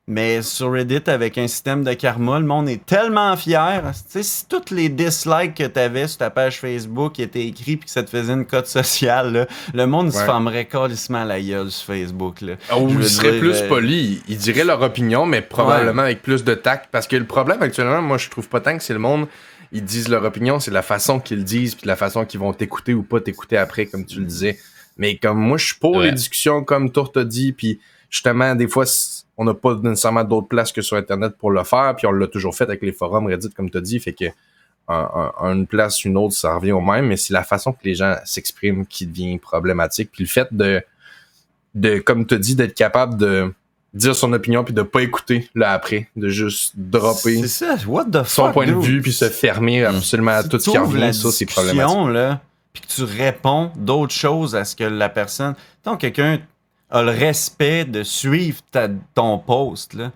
Mais sur Reddit, avec un système de karma, le monde est tellement fier. Tu sais, si tous les dislikes que t'avais sur ta page Facebook étaient écrits puis que ça te faisait une cote sociale, là, le monde se fermerait calissement la gueule sur Facebook. Là. Ou Je veux ils seraient plus euh, polis. Ils diraient leur opinion, mais probablement avec plus de tact. Parce que le problème actuellement, moi, je trouve pas tant que c'est le monde. Ils disent leur opinion, c'est la façon qu'ils le disent, puis la façon qu'ils vont t'écouter ou pas t'écouter après, comme tu le disais. Mais comme moi, je suis pour Ouais. les discussions, comme Tour t'a dit, puis justement, des fois, on n'a pas nécessairement d'autres places que sur Internet pour le faire, puis on l'a toujours fait avec les forums Reddit, comme t'as dit, fait que un- un- une place, une autre, ça revient au même, mais c'est la façon que les gens s'expriment qui devient problématique. Puis le fait de, de comme tu dit, d'être capable de dire son opinion puis de pas écouter là après, de juste dropper C'est ça, what the son fuck, point de vue puis se fermer absolument à tout ce qui la revient, ça c'est problématique. là, puis que tu réponds d'autres choses à ce que la personne. Donc, quelqu'un a le respect de suivre ta- ton post, là.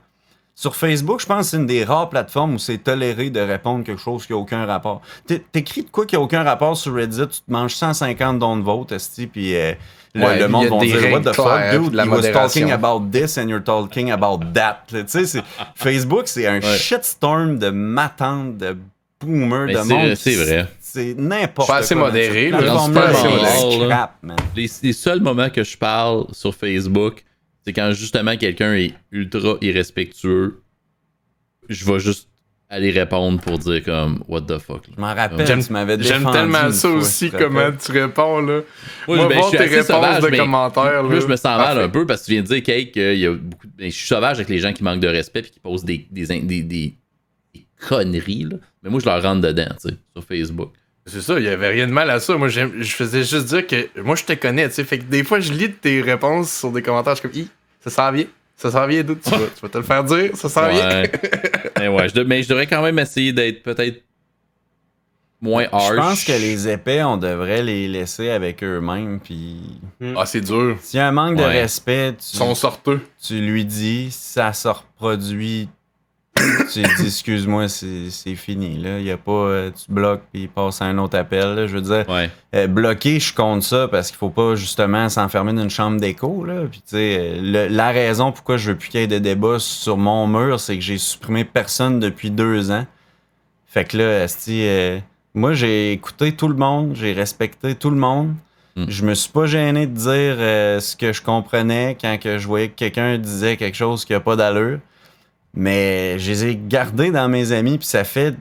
Sur Facebook, je pense que c'est une des rares plateformes où c'est toléré de répondre quelque chose qui n'a aucun rapport. T'é- T'écris de quoi qui n'a aucun rapport sur Reddit, tu te manges 150 dons de vote, esti, puis euh, le, Ouais, le monde il y a va des dire What règles the fuck, dude, la he was talking about this and you're talking about that. Tu sais, Facebook, c'est un Ouais. shitstorm de matantes, de boomers, de monde. c'est vrai. C'est n'importe Pas quoi. assez modéré, là. pas assez crap, man. Les, les seuls moments que je parle sur Facebook, c'est quand justement quelqu'un est ultra irrespectueux. Je vais juste aller répondre pour dire comme What the fuck. là. Je m'en rappelle, J'aime- tu m'avais J'aime tellement ça fois, aussi, comment tu réponds là. Oui, Moi, ben, voir je suis tes assez réponses sauvage, de mais commentaires. Là, là. je me sens mal un peu parce que tu viens de dire, Kate, qu'il y a beaucoup. ben, je suis sauvage avec les gens qui manquent de respect et qui posent des, des, des, des- des conneries. Là. Mais moi, je leur rentre dedans, tu sais, sur Facebook. C'est ça, il y avait rien de mal à ça. Moi, j'aime- je faisais juste dire que moi, je te connais, tu sais. Fait que des fois, je lis tes réponses sur des commentaires, je suis comme, Hi, ça s'en vient. Ça s'en vient d'où tu vas, tu vas te le faire dire, ça s'en vient. Ouais. mais ouais, je, de- mais je devrais quand même essayer d'être peut-être moins harsh. Je pense que les épais, on devrait les laisser avec eux-mêmes. Puis Ah, c'est dur. s'il y a un manque de respect, tu, Ils sont sorteux. tu lui dis, ça se reproduit, tu dis excuse-moi, c'est fini. Là. Y a pas, euh, tu bloques puis il passe à un autre appel. là. Je veux dire, Ouais. euh, bloquer, je compte ça parce qu'il faut pas justement s'enfermer dans une chambre d'écho. la raison pourquoi je veux plus qu'il y ait de débat sur mon mur, c'est que j'ai supprimé personne depuis deux ans. Fait que là, euh, moi j'ai écouté tout le monde, j'ai respecté tout le monde. Mm. Je me suis pas gêné de dire ce que je comprenais quand que je voyais que quelqu'un disait quelque chose qui a pas d'allure. Mais je les ai gardés dans mes amis, puis ça fait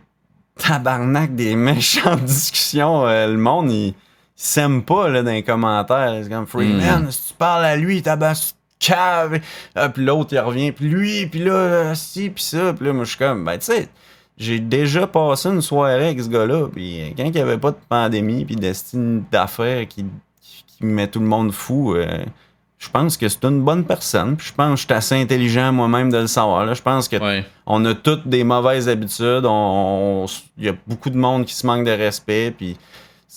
tabarnak des méchantes discussions. Euh, le monde, il, il s'aime pas là, dans les commentaires. C'est comme Freeman, si tu parles à lui, tabasse cave. Ah, puis l'autre, il revient, puis lui, puis là, si, puis ça. Puis là, moi, je suis comme, ben, tu sais, j'ai déjà passé une soirée avec ce gars-là. Puis quand il n'y avait pas de pandémie, puis d'estime d'affaires qui, qui, qui met tout le monde fou, euh, je pense que c'est une bonne personne. Puis je pense que je suis assez intelligent moi-même de le savoir. Là. Je pense que Ouais. on a toutes des mauvaises habitudes. On- on- Il y a beaucoup de monde qui se manque de respect. Puis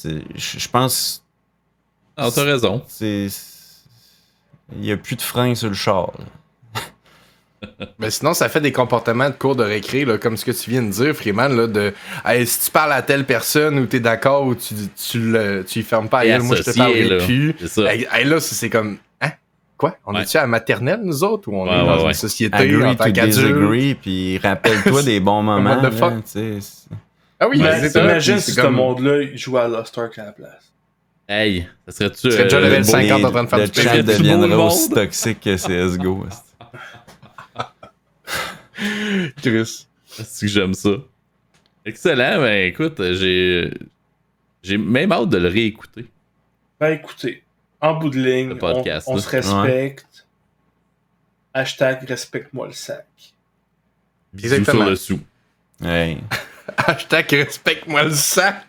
je je pense Ah, t'as raison. c'est il n'y a plus de frein sur le char. là. Mais sinon, ça fait des comportements de cours de récré, là, comme ce que tu viens de dire, Freeman, là, de Hey, si tu parles à telle personne ou t'es d'accord ou tu, tu, le, tu y fermes pas à Et elle, moi je te parlerai là. plus. Ça. Hey, hey, là, c'est comme? Quoi? On Ouais. est-tu à la maternelle, nous autres, ou on Ouais, est dans ouais, une société en Agree tant to qu'adulte? disagree, puis rappelle-toi des bons moments. Là, Ah oui, Mais imagine si ce comme- monde-là jouait à Lost Ark à la place. Hey, ça serait-tu. Tu serais déjà level le beau- 50 en train de faire le du chat le deviendrait monde. aussi toxique que CSGO. Chris. C'est que j'aime ça? Excellent, ben écoute, j'ai. J'ai même hâte de le réécouter. Ben écoutez, en bout de ligne, podcast, on, se respecte. Hashtag respecte-moi le sac. Bisous Exactement. sur le sou. Hey. Hashtag respecte-moi le sac.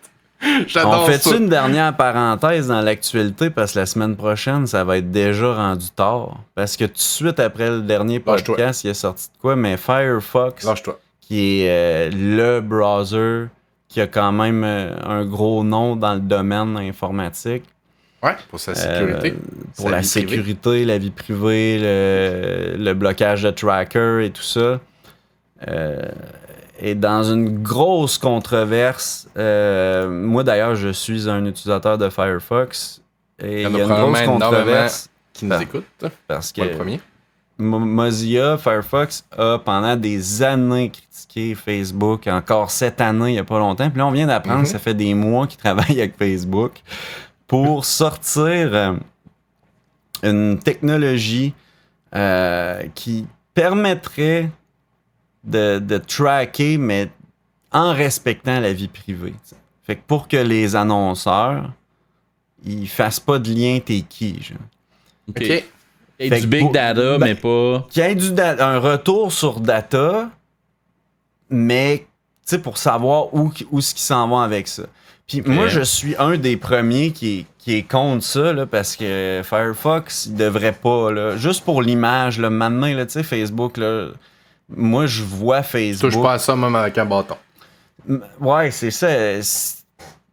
J'adore On fait ça. une dernière parenthèse dans l'actualité? Parce que la semaine prochaine, ça va être déjà rendu tard. Parce que tout de suite après le dernier podcast, il est sorti de quoi? Mais Firefox, qui est euh, le browser qui a quand même euh, un gros nom dans le domaine informatique. Ouais, pour sa sécurité. Euh, pour Sa la privée. sécurité, la vie privée, le, le blocage de tracker et tout ça. Euh, est dans une grosse controverse. Euh, moi, d'ailleurs, je suis un utilisateur de Firefox. Et Il y en a y a une grosse controverse Qui nous Ah. écoute, parce que pas le premier. Mo- Mozilla, Firefox a pendant des années critiqué Facebook, encore cette année, il n'y a pas longtemps. Puis là, on vient d'apprendre que ça fait des mois qu'ils travaillent avec Facebook pour sortir euh, une technologie euh, qui permettrait de, de tracker, mais en respectant la vie privée. Fait que pour que les annonceurs, ils fassent pas de lien t'es qui, genre. Ok. Ok. Et Fait du big pour- data, ben- mais pas. qu'il y ait du un retour sur data, mais tu sais, pour savoir où, où ce qui s'en va avec ça. Puis moi, je suis un des premiers qui est, qui est contre ça, là, parce que Firefox, il devrait pas, là, juste pour l'image, là, maintenant, là, tu sais, Facebook, là, moi, je vois Facebook. touches pas à ça même avec un bâton. Ouais, c'est ça.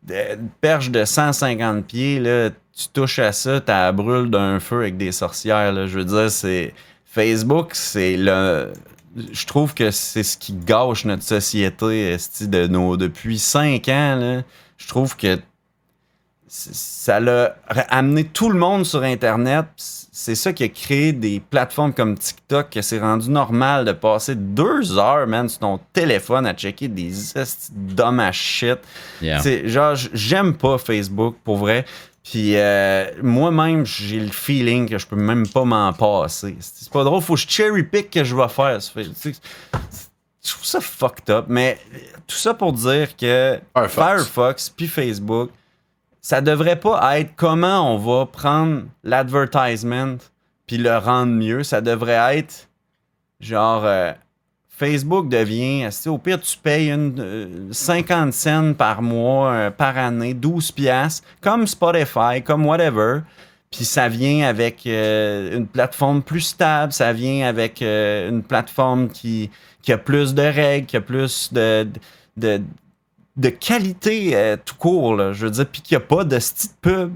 Une perche de 150 pieds, là, tu touches à ça, t'as la brûle d'un feu avec des sorcières. Là. Je veux dire, c'est. Facebook, c'est le. Je trouve que c'est ce qui gâche notre société esti, de nos, depuis 5 ans. Là. Je trouve que ça l'a amené tout le monde sur Internet. C'est ça qui a créé des plateformes comme TikTok, que c'est rendu normal de passer deux heures, man, sur ton téléphone à checker des dumb as shit. Yeah. Genre, j'aime pas Facebook, pour vrai. Puis euh, moi-même, j'ai le feeling que je peux même pas m'en passer. C'est pas drôle, faut que je cherry pick que je vais faire. Je trouve ça fucked up, mais tout ça pour dire que Firefox. Firefox puis Facebook, ça devrait pas être comment on va prendre l'advertisement puis le rendre mieux. Ça devrait être genre euh, Facebook devient, au pire tu payes une, euh, 50 cents par mois, euh, par année, 12 piastres, comme Spotify, comme whatever. Puis ça vient avec euh, une plateforme plus stable, ça vient avec euh, une plateforme qui, a plus de règles, qui a plus de, qualité euh, tout court. Je veux dire, puis qu'il n'y a pas de style pub.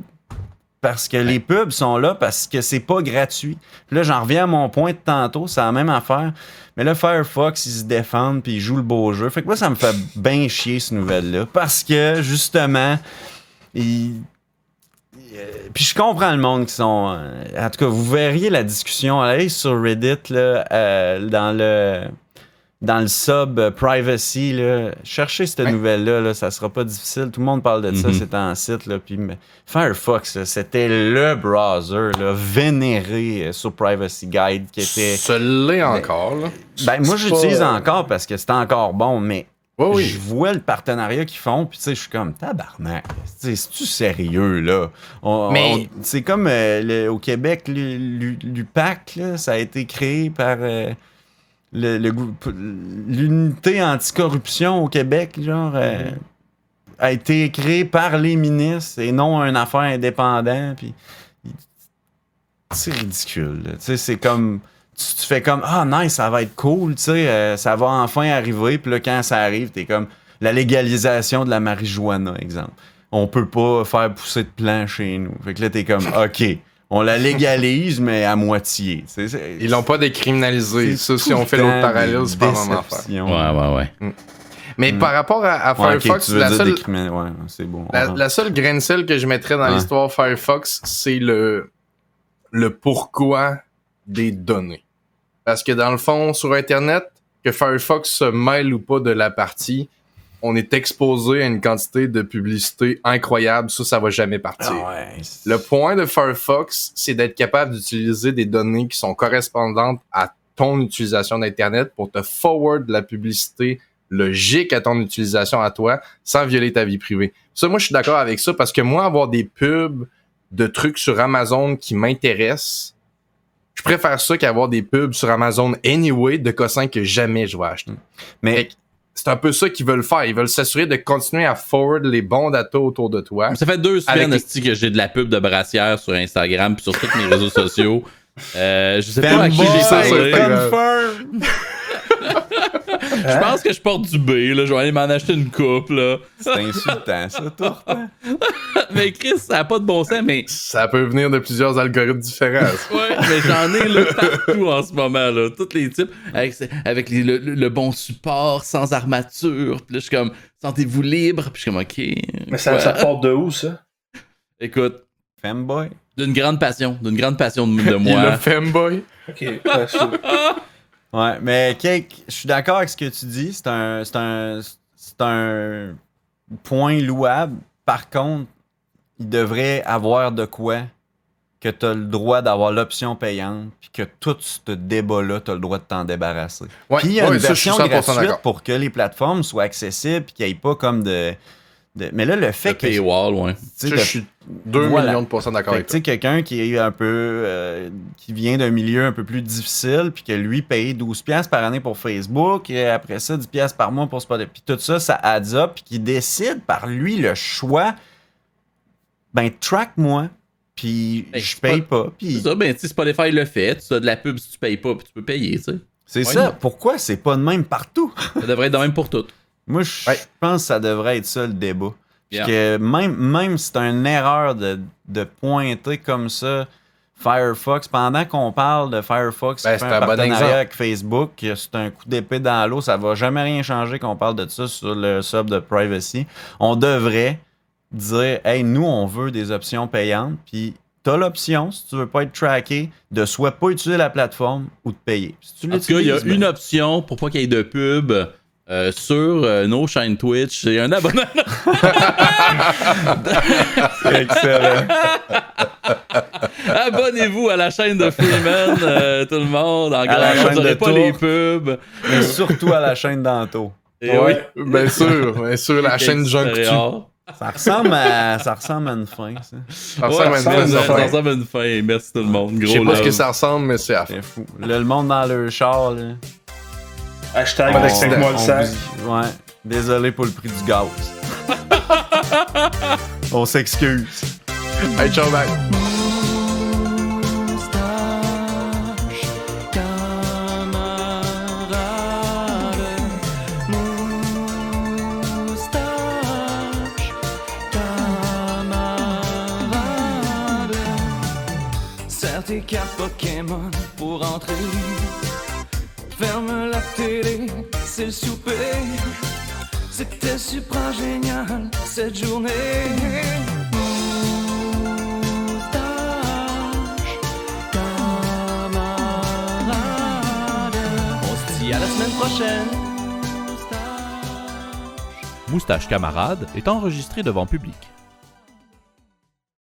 Parce que les pubs sont là parce que c'est pas gratuit. Puis là, j'en reviens à mon point de tantôt, c'est la même affaire. Mais là, Firefox, ils se défendent puis ils jouent le beau jeu. Fait que moi, ça me fait bien chier, cette nouvelle-là. Parce que, justement, ils. euh, Puis je comprends le monde qui sont. euh, En tout cas, vous verriez la discussion. Allez sur Reddit, là, euh, dans le. Dans le sub euh, privacy, là, cherchez cette Ouais. nouvelle-là, là, ça sera pas difficile. Tout le monde parle de ça, Mhm. c'est en site. Là, puis, Firefox, c'était le browser là, vénéré euh, sur Privacy Guide qui était. Ce l'est encore, là. Ben, moi, j'utilise pas- encore parce que c'est encore bon, mais Oui, oui. je vois le partenariat qu'ils font, puis tu sais, je suis comme tabarnak. C'est-tu sérieux, là? Mais- c'est comme euh, le- au Québec, l'U- l'U- l'UPAC, ça a été créé par euh, le- le l'unité anticorruption au Québec, genre. euh, a été créé par les ministres et non un affaire indépendant. Puis c'est ridicule. là. Tu sais, c'est comme tu, tu fais comme ah nice, ça va être cool, tu sais, euh, ça va enfin arriver. Puis là, quand ça arrive, t'es comme la légalisation de la marijuana, exemple. On peut pas faire pousser de plants chez nous. Fait que là, t'es comme ok, on la légalise mais à moitié. Sais, c'est- Ils l'ont pas décriminalisé. c'est Ça, si on fait l'autre parallèle, des c'est pas même affaire. Ouais, ouais, ouais. Mais par rapport à, à Mm. Ouais, ok, Firefox, veux la, seule, décrimin- ouais, c'est bon. on la, rentre. la seule graine de sel que je mettrais dans Ouais. l'histoire Firefox, c'est le, le pourquoi des données. Parce que dans le fond, sur Internet, que Firefox se mêle ou pas de la partie, on est exposé à une quantité de publicité incroyable. Ça, ça va jamais partir. Ah ouais, Le point de Firefox, c'est d'être capable d'utiliser des données qui sont correspondantes à ton utilisation d'Internet pour te forward la publicité logique à ton utilisation à toi sans violer ta vie privée. Ça, moi, je suis d'accord avec ça parce que moi, avoir des pubs de trucs sur Amazon qui m'intéressent, je préfère ça qu'avoir des pubs sur Amazon anyway de cossins que jamais je vais acheter. Mais C'est un peu ça qu'ils veulent faire. Ils veulent s'assurer de continuer à forward les bons data autour de toi. Ça fait deux semaines les- que j'ai de la pub de brassière sur Instagram puis sur tous mes réseaux sociaux. Euh, je sais pas à qui j'ai ça, parlé. c'est pas grave. confirm. Je pense que je porte du B, là. Je vais aller m'en acheter une coupe, là. C'est insultant, ça, tourte. hein? mais Chris, ça a pas de bon sens, mais. Ça peut venir de plusieurs algorithmes différents. Ouais, mais j'en ai là partout en ce moment, là. Tous les types, avec, avec les- le, le bon support, sans armature. Puis là, je suis comme, sentez-vous libre. Puis je suis comme, ok. Mais ça, ça part de où, ça? Écoute, Femboy? d'une grande passion, d'une grande passion de, de Il moi. femboy. Ok, ouais, mais Cake, je suis d'accord avec ce que tu dis. C'est un, c'est un, c'est un point louable. Par contre, il devrait avoir de quoi que tu as le droit d'avoir l'option payante, puis que tout ce débat-là, tu as le droit de t'en débarrasser. Ouais, Puis il y a ouais, une version 100% gratuite pour que les plateformes soient accessibles, puis qu'il n'y ait pas comme de, de- Mais là, le fait Le que. paywall, ouais. je suis 2 Voilà. millions de pourcents d'accord avec tu toi. sais, quelqu'un qui est un peu. euh, qui vient d'un milieu un peu plus difficile, puis que lui paye 12$ piastres par année pour Facebook, et après ça, 10$ piastres par mois pour Spotify. Puis tout ça, ça adds up, puis qui décide par lui le choix. Ben, track-moi, puis Ben, je paye pas. Puis C'est ça, ben, tu sais, Spotify le fait. Tu as de la pub si tu payes pas, puis tu peux payer, tu sais. c'est ça. not? Pourquoi c'est pas de même partout? Ça devrait être de même pour tout. Moi, je Ouais. pense que ça devrait être ça le débat. Yeah. que même, même si c'est une erreur de, de pointer comme ça Firefox, pendant qu'on parle de Firefox Ben, c'est un partenariat avec Facebook, c'est un coup d'épée dans l'eau, ça va jamais rien changer qu'on parle de ça sur le sub de privacy. On devrait dire Hey, nous, on veut des options payantes, puis t'as l'option, si tu veux pas être tracké, de soit pas utiliser la plateforme ou de payer. Si tu En tout cas, il y a ben, une option pour pas qu'il y ait de pub euh, sur euh, nos chaînes Twitch. C'est un abonnement. excellent. Abonnez-vous à la chaîne de Freeman, euh, tout le monde. En la grand, chaîne vous aurez de pas Tour. les pubs. Mais surtout à la chaîne d'Anto. Et Ouais, bien sûr, bien sûr, la oui, chaîne Jean. Ça ressemble à, ça ressemble à une fin, ça. Ça ressemble à une ça, belle ça ressemble à une fin. Merci tout le monde. Je sais pas ce que ça ressemble, mais c'est à fou. Là, le monde dans leur char, là. Hashtag Pas explique-moi le on sac. vous- Ouais. Désolé pour le prix du gaz. on s'excuse. Hey, ciao, bye. Serre tes cartes Pokémon pour entrer. Ferme la télé, c'est le souper. C'était super génial cette journée. Moustache, camarade. On se dit à la semaine prochaine. Moustache Camarade est enregistré devant public.